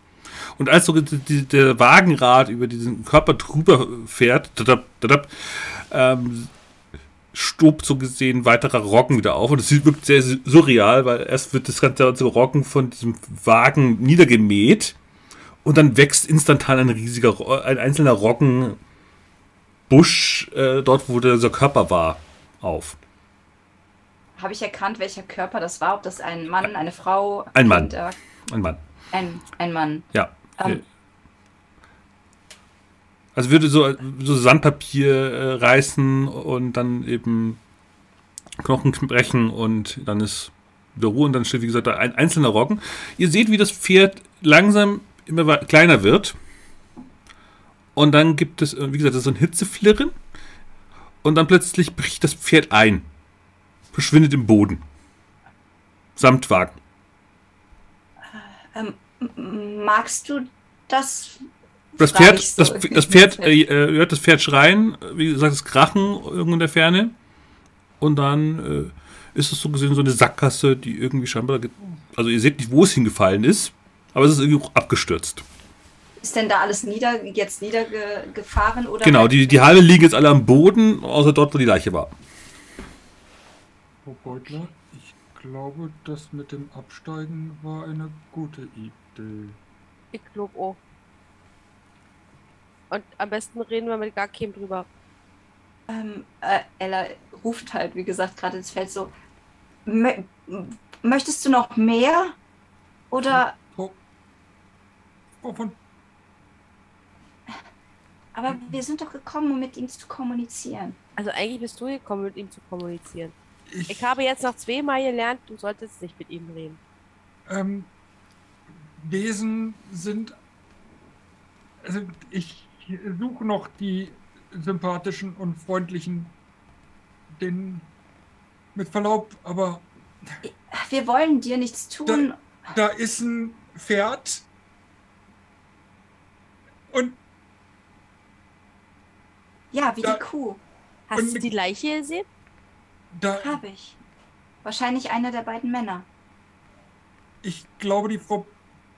A: Und als so der Wagenrad über diesen Körper drüber fährt, ähm, stobt so gesehen weiterer Roggen wieder auf. Und es wirkt sehr surreal, weil erst wird das ganze Roggen von diesem Wagen niedergemäht und dann wächst instantan ein riesiger, ein einzelner Roggenbusch äh, dort, wo dieser Körper war, auf.
C: Habe ich erkannt, welcher Körper das war? Ob das ein Mann, eine Frau?
A: Ein Mann.
C: Kind, äh,
A: Ein Mann.
C: ein, ein Mann.
A: Ja.
C: Ähm.
A: Also würde so, so Sandpapier äh, reißen und dann eben Knochen brechen und dann ist wieder Ruhe und dann steht, wie gesagt, da ein einzelner Roggen. Ihr seht, wie das Pferd langsam immer kleiner wird. Und dann gibt es, äh, wie gesagt, so ein Hitzeflirren. Und dann plötzlich bricht das Pferd ein. verschwindet im Boden. Samt Wagen.
C: Ähm, magst du das? [LAUGHS]
A: Das Pferd,
C: so.
A: das, das Pferd, äh, hört das Pferd schreien, wie gesagt, das Krachen irgendwo in der Ferne. Und dann äh, ist es so gesehen so eine Sackgasse, die irgendwie scheinbar, ge- also ihr seht nicht, wo es hingefallen ist, aber es ist irgendwie auch abgestürzt.
C: Ist denn da alles nieder, jetzt niedergefahren oder?
A: Genau, die, die Halle liegen jetzt alle am Boden, außer dort, wo die Leiche war.
B: Frau Beutler, ich glaube, das mit dem Absteigen war eine gute Idee.
D: Ich glaube auch. Und am besten reden wir mit gar keinem drüber.
C: Ähm, äh, Ella ruft halt, wie gesagt, gerade ins Feld so. "Mö- Möchtest du noch mehr? Oder,
B: Frau, Frau von
C: aber wir sind doch gekommen, um mit ihm zu kommunizieren.
D: Also eigentlich bist du gekommen, mit ihm zu kommunizieren.
B: ich,
D: Ich habe jetzt noch zweimal gelernt, du solltest nicht mit ihm reden.
B: ähm, Wesen sind. Also ich suche noch die sympathischen und freundlichen, den mit Verlaub, aber
C: Wir wollen dir nichts tun.
B: da ist ein Pferd und
C: Ja, wie
B: Da-
C: die Kuh.
D: Hast du die Leiche gesehen?
B: da
C: Habe ich. Wahrscheinlich einer der beiden Männer.
B: ich glaube die Frau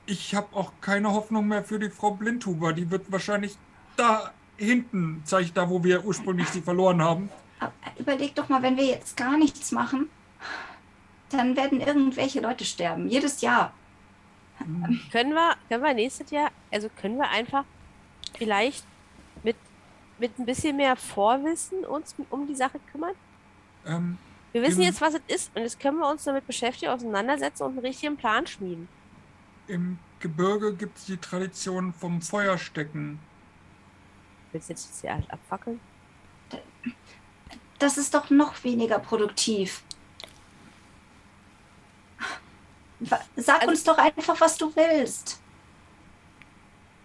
B: ich habe auch keine Hoffnung mehr für die Frau Blindhuber, die wird wahrscheinlich da hinten, zeige ich da, wo wir ursprünglich sie verloren haben.
C: Aber überleg doch mal, wenn wir jetzt gar nichts machen, dann werden irgendwelche Leute sterben. Jedes Jahr. [LAUGHS]
D: Können wir, können wir nächstes Jahr, also können wir einfach vielleicht mit, mit ein bisschen mehr Vorwissen uns um die Sache kümmern?
B: Ähm,
D: Wir wissen
B: Im-
D: jetzt, was es ist und jetzt können wir uns damit beschäftigen, auseinandersetzen und einen richtigen Plan schmieden.
B: Im Gebirge gibt es die Tradition vom Feuerstecken.
D: Willst du jetzt das hier alles abfackeln?
C: Das ist doch noch weniger produktiv. Sag
D: Also-
C: uns doch einfach, was du willst.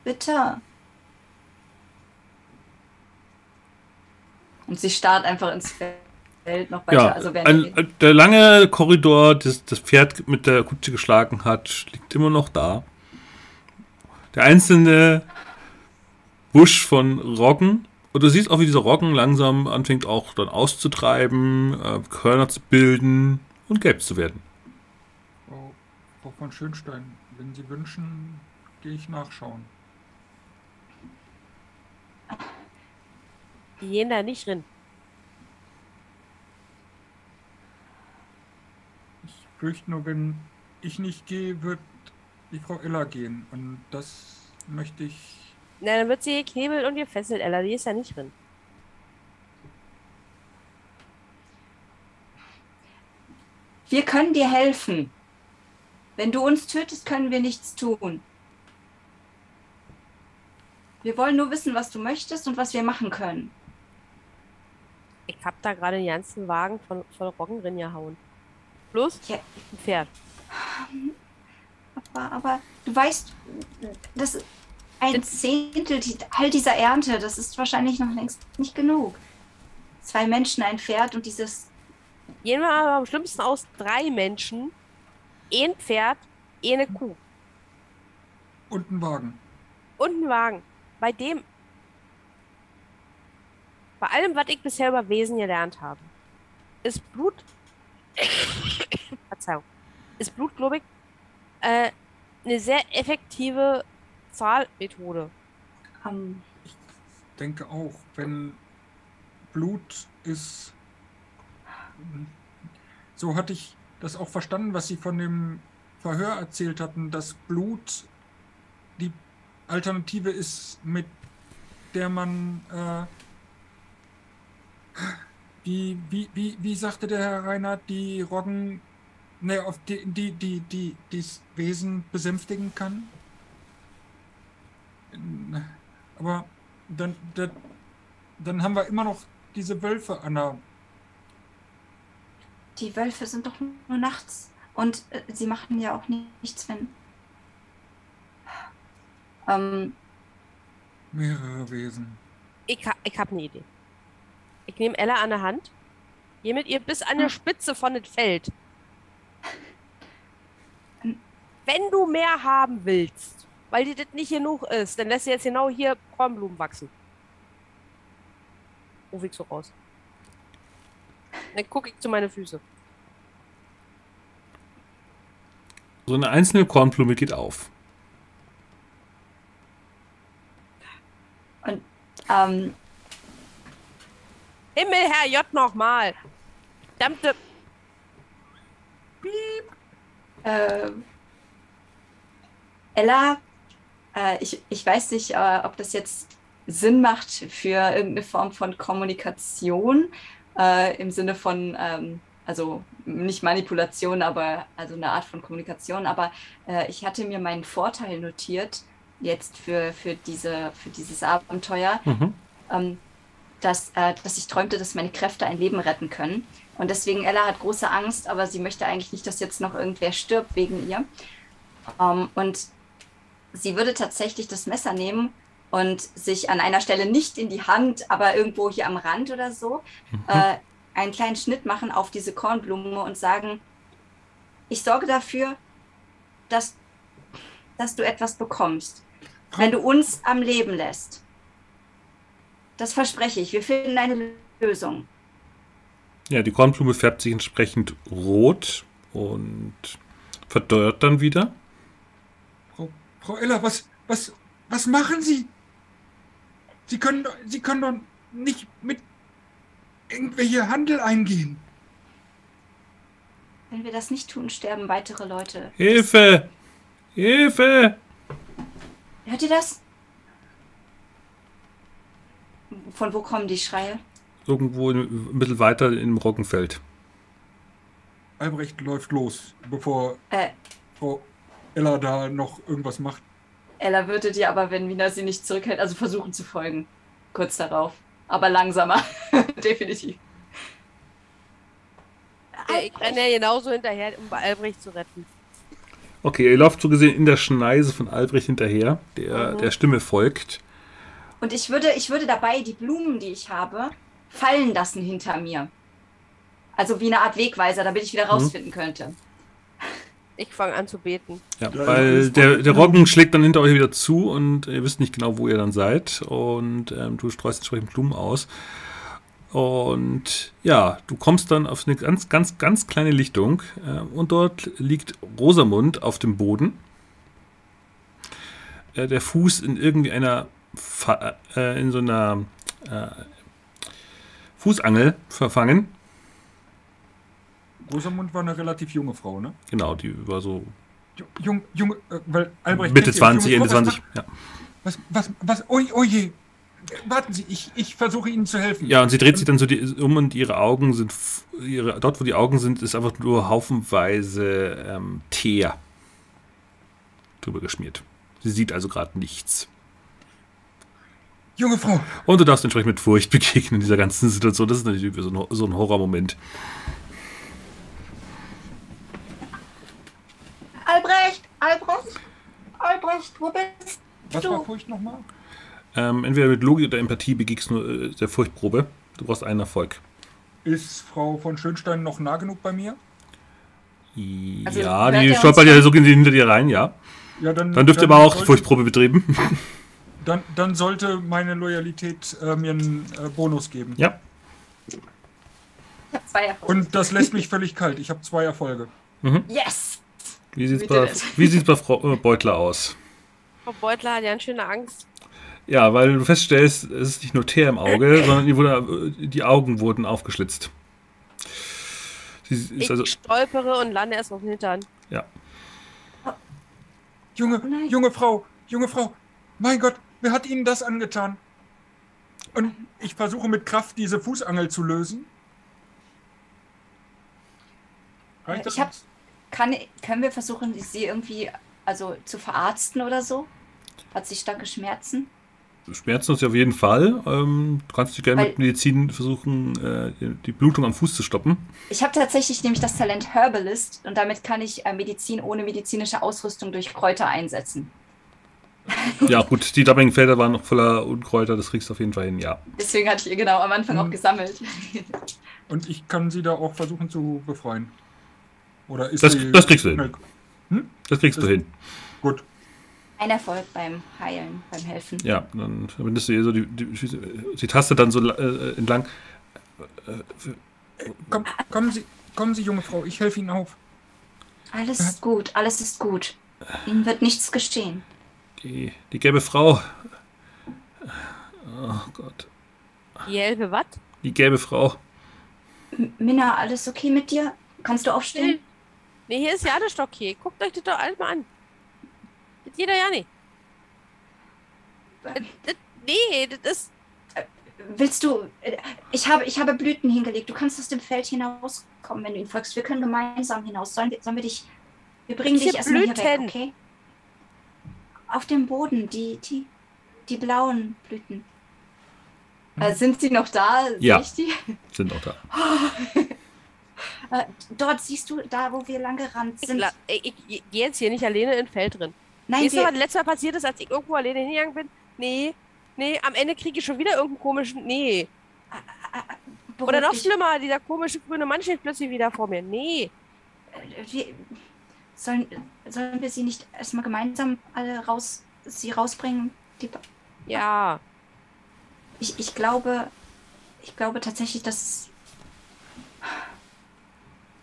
C: Bitte. Und sie starrt einfach ins Feld noch weiter.
A: Ja,
C: also
A: ein- der lange Korridor, das das Pferd mit der Kutsche geschlagen hat, liegt immer noch da. Der einzelne Busch von Roggen. Und du siehst auch, wie dieser Roggen langsam anfängt auch dann auszutreiben, äh, Körner zu bilden und gelb zu werden.
B: Frau, Frau von Schönstein, wenn Sie wünschen, gehe ich nachschauen.
D: Die gehen da nicht drin.
B: Ich fürchte nur, wenn ich nicht gehe, wird die Frau Ella gehen. Und das möchte ich.
D: Na, dann wird sie geknebelt und gefesselt, Ella. Die ist ja nicht drin.
C: wir können dir helfen. Wenn du uns tötest, können wir nichts tun. Wir wollen nur wissen, was du möchtest und was wir machen können.
D: Ich hab da gerade den ganzen Wagen von, voll Roggen drin gehauen. Plus
C: Ja,
D: ein Pferd.
C: aber, aber du weißt, das ist ein Zehntel die- all dieser Ernte, das ist wahrscheinlich noch längst nicht genug. Zwei Menschen, ein Pferd und dieses.
D: Gehen wir aber am schlimmsten aus drei Menschen, ein Pferd, eine Kuh
B: Und einen Wagen.
D: und ein Wagen. Bei dem, bei allem, was ich bisher über Wesen gelernt habe, ist Blut, [COUGHS] Verzeihung, ist Blut, glaube ich, äh, eine sehr effektive Zahlmethode.
C: Ähm,
B: Ich denke auch, wenn Blut ist. So hatte ich das auch verstanden, was Sie von dem Verhör erzählt hatten, dass Blut die Alternative ist, mit der man. Äh, die, wie, wie, wie sagte der Herr Reinhardt, die Roggen. Ne, auf die, die, die, die, das Wesen besänftigen kann? Aber dann, dann, dann haben wir immer noch diese Wölfe an der.
C: die Wölfe sind doch nur nachts. Und äh, sie machen ja auch nichts, wenn. Ähm,
B: Mehrere Wesen.
D: Ich, ha ich habe eine Idee. Ich nehme Ella an der Hand Geh mit ihr bis an der Spitze von dem Feld. [LAUGHS] Wenn du mehr haben willst, weil dir das nicht genug ist, dann lässt du jetzt genau hier Kornblumen wachsen. Ruf ich so raus. Dann gucke ich zu meine Füße.
A: So eine einzelne Kornblume geht auf.
C: Und ähm,
D: Himmel, Herr J. nochmal. Verdammte.
C: äh, Ella, äh, ich, ich weiß nicht, äh, ob das jetzt Sinn macht für irgendeine Form von Kommunikation äh, im Sinne von, ähm, also nicht Manipulation, aber also eine Art von Kommunikation. Aber äh, ich hatte mir meinen Vorteil notiert jetzt für, für, diese, für dieses Abenteuer,
A: Mhm.
C: ähm, dass, äh, dass ich träumte, dass meine Kräfte ein Leben retten können. Und deswegen, Ella hat große Angst, aber sie möchte eigentlich nicht, dass jetzt noch irgendwer stirbt wegen ihr. Ähm, und sie würde tatsächlich das Messer nehmen und sich an einer Stelle nicht in die Hand, aber irgendwo hier am Rand oder so, äh, einen kleinen Schnitt machen auf diese Kornblume und sagen, ich sorge dafür, dass, dass du etwas bekommst, wenn du uns am Leben lässt. Das verspreche ich. Wir finden eine Lösung.
A: Ja, die Kornblume färbt sich entsprechend rot und verdorrt dann wieder.
B: Frau, Eller, was, was, was machen Sie? Sie können, doch- Sie können doch nicht mit irgendwelche Handel eingehen.
C: Wenn wir das nicht tun, sterben weitere Leute.
A: Hilfe! Hilfe!
C: Hört ihr das? Von wo kommen die Schreie?
A: Irgendwo ein bisschen weiter im Roggenfeld.
B: Albrecht läuft los, bevor
C: Äh,
B: Frau Eller da noch irgendwas macht.
C: Ella würde dir aber, wenn Mina sie nicht zurückhält, also versuchen zu folgen. Kurz darauf. Aber langsamer. [LAUGHS] Definitiv.
D: Ich renne ja genauso hinterher, um Albrecht zu retten.
A: Okay, ihr lauft so gesehen in der Schneise von Albrecht hinterher, der der Stimme folgt.
C: Und ich würde, ich würde dabei die Blumen, die ich habe, fallen lassen hinter mir. Also wie eine Art Wegweiser, damit ich wieder rausfinden könnte.
D: Ich fange an zu beten.
A: Ja, weil
B: das-
A: der, der Roggen schlägt dann hinter euch wieder zu und ihr wisst nicht genau, wo ihr dann seid. Und ähm, du streust entsprechend Blumen aus. Und ja, du kommst dann auf eine ganz, ganz, ganz kleine Lichtung. Äh, und dort liegt Rosamund auf dem Boden. Äh, der Fuß in irgendwie einer, Fa äh, in so einer äh, Fußangel verfangen.
B: Rosamund war eine relativ junge Frau, ne?
A: Genau, die war so
B: Ju- Jung, junge, äh, weil Albrecht.
A: Mitte
B: kennt sie als
A: 20,
B: junge
A: Ende
B: Frau.
A: 20. Ja.
B: Was, was, was, oh, oh je. Warten Sie, ich, ich versuche Ihnen zu helfen.
A: Ja, und sie dreht sich dann so die, um und ihre Augen sind, ihre, dort wo die Augen sind, ist einfach nur haufenweise ähm, Teer drüber geschmiert. Sie sieht also gerade nichts.
B: Junge Frau,
A: Und du darfst entsprechend mit Furcht begegnen in dieser ganzen Situation. Das ist natürlich so ein, so ein Horrormoment.
C: Albrecht! Albrecht! Albrecht, wo bist
B: was
C: Du.
B: war Furcht nochmal?
A: Ähm, entweder mit Logik oder Empathie begegnest du äh, der Furchtprobe. Du brauchst einen Erfolg.
B: Ist Frau von Schönstein noch nah genug bei mir?
C: Also,
A: ja, die
C: er
A: stolpert ja so hinter dir rein, ja.
B: Ja, dann,
A: Dann dürft ihr aber auch die Furchtprobe betrieben. [LAUGHS]
B: dann, dann sollte meine Loyalität äh, mir einen äh, Bonus geben.
A: ja.
C: Ich habe zwei Erfolge.
B: Und das lässt mich völlig kalt. Ich habe zwei Erfolge.
C: Yes!
A: Wie sieht's bei, wie sieht's bei Frau äh, Beutler aus?
D: Frau Beutler hat ja eine schöne Angst.
A: Ja, weil du feststellst, es ist nicht nur Teer im Auge, [LAUGHS] sondern ihr wurde, die Augen wurden aufgeschlitzt. Sie ist
D: Ich
A: also,
D: stolpere und lande erst auf den Hintern.
A: ja.
B: Junge,
C: Oh nein.
B: junge Frau, junge Frau, mein Gott, wer hat Ihnen das angetan? Und ich versuche mit Kraft diese Fußangel zu lösen. Reicht
C: Äh,
B: das?
C: ich hab- Kann, können wir versuchen, sie irgendwie also zu verarzten oder so? Hat sie starke Schmerzen?
A: Schmerzen ist ja auf jeden Fall. Ähm, du kannst dich gerne
C: Weil-
A: mit Medizin versuchen, äh, die- Blutung am Fuß zu stoppen.
C: Ich habe tatsächlich nämlich das Talent Herbalist und damit kann ich äh, Medizin ohne medizinische Ausrüstung durch Kräuter einsetzen. [LAUGHS]
A: Ja, gut, die Dubbing-Felder waren noch voller Unkräuter, das kriegst du auf jeden Fall hin, ja.
C: Deswegen hatte ich ihr genau am Anfang auch gesammelt.
B: Und ich kann sie da auch versuchen zu befreien. Oder ist
A: Das,
B: sie
A: das kriegst du hin.
B: Schnell-
A: Das kriegst du
B: Das-
A: hin.
B: Gut.
C: Ein Erfolg beim Heilen, beim Helfen.
A: Ja, dann verbindest du ihr so die, die, die Taste dann so äh, entlang.
B: Komm, kommen Sie, kommen Sie, junge Frau, ich helfe Ihnen auf.
C: Alles ist gut, alles ist gut. Ihnen wird nichts geschehen.
A: Die, die gelbe Frau. Oh Gott.
D: Die Helfe, was?
A: Die gelbe Frau.
C: M Minna, alles okay mit dir? Kannst du aufstehen?
D: Nee, hier ist ja alles okay. Guckt euch das doch alles mal an. Das doch ja nicht. Nee, das ist.
C: Willst du. äh, Ich habe, ich habe Blüten hingelegt. Du kannst aus dem Feld hinauskommen, wenn du ihn folgst. Wir können gemeinsam hinaus. Sollen wir, sollen wir dich. Wir bringen
D: Welche
C: dich erstmal hier weg,
D: Blüten?
C: okay? Auf dem Boden, die, die, die blauen Blüten. Äh, sind sie noch da? Sehe
A: Ja.
C: ich die?
A: Sind auch da. [LAUGHS]
C: Äh, dort siehst du, da wo wir lang gerannt sind.
D: ich, ich, gehe jetzt hier nicht alleine in Feld drin.
C: Nein,
D: Weißt du, was letztes Mal passiert ist, als ich irgendwo alleine hingegangen bin? Nee, nee, am Ende kriege ich schon wieder irgendeinen komischen. Nee.
C: beruhig
D: Oder noch schlimmer, dieser komische grüne Mann steht plötzlich wieder vor mir. Nee.
C: Äh, wir, sollen, sollen wir sie nicht erstmal gemeinsam alle raus, sie rausbringen?
D: Ja.
C: ich, ich glaube, ich glaube tatsächlich, dass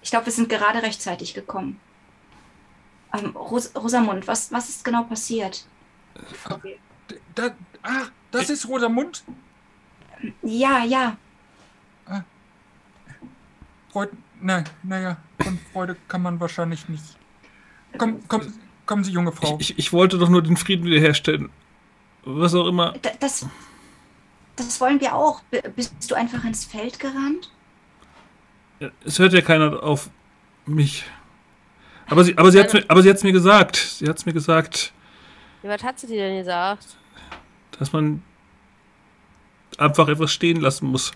C: ich glaube, wir sind gerade rechtzeitig gekommen. Ähm, Ros Rosamund, was, was ist genau passiert?
B: D- Da, ah, das ist Rosamund.
C: Ja, ja,
B: Freude, nein, naja, von Freude kann man wahrscheinlich nicht. Komm, komm, kommen Sie, junge Frau.
A: Ich, ich wollte doch nur den Frieden wiederherstellen. Was auch immer.
C: das, das wollen wir auch. Bist du einfach ins Feld gerannt?
A: Es hört ja keiner auf mich. Aber sie, aber sie hat mir, aber sie hat's mir gesagt. Sie hat's mir gesagt,
D: Ja, Was hat sie dir denn gesagt?
A: dass man einfach etwas stehen lassen muss.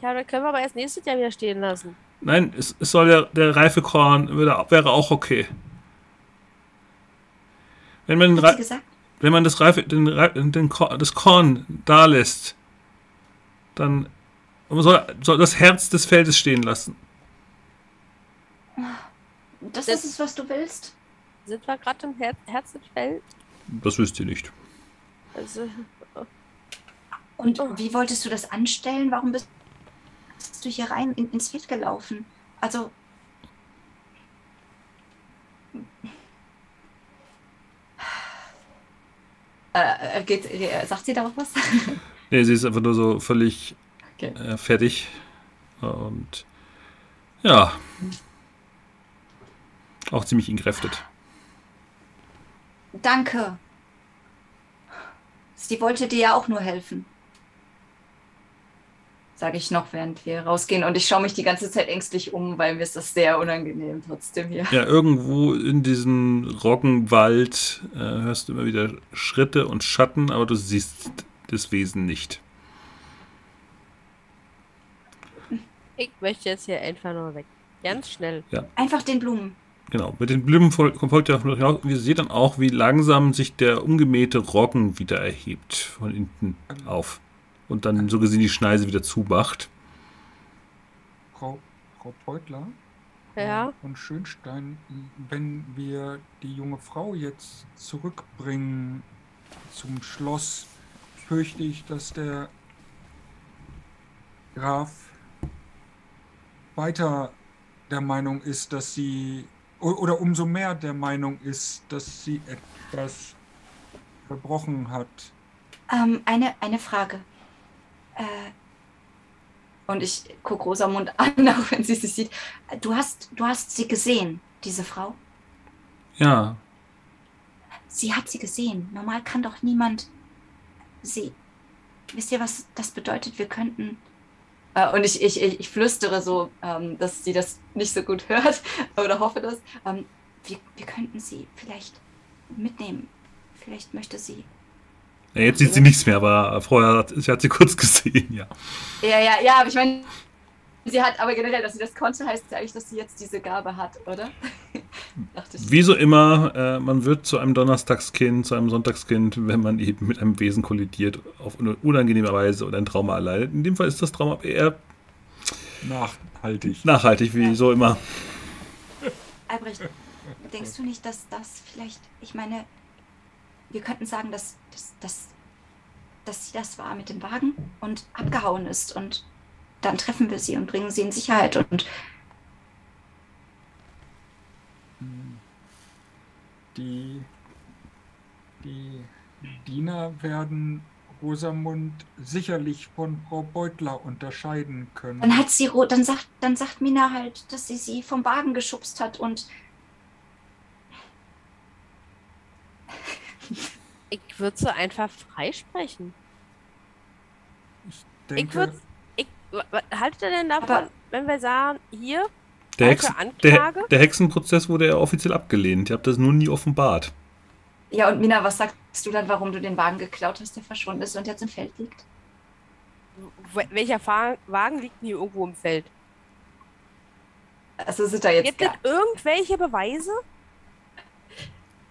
D: Ja, dann können wir aber erst nächstes Jahr wieder stehen lassen.
A: Nein, es, es soll ja der reife Korn würde, wäre auch okay. Wenn man, den
C: Hat
A: wenn man das reife, den, den, Kor- das Korn da lässt, dann man soll, soll das Herz des Feldes stehen lassen.
C: Das,
D: Das-
C: ist es, was du willst?
D: Sind wir gerade im Her Herzenfeld?
A: Das wisst ihr nicht.
D: Also,
C: Und
D: Oh.
C: wie wolltest du das anstellen? Warum bist du hier rein in, ins Feld gelaufen? Also. Äh, äh, geht, äh, sagt sie darauf was?
A: Nee, sie ist einfach nur so völlig
C: Okay.
A: äh, fertig. Und ja. Auch ziemlich entkräftet.
C: Danke. Sie wollte dir ja auch nur helfen. Sage ich noch, während wir rausgehen. Und ich schaue mich die ganze Zeit ängstlich um, weil mir ist das sehr unangenehm trotzdem hier.
A: Ja, irgendwo in diesem Roggenwald äh, hörst du immer wieder Schritte und Schatten, aber du siehst das Wesen nicht.
D: Ich möchte jetzt hier einfach nur weg. Ganz schnell.
C: Einfach den Blumen.
A: Genau, mit den Blumen fol- folgt noch hinaus. Wir sehen dann auch, wie langsam sich der umgemähte Roggen wieder erhebt von hinten auf. Und dann so gesehen die Schneise wieder zumacht.
B: Frau, Frau Beutler
D: Ja.
B: von Schönstein, wenn wir die junge Frau jetzt zurückbringen zum Schloss, fürchte ich, dass der Graf weiter der Meinung ist, dass sie, oder umso mehr der Meinung ist, dass sie etwas verbrochen hat.
C: Ähm, eine, eine Frage. Äh, und ich gucke Rosamund [LAUGHS] an, auch wenn sie sie sieht. Du hast, du hast sie gesehen, diese Frau.
A: Ja,
C: Sie hat sie gesehen. Normal kann doch niemand sie. Wisst ihr, was das bedeutet? Wir könnten. Äh, und ich, ich, ich, flüstere so, ähm, dass sie das nicht so gut [LAUGHS] hört oder hoffe das. Ähm, wir, wir könnten sie vielleicht mitnehmen. Vielleicht möchte sie.
A: Ja, jetzt sieht sie nichts mehr, aber vorher hat, sie hat sie kurz [LAUGHS] gesehen, ja.
C: Ja, ja, ja, aber ich meine, sie hat, aber generell, dass sie das konnte, heißt ja eigentlich, dass sie jetzt diese Gabe hat, oder? [LAUGHS]
A: Wie so immer, äh, man wird zu einem Donnerstagskind, zu einem Sonntagskind, wenn man eben mit einem Wesen kollidiert, auf eine unangenehme Weise oder ein Trauma erleidet. In dem Fall ist das Trauma eher
B: nachhaltig.
A: Nachhaltig, wie so immer.
C: Albrecht, denkst du nicht, dass das vielleicht, ich meine, wir könnten sagen, dass, dass, dass, dass sie das war mit dem Wagen und abgehauen ist und dann treffen wir sie und bringen sie in Sicherheit und
B: Die, die Diener werden Rosamund sicherlich von Frau Beutler unterscheiden können.
C: dann hat sie, dann sagt, dann sagt Mina halt, dass sie sie vom Wagen geschubst hat und
D: Ich würde sie einfach freisprechen.
B: ich denke,
D: Ich haltet ihr denn davon,
C: Aber-
D: wenn wir sagen, hier,
A: Der,
D: Anklage?
A: der, der Hexenprozess wurde ja offiziell abgelehnt. Ihr habt das nur nie offenbart.
C: ja und Mina, was sagst du dann, warum du den Wagen geklaut hast, der verschwunden ist und jetzt im Feld liegt?
D: welcher Fa Wagen liegt denn hier irgendwo im Feld?
C: Also sind da jetzt
D: Gibt es irgendwelche Beweise?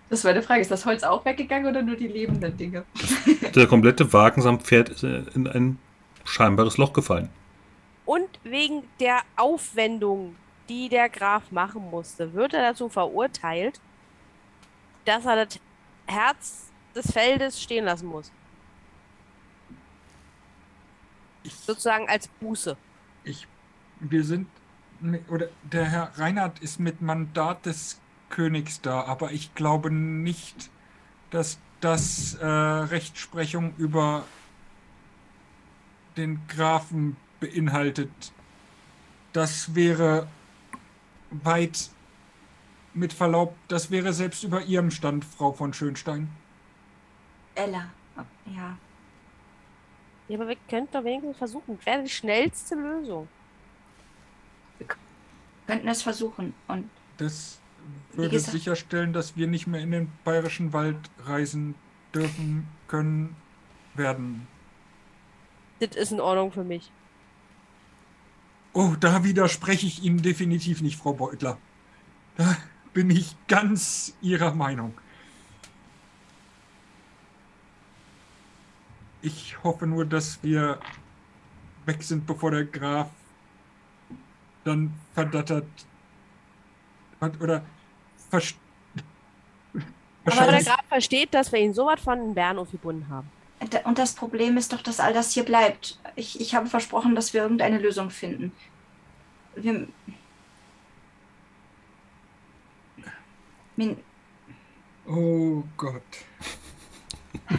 C: Das ist meine Frage, ist das Holz auch weggegangen oder nur die lebenden Dinge?
A: Der komplette Wagen samt Pferd ist in ein scheinbares Loch gefallen.
D: Und wegen der Aufwendung, die der Graf machen musste, wird er dazu verurteilt, dass er das Herz des Feldes stehen lassen muss.
B: ich,
D: Sozusagen als Buße.
B: ich, wir sind, oder der Herr Reinhardt ist mit Mandat des Königs da, aber ich glaube nicht, dass das äh, Rechtsprechung über den Grafen beinhaltet. Das wäre weit, mit Verlaub, das wäre selbst über Ihrem Stand, Frau von Schönstein.
C: Ella, ja.
D: Ja, aber wir könnten doch wenigstens versuchen. Das wäre die schnellste Lösung.
C: Könnten es versuchen. Und
B: Das würde
C: gesagt-
B: sicherstellen, dass wir nicht mehr in den bayerischen Wald reisen dürfen, können, werden.
D: Das ist in Ordnung für mich.
B: Oh, da widerspreche ich Ihnen definitiv nicht, Frau Beutler. Da bin ich ganz Ihrer Meinung. Ich hoffe nur, dass wir weg sind, bevor der Graf dann verdattert hat oder verst
D: Aber der Graf versteht, dass wir ihn so weit von den Bären aufgebunden haben.
C: Und das Problem ist doch, dass all das hier bleibt. Ich, ich habe versprochen, dass wir irgendeine Lösung finden. Wir. Min,
B: Oh Gott.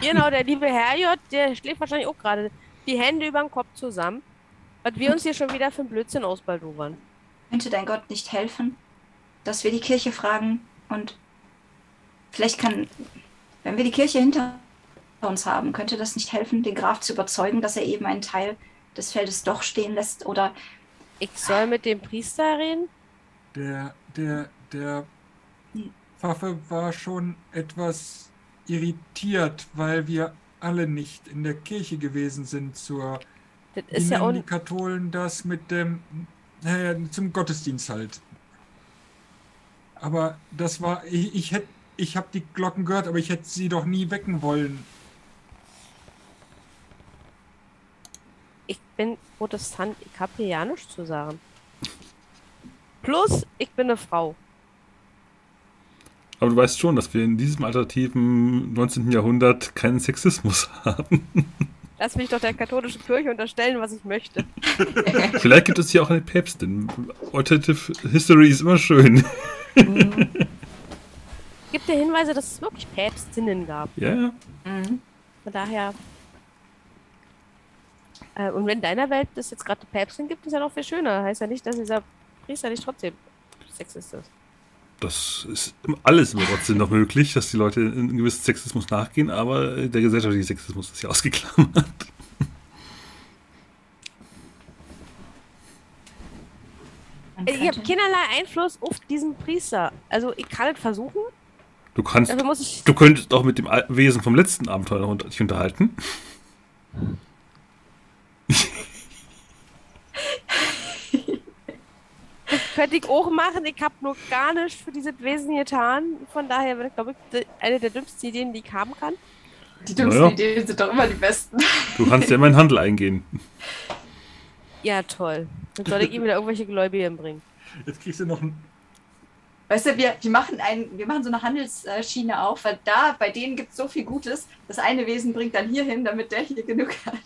D: Genau, der liebe Herrjott, der schläft wahrscheinlich auch gerade die Hände über den Kopf zusammen. Was wir uns hier schon wieder für einen Blödsinn ausbaldowern.
C: könnte dein Gott nicht helfen, dass wir die Kirche fragen und vielleicht kann, wenn wir die Kirche hinter uns haben, könnte das nicht helfen, den Graf zu überzeugen, dass er eben einen Teil des Feldes doch stehen lässt oder
D: Ich soll mit dem Priester reden?
B: Der, der, der
C: Hm.
B: Pfaffe war schon etwas irritiert, weil wir alle nicht in der Kirche gewesen sind zur
D: Das
B: Wie
D: ist ja
B: die Katholen das mit dem naja, zum Gottesdienst halt. Aber das war ich, ich hätte ich habe die Glocken gehört, aber ich hätte sie doch nie wecken wollen.
D: Ich bin Protestant, ich habe hier ja nichts zu sagen. Plus, ich bin eine Frau.
A: Aber du weißt schon, dass wir in diesem alternativen 19. Jahrhundert keinen Sexismus [LAUGHS] haben.
D: Lass mich doch der katholischen Kirche unterstellen, was ich möchte. [LAUGHS]
A: Vielleicht gibt es hier auch eine Päpstin. Alternative History ist immer schön.
D: Gibt ja Hinweise, dass es wirklich Päpstinnen gab.
A: Ja, ja.
C: Mhm.
D: Von daher. Äh, und wenn in deiner Welt es jetzt gerade Päpstin gibt, ist ja noch viel schöner. Heißt ja nicht, dass dieser Priester nicht trotzdem Sexist ist.
A: Das ist alles immer trotzdem noch möglich, dass die Leute in einen gewissen Sexismus nachgehen, aber der gesellschaftliche Sexismus ist ja ausgeklammert.
D: Äh, Ich habe keinerlei Einfluss auf diesen Priester. Also ich kann es versuchen,
A: Du kannst,
D: dafür muss ich.
A: du könntest auch mit dem Wesen vom letzten Abenteuer unter- dich unterhalten.
D: Könnte ich auch machen, ich habe nur gar nichts für dieses Wesen getan. Von daher wäre, glaube ich, eine der dümmsten Ideen, die ich haben kann.
C: Die dümmsten
A: Naja.
C: Ideen sind doch immer die besten.
A: Du kannst ja immer in Handel eingehen.
D: Ja, toll. Dann soll ich ihm wieder irgendwelche Gläubigen bringen.
B: Jetzt kriegst du noch ein.
C: Weißt du, wir, wir, machen ein, wir machen so eine Handelsschiene auf, weil da, bei denen gibt es so viel Gutes. Das eine Wesen bringt dann hier hin, damit der hier genug hat.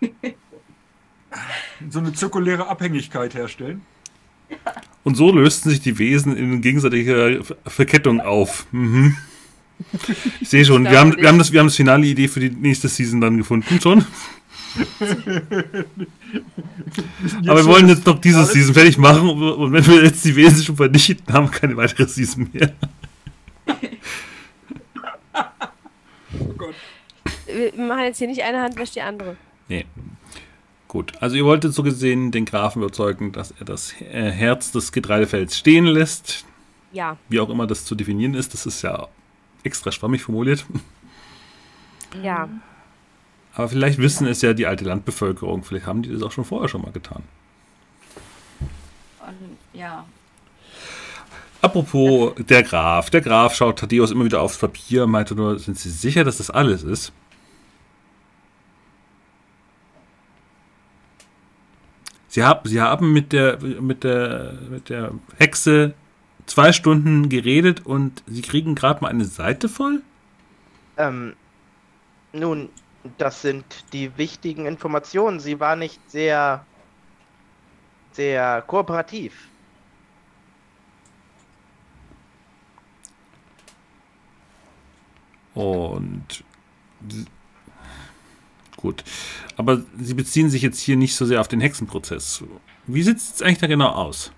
C: [LAUGHS]
B: so eine zirkuläre Abhängigkeit herstellen.
A: Und so lösten sich die Wesen in gegenseitiger Ver- Verkettung auf. Mhm. Ich sehe schon, wir haben, wir, haben das, wir haben das finale Idee für die nächste Season dann gefunden schon. [LAUGHS] Aber wir wollen jetzt noch diese Season fertig machen und und wenn wir jetzt die Wesen schon vernichten, haben wir keine weitere Season mehr.
B: Oh Gott.
D: Wir machen jetzt hier nicht eine Hand wäscht die andere.
A: Nee. Gut, also ihr wolltet so gesehen den Grafen überzeugen, dass er das äh, Herz des Getreidefelds stehen lässt.
D: Ja,
A: Wie auch immer das zu definieren ist, das ist ja extra schwammig formuliert.
D: ja.
A: Aber vielleicht wissen es ja die alte Landbevölkerung, vielleicht haben die das auch schon vorher schon mal getan.
C: Und ja,
A: Apropos der Graf. Der Graf schaut Thaddeus immer wieder aufs Papier, meinte nur, sind Sie sicher, dass das alles ist? Sie haben, Sie haben mit der, mit der, mit der Hexe zwei Stunden geredet und Sie kriegen gerade mal eine Seite voll?
E: Ähm, nun, das sind die wichtigen Informationen. Sie war nicht sehr, sehr kooperativ.
A: Und gut. Aber Sie beziehen sich jetzt hier nicht so sehr auf den Hexenprozess. Wie sieht es eigentlich da genau aus?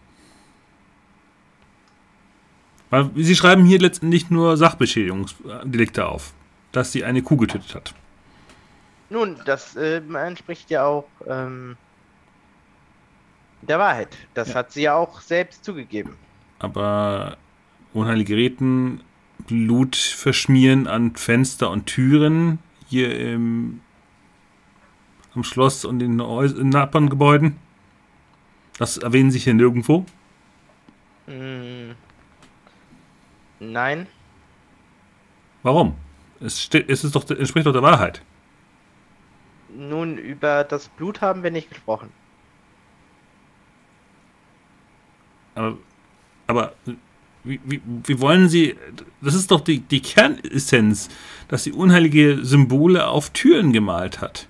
A: Weil Sie schreiben hier letztendlich nur Sachbeschädigungsdelikte auf, dass sie eine Kuh getötet hat.
E: Nun, das äh, entspricht ja auch ähm, der Wahrheit. Das
A: Ja.
E: hat sie ja auch selbst zugegeben.
A: Aber unheilige Reden, Blut verschmieren an Fenster und Türen hier im, am Schloss und in, in Nachbarngebäuden, das erwähnen Sie hier nirgendwo.
E: Hm, nein,
A: Warum? Es, steht, es ist doch, entspricht doch der Wahrheit.
E: nun über das Blut haben wir nicht gesprochen.
A: Aber, aber wie, wie, wie wollen Sie. Das ist doch die, die Kernessenz, dass sie unheilige Symbole auf Türen gemalt hat.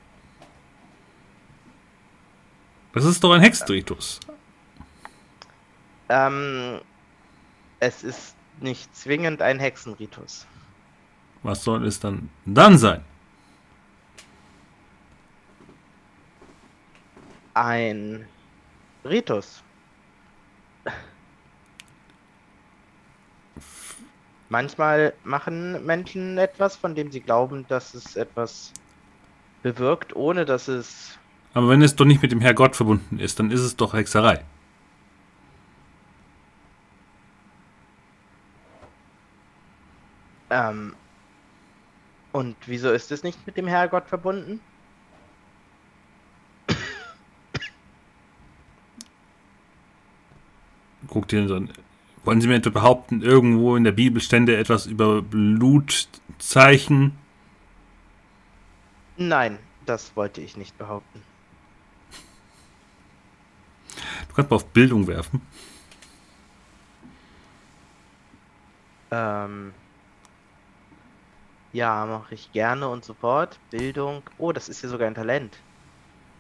A: Das ist doch ein Hexenritus.
E: Ähm, es ist nicht zwingend ein Hexenritus.
A: Was soll es dann dann sein?
E: Ein Ritus. Manchmal machen Menschen etwas, von dem sie glauben, dass es etwas bewirkt, ohne dass es
A: Aber wenn es doch nicht mit dem Herrgott verbunden ist, dann ist es doch Hexerei.
E: Ähm, und wieso ist es nicht mit dem Herrgott verbunden?
A: Guckt ihr so an. Wollen Sie mir etwa behaupten, irgendwo in der Bibel stände etwas über Blutzeichen?
E: Nein, das wollte ich nicht behaupten.
A: Du kannst mal auf Bildung werfen.
E: Ähm, ja, mache ich gerne und sofort. Bildung. Oh, das ist ja sogar ein Talent.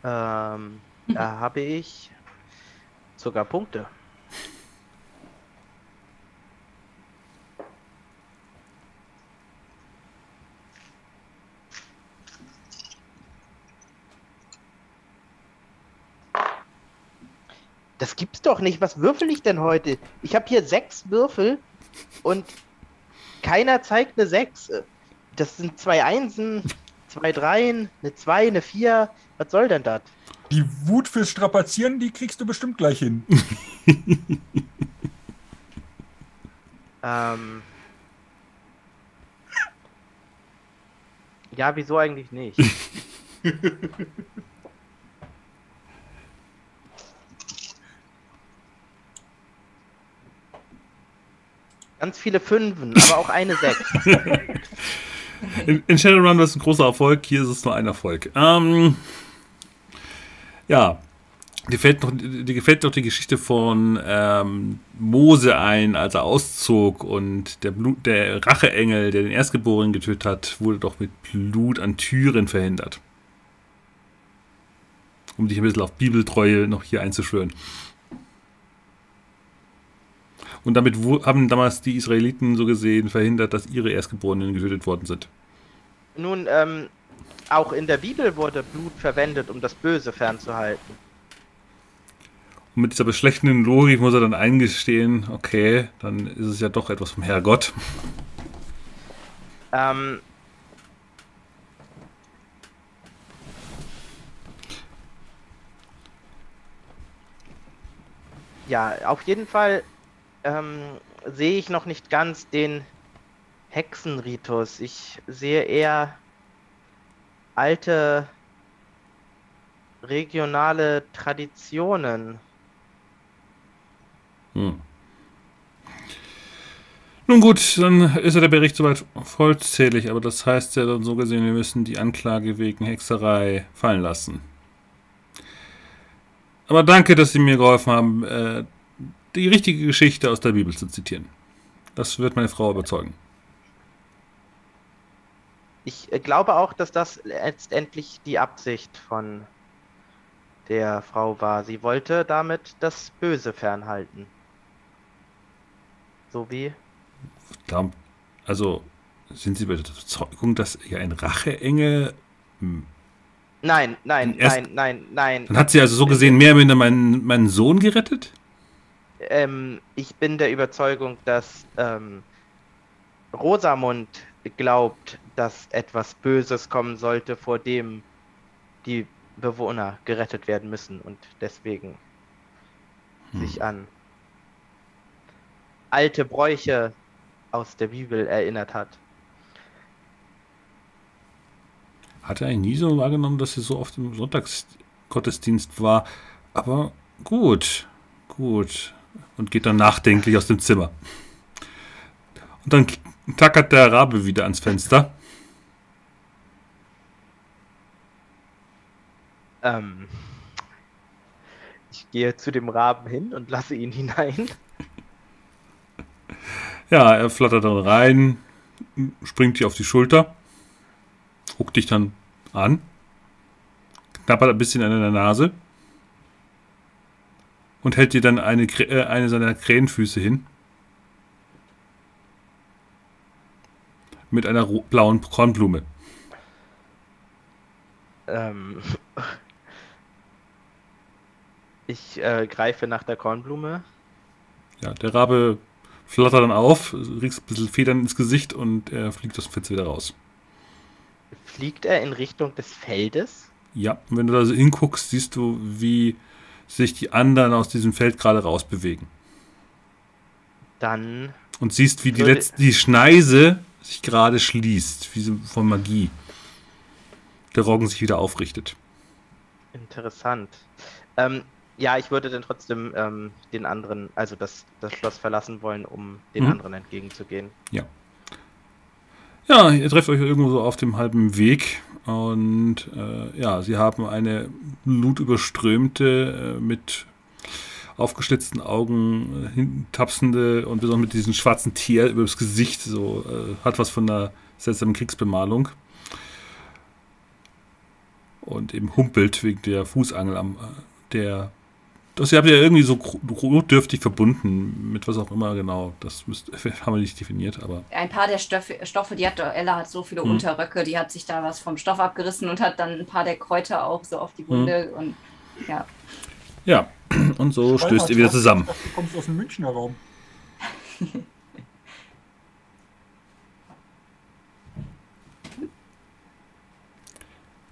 E: Ähm, da habe ich sogar Punkte. Das gibt's doch nicht. Was würfel ich denn heute? Ich habe hier sechs Würfel und keiner zeigt eine 6. Das sind zwei Einsen, zwei Dreien, eine 2, eine 4. Was soll denn das?
B: Die Wut fürs Strapazieren, die kriegst du bestimmt gleich hin. [LAUGHS]
E: Ähm. Ja, wieso eigentlich nicht? [LAUGHS] Ganz viele Fünfen, aber auch eine 6. [LAUGHS]
A: In, in Shadowrun war es ein großer Erfolg, hier ist es nur ein Erfolg. Ähm, Ja, dir, fällt noch, dir gefällt noch die Geschichte von ähm, Mose ein, als er auszog und der, Blut, der Racheengel, der den Erstgeborenen getötet hat, wurde doch mit Blut an Türen verhindert. Um dich ein bisschen auf Bibeltreue noch hier einzuschwören. Und damit haben damals die Israeliten so gesehen verhindert, dass ihre Erstgeborenen getötet worden sind.
E: Nun, ähm, auch in der Bibel wurde Blut verwendet, um das Böse fernzuhalten.
A: Und mit dieser beschlechtenden Logik muss er dann eingestehen, okay, dann ist es ja doch etwas vom Herrgott.
E: Ähm, ja, auf jeden Fall ähm, sehe ich noch nicht ganz den Hexenritus. Ich sehe eher alte regionale Traditionen.
A: Hm. Nun gut, dann ist ja der Bericht soweit vollzählig, aber das heißt ja dann so gesehen, wir müssen die Anklage wegen Hexerei fallen lassen. Aber danke, dass Sie mir geholfen haben, äh, die richtige Geschichte aus der Bibel zu zitieren. Das wird meine Frau überzeugen.
E: Ich äh, glaube auch, dass das letztendlich die Absicht von der Frau war. Sie wollte damit das Böse fernhalten. So wie.
A: Also, sind Sie bei der Überzeugung, dass ihr ein Racheengel.
E: Hm, nein, nein, nein, nein, nein.
A: Dann hat sie also so gesehen mehr oder minder meinen, meinen Sohn gerettet?
E: Ähm, ich bin der Überzeugung, dass ähm, Rosamund glaubt, dass etwas Böses kommen sollte, vor dem die Bewohner gerettet werden müssen und deswegen hm. sich an alte Bräuche aus der Bibel erinnert hat.
A: Hat er eigentlich nie so wahrgenommen, dass sie so oft im Sonntagsgottesdienst war. Aber gut, gut und geht dann nachdenklich aus dem Zimmer. Und dann tackert der Rabe wieder ans Fenster.
E: Ähm, ich gehe zu dem Raben hin und lasse ihn [LAUGHS] hinein.
A: Ja, er flattert dann rein, springt dir auf die Schulter, guckt dich dann an, knappert ein bisschen an deiner Nase und hält dir dann eine, äh, eine seiner Krähenfüße hin. Mit einer blauen Kornblume.
E: Ähm. Ich äh, greife nach der Kornblume.
A: Ja, der Rabe flattert dann auf, kriegst ein bisschen Federn ins Gesicht und er fliegt aus dem Fenster wieder raus.
E: Fliegt er in Richtung des Feldes?
A: Ja, wenn du da so hinguckst, siehst du, wie sich die anderen aus diesem Feld gerade rausbewegen.
E: Dann.
A: Und siehst, wie die, letzte, die Schneise sich gerade schließt, wie so von Magie. Der Roggen sich wieder aufrichtet.
E: Interessant. Ähm, ja, ich würde dann trotzdem ähm, den anderen, also das, das Schloss verlassen wollen, um den mhm. anderen entgegenzugehen.
A: Ja. Ja, ihr trefft euch irgendwo so auf dem halben Weg und äh, ja, sie haben eine blutüberströmte, äh, mit aufgeschlitzten Augen äh, tapsende und besonders mit diesem schwarzen Tier über das Gesicht, so äh, hat was von einer seltsamen Kriegsbemalung. Und eben humpelt wegen der Fußangel am äh, der das habt ihr ja irgendwie so notdürftig verbunden, mit was auch immer genau. Das müsst, [LAUGHS] haben wir nicht definiert, aber.
C: Ein paar der Stoffe, Stoffe die hat Ella hat so viele hm. Unterröcke, die hat sich da was vom Stoff abgerissen und hat dann ein paar der Kräuter auch so auf die Wunde hm. und ja.
A: Ja, [CLEARS THROAT] und so Schreiner, stößt ihr wieder zusammen.
B: Du kommst aus dem Münchner Raum. [LAUGHS]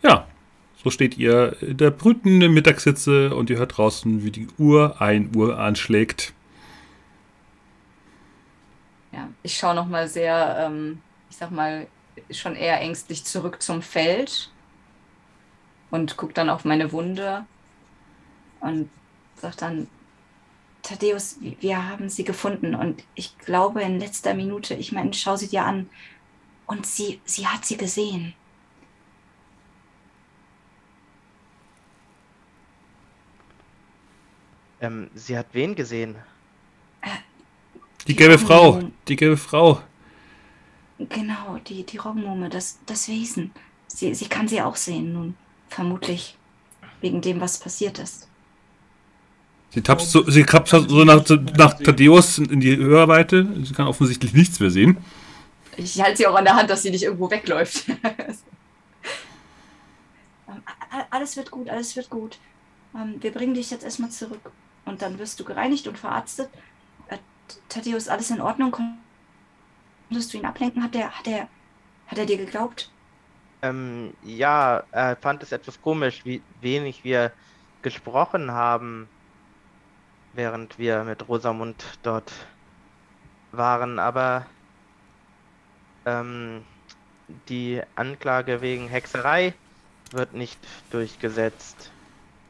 A: ja, so steht ihr in der brütenden Mittagssitze und ihr hört draußen, wie die Uhr ein Uhr anschlägt.
C: Ja, ich schaue nochmal sehr, ähm, ich sag mal, schon eher ängstlich zurück zum Feld und gucke dann auf meine Wunde und sage dann, Thaddeus, wir haben sie gefunden und ich glaube in letzter Minute, ich meine, schau sie dir an und sie, sie hat sie gesehen.
E: Ähm, sie hat wen gesehen?
A: Die gelbe
C: Die
A: Frau.
C: Augen.
A: Die gelbe Frau.
C: Genau, die, die Roggenmumme, das, das Wesen. Sie, sie kann sie auch sehen nun. Vermutlich wegen dem, was passiert ist.
A: Sie tapst so, sie tapst so nach, nach Thaddeus in die Hörweite. Sie kann offensichtlich nichts mehr sehen.
C: Ich halte sie auch an der Hand, dass sie nicht irgendwo wegläuft. [LAUGHS] Ähm, alles wird gut, alles wird gut. Ähm, wir bringen dich jetzt erstmal zurück. Und dann wirst du gereinigt und verarztet. Äh, Thaddeus, alles in Ordnung? Konntest du ihn ablenken? Hat er, hat er, hat er dir geglaubt?
E: Ähm, ja, er fand es etwas komisch, wie wenig wir gesprochen haben, während wir mit Rosamund dort waren, aber ähm, die Anklage wegen Hexerei wird nicht durchgesetzt.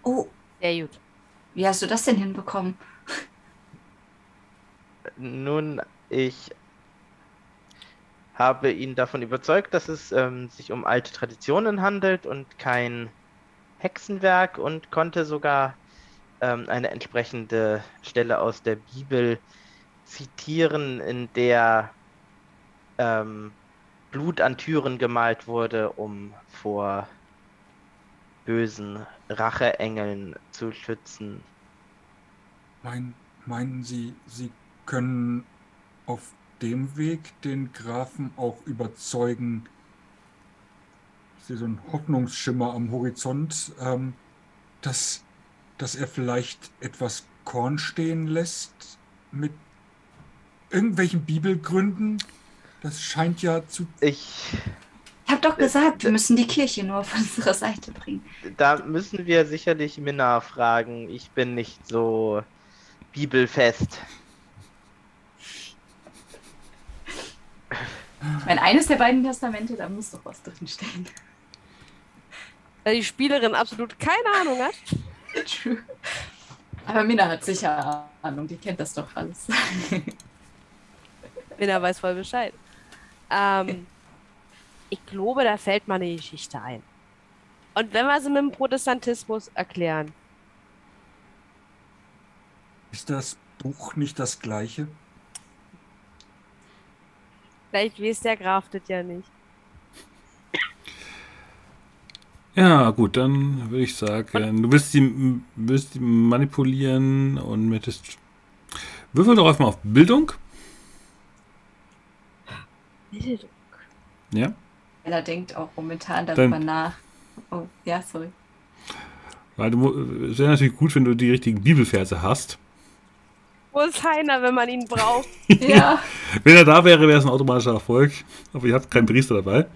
C: Oh,
D: Sehr gut.
C: Wie hast du das denn hinbekommen?
E: Nun, ich habe ihn davon überzeugt, dass es ähm, sich um alte Traditionen handelt und kein Hexenwerk und konnte sogar ähm, eine entsprechende Stelle aus der Bibel zitieren, in der ähm, Blut an Türen gemalt wurde, um vor bösen Racheengeln zu schützen.
B: Mein, meinen Sie, Sie können auf dem Weg den Grafen auch überzeugen? Ich sehe so einen Hoffnungsschimmer am Horizont, ähm, dass, dass er vielleicht etwas Korn stehen lässt mit irgendwelchen Bibelgründen. Das scheint ja zu.
E: Ich
C: Ich habe doch gesagt, wir müssen die Kirche nur auf unsere Seite bringen.
E: Da müssen wir sicherlich Minna fragen. Ich bin nicht so bibelfest.
C: Ich meine, eines der beiden Testamente, da muss doch was drinstehen.
D: Weil die Spielerin absolut keine Ahnung hat. [LAUGHS]
C: True. Aber Minna hat sicher Ahnung, die kennt das doch alles.
D: Minna weiß voll Bescheid. Ähm, [LAUGHS] ich glaube, da fällt mal eine Geschichte ein. Und wenn wir sie mit dem Protestantismus erklären,
B: Ist das Buch nicht das gleiche?
D: vielleicht weiß der Graf das ja nicht.
A: Ja, gut, dann würde ich sagen, du willst die, willst die manipulieren und möchtest. Würfel doch einfach mal auf Bildung. Ja.
C: Ella denkt auch momentan darüber
A: Dann-
C: nach. Oh, ja, sorry.
A: Weil du, es wäre natürlich gut, wenn du die richtigen Bibelverse hast.
D: Wo ist Heiner, wenn man ihn braucht? [LAUGHS]
C: Ja,
A: Wenn er da wäre, wäre es ein automatischer Erfolg. Aber ihr habt keinen Priester dabei.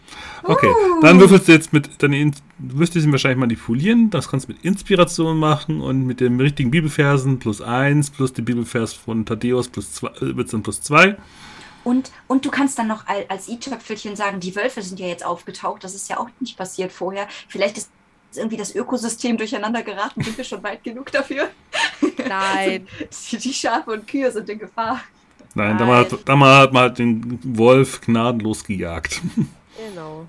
A: Okay, dann würfelst du jetzt mit deine, In- du müsstest ihn wahrscheinlich manipulieren. Das kannst du mit Inspiration machen und mit den richtigen Bibelversen plus 1 plus den Bibelvers von Thaddäus plus 2, äh, wird es dann plus 2.
C: und, und du kannst dann noch al- als i-Töpfelchen sagen, die Wölfe sind ja jetzt aufgetaucht. Das ist ja auch nicht passiert vorher. Vielleicht ist irgendwie das Ökosystem durcheinander geraten. Sind wir schon weit genug dafür?
D: Nein. [LAUGHS]
C: Die, die Schafe und Kühe sind in Gefahr.
A: Nein, damals,
D: Nein.
A: hat- damals hat man halt den Wolf gnadenlos gejagt.
D: Genau.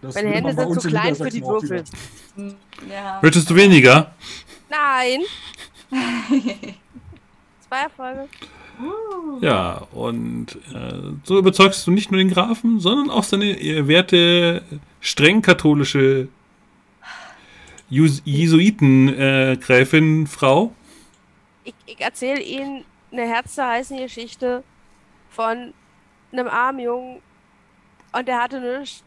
B: Das
D: Meine Hände sind zu
B: in
D: klein für die Würfel.
C: Ja.
A: Möchtest du weniger?
D: Nein. [LAUGHS] Zwei Erfolge.
A: Ja, und äh, so überzeugst du nicht nur den Grafen, sondern auch seine äh, werte, streng katholische Jus- Jesuiten-Gräfin, Frau.
D: Ich, ich erzähle Ihnen eine herzzerreißende Geschichte von einem armen Jungen und der hatte nichts.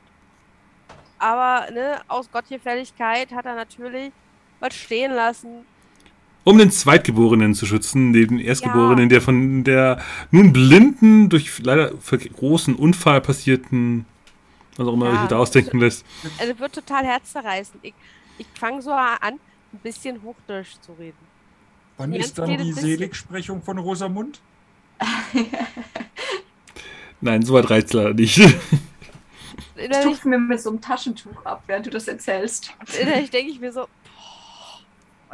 D: Aber ne, aus Gottgefälligkeit hat er natürlich was stehen lassen.
A: Um den Zweitgeborenen zu schützen, neben den Erstgeborenen, der von der nun blinden, durch leider für großen Unfall passierten, was auch immer
D: Ja.
A: sich da ausdenken lässt.
D: Also wird total herzzerreißend. Ich, ich fange so an, ein bisschen Hochdeutsch zu reden.
B: Wann
D: Ganz
B: ist dann die. Seligsprechung von Rosamund? [LAUGHS]
A: Nein, so weit reizt leider nicht.
C: Ich tupfe mir mit so einem Taschentuch ab, während du das erzählst.
D: innerlich denke ich mir so,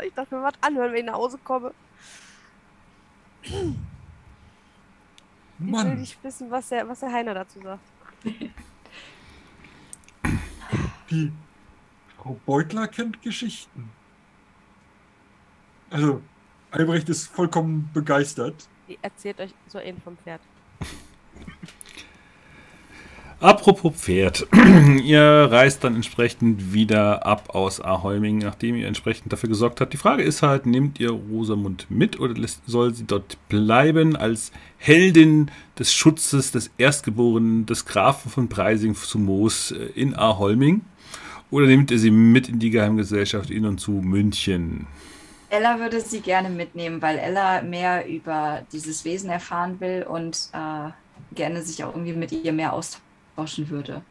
D: ich darf mir was anhören, wenn ich nach Hause komme. Ich will
B: Mann,
D: nicht wissen, was der, was der Heiner dazu sagt.
B: wie Frau Beutler kennt Geschichten. Also, Albrecht ist vollkommen begeistert.
D: Die erzählt euch so einen vom Pferd.
A: Apropos Pferd. [CLEARS THROAT] ihr reist dann entsprechend wieder ab aus Aholming, nachdem ihr entsprechend dafür gesorgt habt. Die Frage ist halt, nehmt ihr Rosamund mit oder soll sie dort bleiben als Heldin des Schutzes des Erstgeborenen des Grafen von Preising zu Moos äh, in Aholming? Oder nehmt ihr sie mit in die Geheimgesellschaft in und zu München?
C: Ella würde sie gerne mitnehmen, weil Ella mehr über dieses Wesen erfahren will und äh, gerne sich auch irgendwie mit ihr mehr austauschen austauschen würde.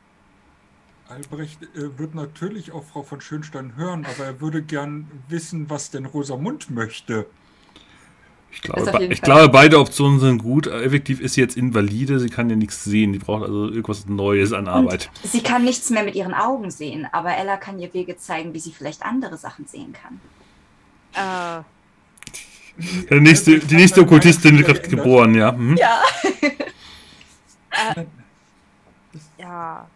B: Albrecht äh, wird natürlich auch Frau von Schönstein hören, aber er würde gern wissen, was denn Rosamund möchte.
A: Ich glaube, ich glaube, beide Optionen sind gut. Effektiv ist sie jetzt invalide, sie kann ja nichts sehen. Die braucht also irgendwas Neues an Arbeit.
C: Und sie kann nichts mehr mit ihren Augen sehen, aber Ella kann ihr Wege zeigen, wie sie vielleicht andere Sachen sehen kann.
D: Äh.
A: Der nächste, die nächste Okkultistin wird gerade geboren, ja. Mhm.
C: Ja. [LAUGHS] [LAUGHS]
D: äh, ja.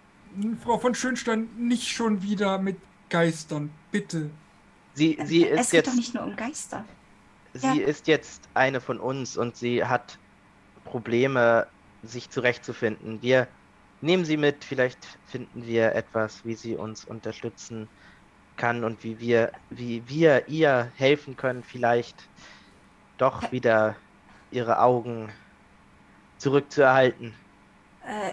B: Frau von Schönstein, nicht schon wieder mit Geistern, bitte.
E: Sie, sie ist
C: es geht
E: jetzt,
C: doch nicht nur um Geister.
E: sie
C: ja.
E: ist jetzt eine von uns und sie hat Probleme, sich zurechtzufinden. Wir nehmen sie mit, vielleicht finden wir etwas, wie sie uns unterstützen kann und wie wir, wie wir ihr helfen können, vielleicht doch wieder ihre Augen zurückzuerhalten.
C: Äh,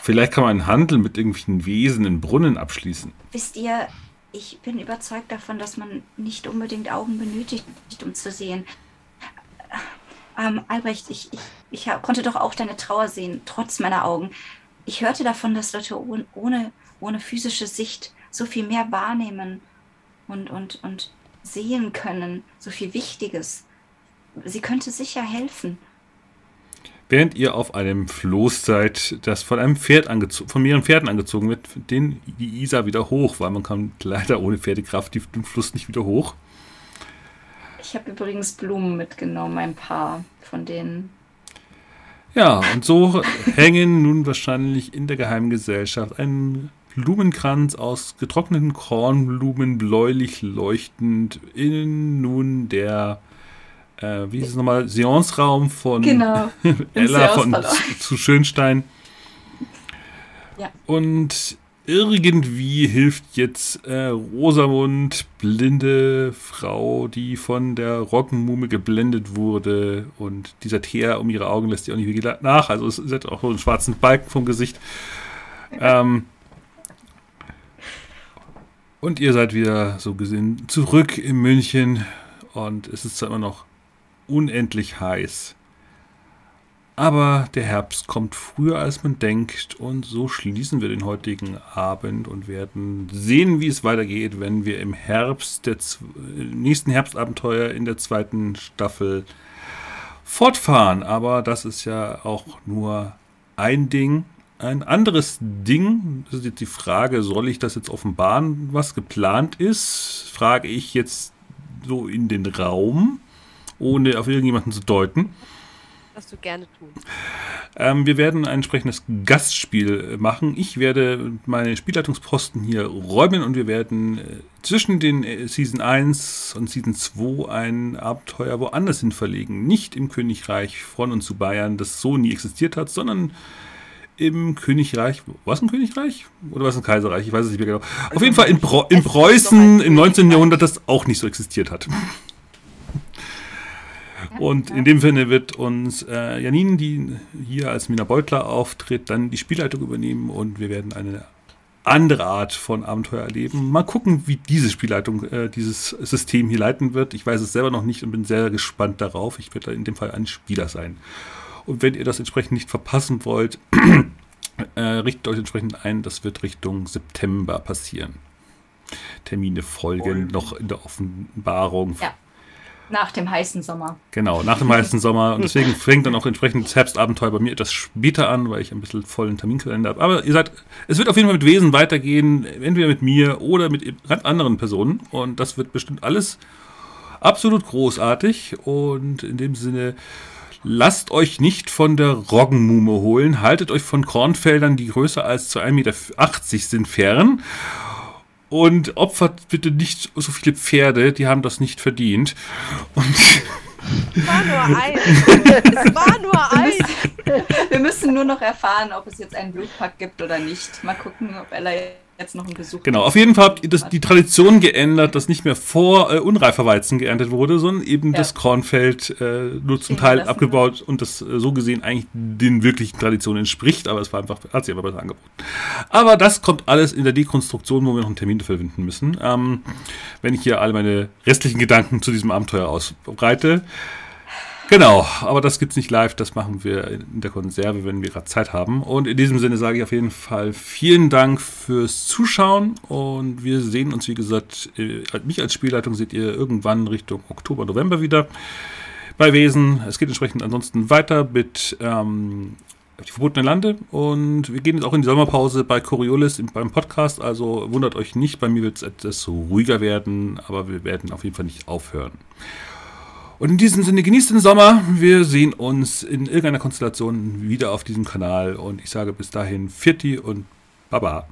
A: Vielleicht kann man einen Handel mit irgendwelchen Wesen in Brunnen abschließen.
C: Wisst ihr, ich bin überzeugt davon, dass man nicht unbedingt Augen benötigt, um zu sehen. Ähm, Albrecht, ich, ich, ich konnte doch auch deine Trauer sehen, trotz meiner Augen. Ich hörte davon, dass Leute ohne, ohne physische Sicht so viel mehr wahrnehmen und, und, und sehen können, so viel Wichtiges. Sie könnte sicher helfen.
A: Während ihr auf einem Floß seid, das von einem Pferd von mehreren Pferden angezogen wird, den die Isar wieder hoch, weil man kann leider ohne Pferdekraft den Fluss nicht wieder hoch.
C: Ich habe übrigens Blumen mitgenommen, ein paar von denen.
A: Ja, und so [LAUGHS] hängen nun wahrscheinlich in der Geheimgesellschaft ein Blumenkranz aus getrockneten Kornblumen, bläulich leuchtend, in nun der äh, wie ist es nochmal, Seance-Raum von
C: genau, [LAUGHS]
A: Ella von [LAUGHS] zu Schönstein.
C: Ja.
A: Und irgendwie hilft jetzt äh, Rosamund, blinde Frau, die von der Roggenmume geblendet wurde und dieser Teer um ihre Augen lässt ihr auch nicht wirklich nach. Also es hat auch so einen schwarzen Balken vom Gesicht. Ähm, und ihr seid wieder so gesehen zurück in München und es ist zwar immer noch unendlich heiß. Aber der Herbst kommt früher als man denkt und so schließen wir den heutigen Abend und werden sehen, wie es weitergeht, wenn wir im Herbst der nächsten Herbstabenteuer in der zweiten Staffel fortfahren. Aber das ist ja auch nur ein Ding. Ein anderes Ding, das ist jetzt die Frage, soll ich das jetzt offenbaren, was geplant ist, frage ich jetzt so in den Raum ohne auf irgendjemanden zu deuten.
D: Was du gerne tun.
A: Ähm, wir werden ein entsprechendes Gastspiel machen. Ich werde meine Spielleitungsposten hier räumen und wir werden äh, zwischen den äh, Season 1 und Season 2 ein Abenteuer woanders hin verlegen. Nicht im Königreich von und zu Bayern, das so nie existiert hat, sondern im Königreich, was ein Königreich? Oder was ein Kaiserreich? Ich weiß es nicht mehr genau. Auf jeden Fall in, Preu in Preußen im 19. Jahrhundert, das auch nicht so existiert hat. Und in dem Sinne wird uns äh, Janine, die hier als Mina Beutler auftritt, dann die Spielleitung übernehmen und wir werden eine andere Art von Abenteuer erleben. Mal gucken, wie diese Spielleitung, äh, dieses System hier leiten wird. Ich weiß es selber noch nicht und bin sehr gespannt darauf. Ich werde in dem Fall ein Spieler sein. Und wenn ihr das entsprechend nicht verpassen wollt, [CLEARS THROAT] äh, richtet euch entsprechend ein. Das wird Richtung September passieren. Termine folgen noch in der Offenbarung.
C: Ja. Nach dem heißen Sommer.
A: Genau, nach dem heißen Sommer. Und deswegen fängt dann auch entsprechend das Herbstabenteuer bei mir etwas später an, weil ich ein bisschen vollen Terminkalender habe. Aber ihr seid, es wird auf jeden Fall mit Wesen weitergehen, entweder mit mir oder mit ganz anderen Personen. Und das wird bestimmt alles absolut großartig. Und in dem Sinne, lasst euch nicht von der Roggenmume holen. Haltet euch von Kornfeldern, die größer als zu 1,80 Meter sind, fern. Und opfert bitte nicht so viele Pferde, die haben das nicht verdient. Und
D: Es war nur [LAUGHS] eins. Es war nur
C: Wir
D: eins.
C: müssen, wir müssen nur noch erfahren, ob es jetzt einen Blutpakt gibt oder nicht. Mal gucken, ob Ella jetzt noch einen Besuch
A: Genau, auf jeden Fall habt ihr das, die Tradition geändert, dass nicht mehr vor äh, unreifer Weizen geerntet wurde, sondern eben
C: Ja.
A: das Kornfeld äh, nur zum Teil
C: gelassen
A: abgebaut und das äh, so gesehen eigentlich den wirklichen Traditionen entspricht, aber es war einfach, hat sich aber besser angeboten. Aber das kommt alles in der Dekonstruktion, wo wir noch einen Termin dafür finden müssen. Ähm, wenn ich hier alle meine restlichen Gedanken zu diesem Abenteuer ausbreite. Genau, aber das gibt's nicht live, das machen wir in der Konserve, wenn wir gerade Zeit haben. Und in diesem Sinne sage ich auf jeden Fall vielen Dank fürs Zuschauen und wir sehen uns, wie gesagt, äh, mich als Spielleitung seht ihr irgendwann Richtung Oktober, November wieder bei Wesen. Es geht entsprechend ansonsten weiter mit ähm, die verbotenen Lande und wir gehen jetzt auch in die Sommerpause bei Coriolis im- beim Podcast, also wundert euch nicht, bei mir wird es etwas ruhiger werden, aber wir werden auf jeden Fall nicht aufhören. Und in diesem Sinne genießt den Sommer. Wir sehen uns in irgendeiner Konstellation wieder auf diesem Kanal. Und ich sage bis dahin Firti und Baba.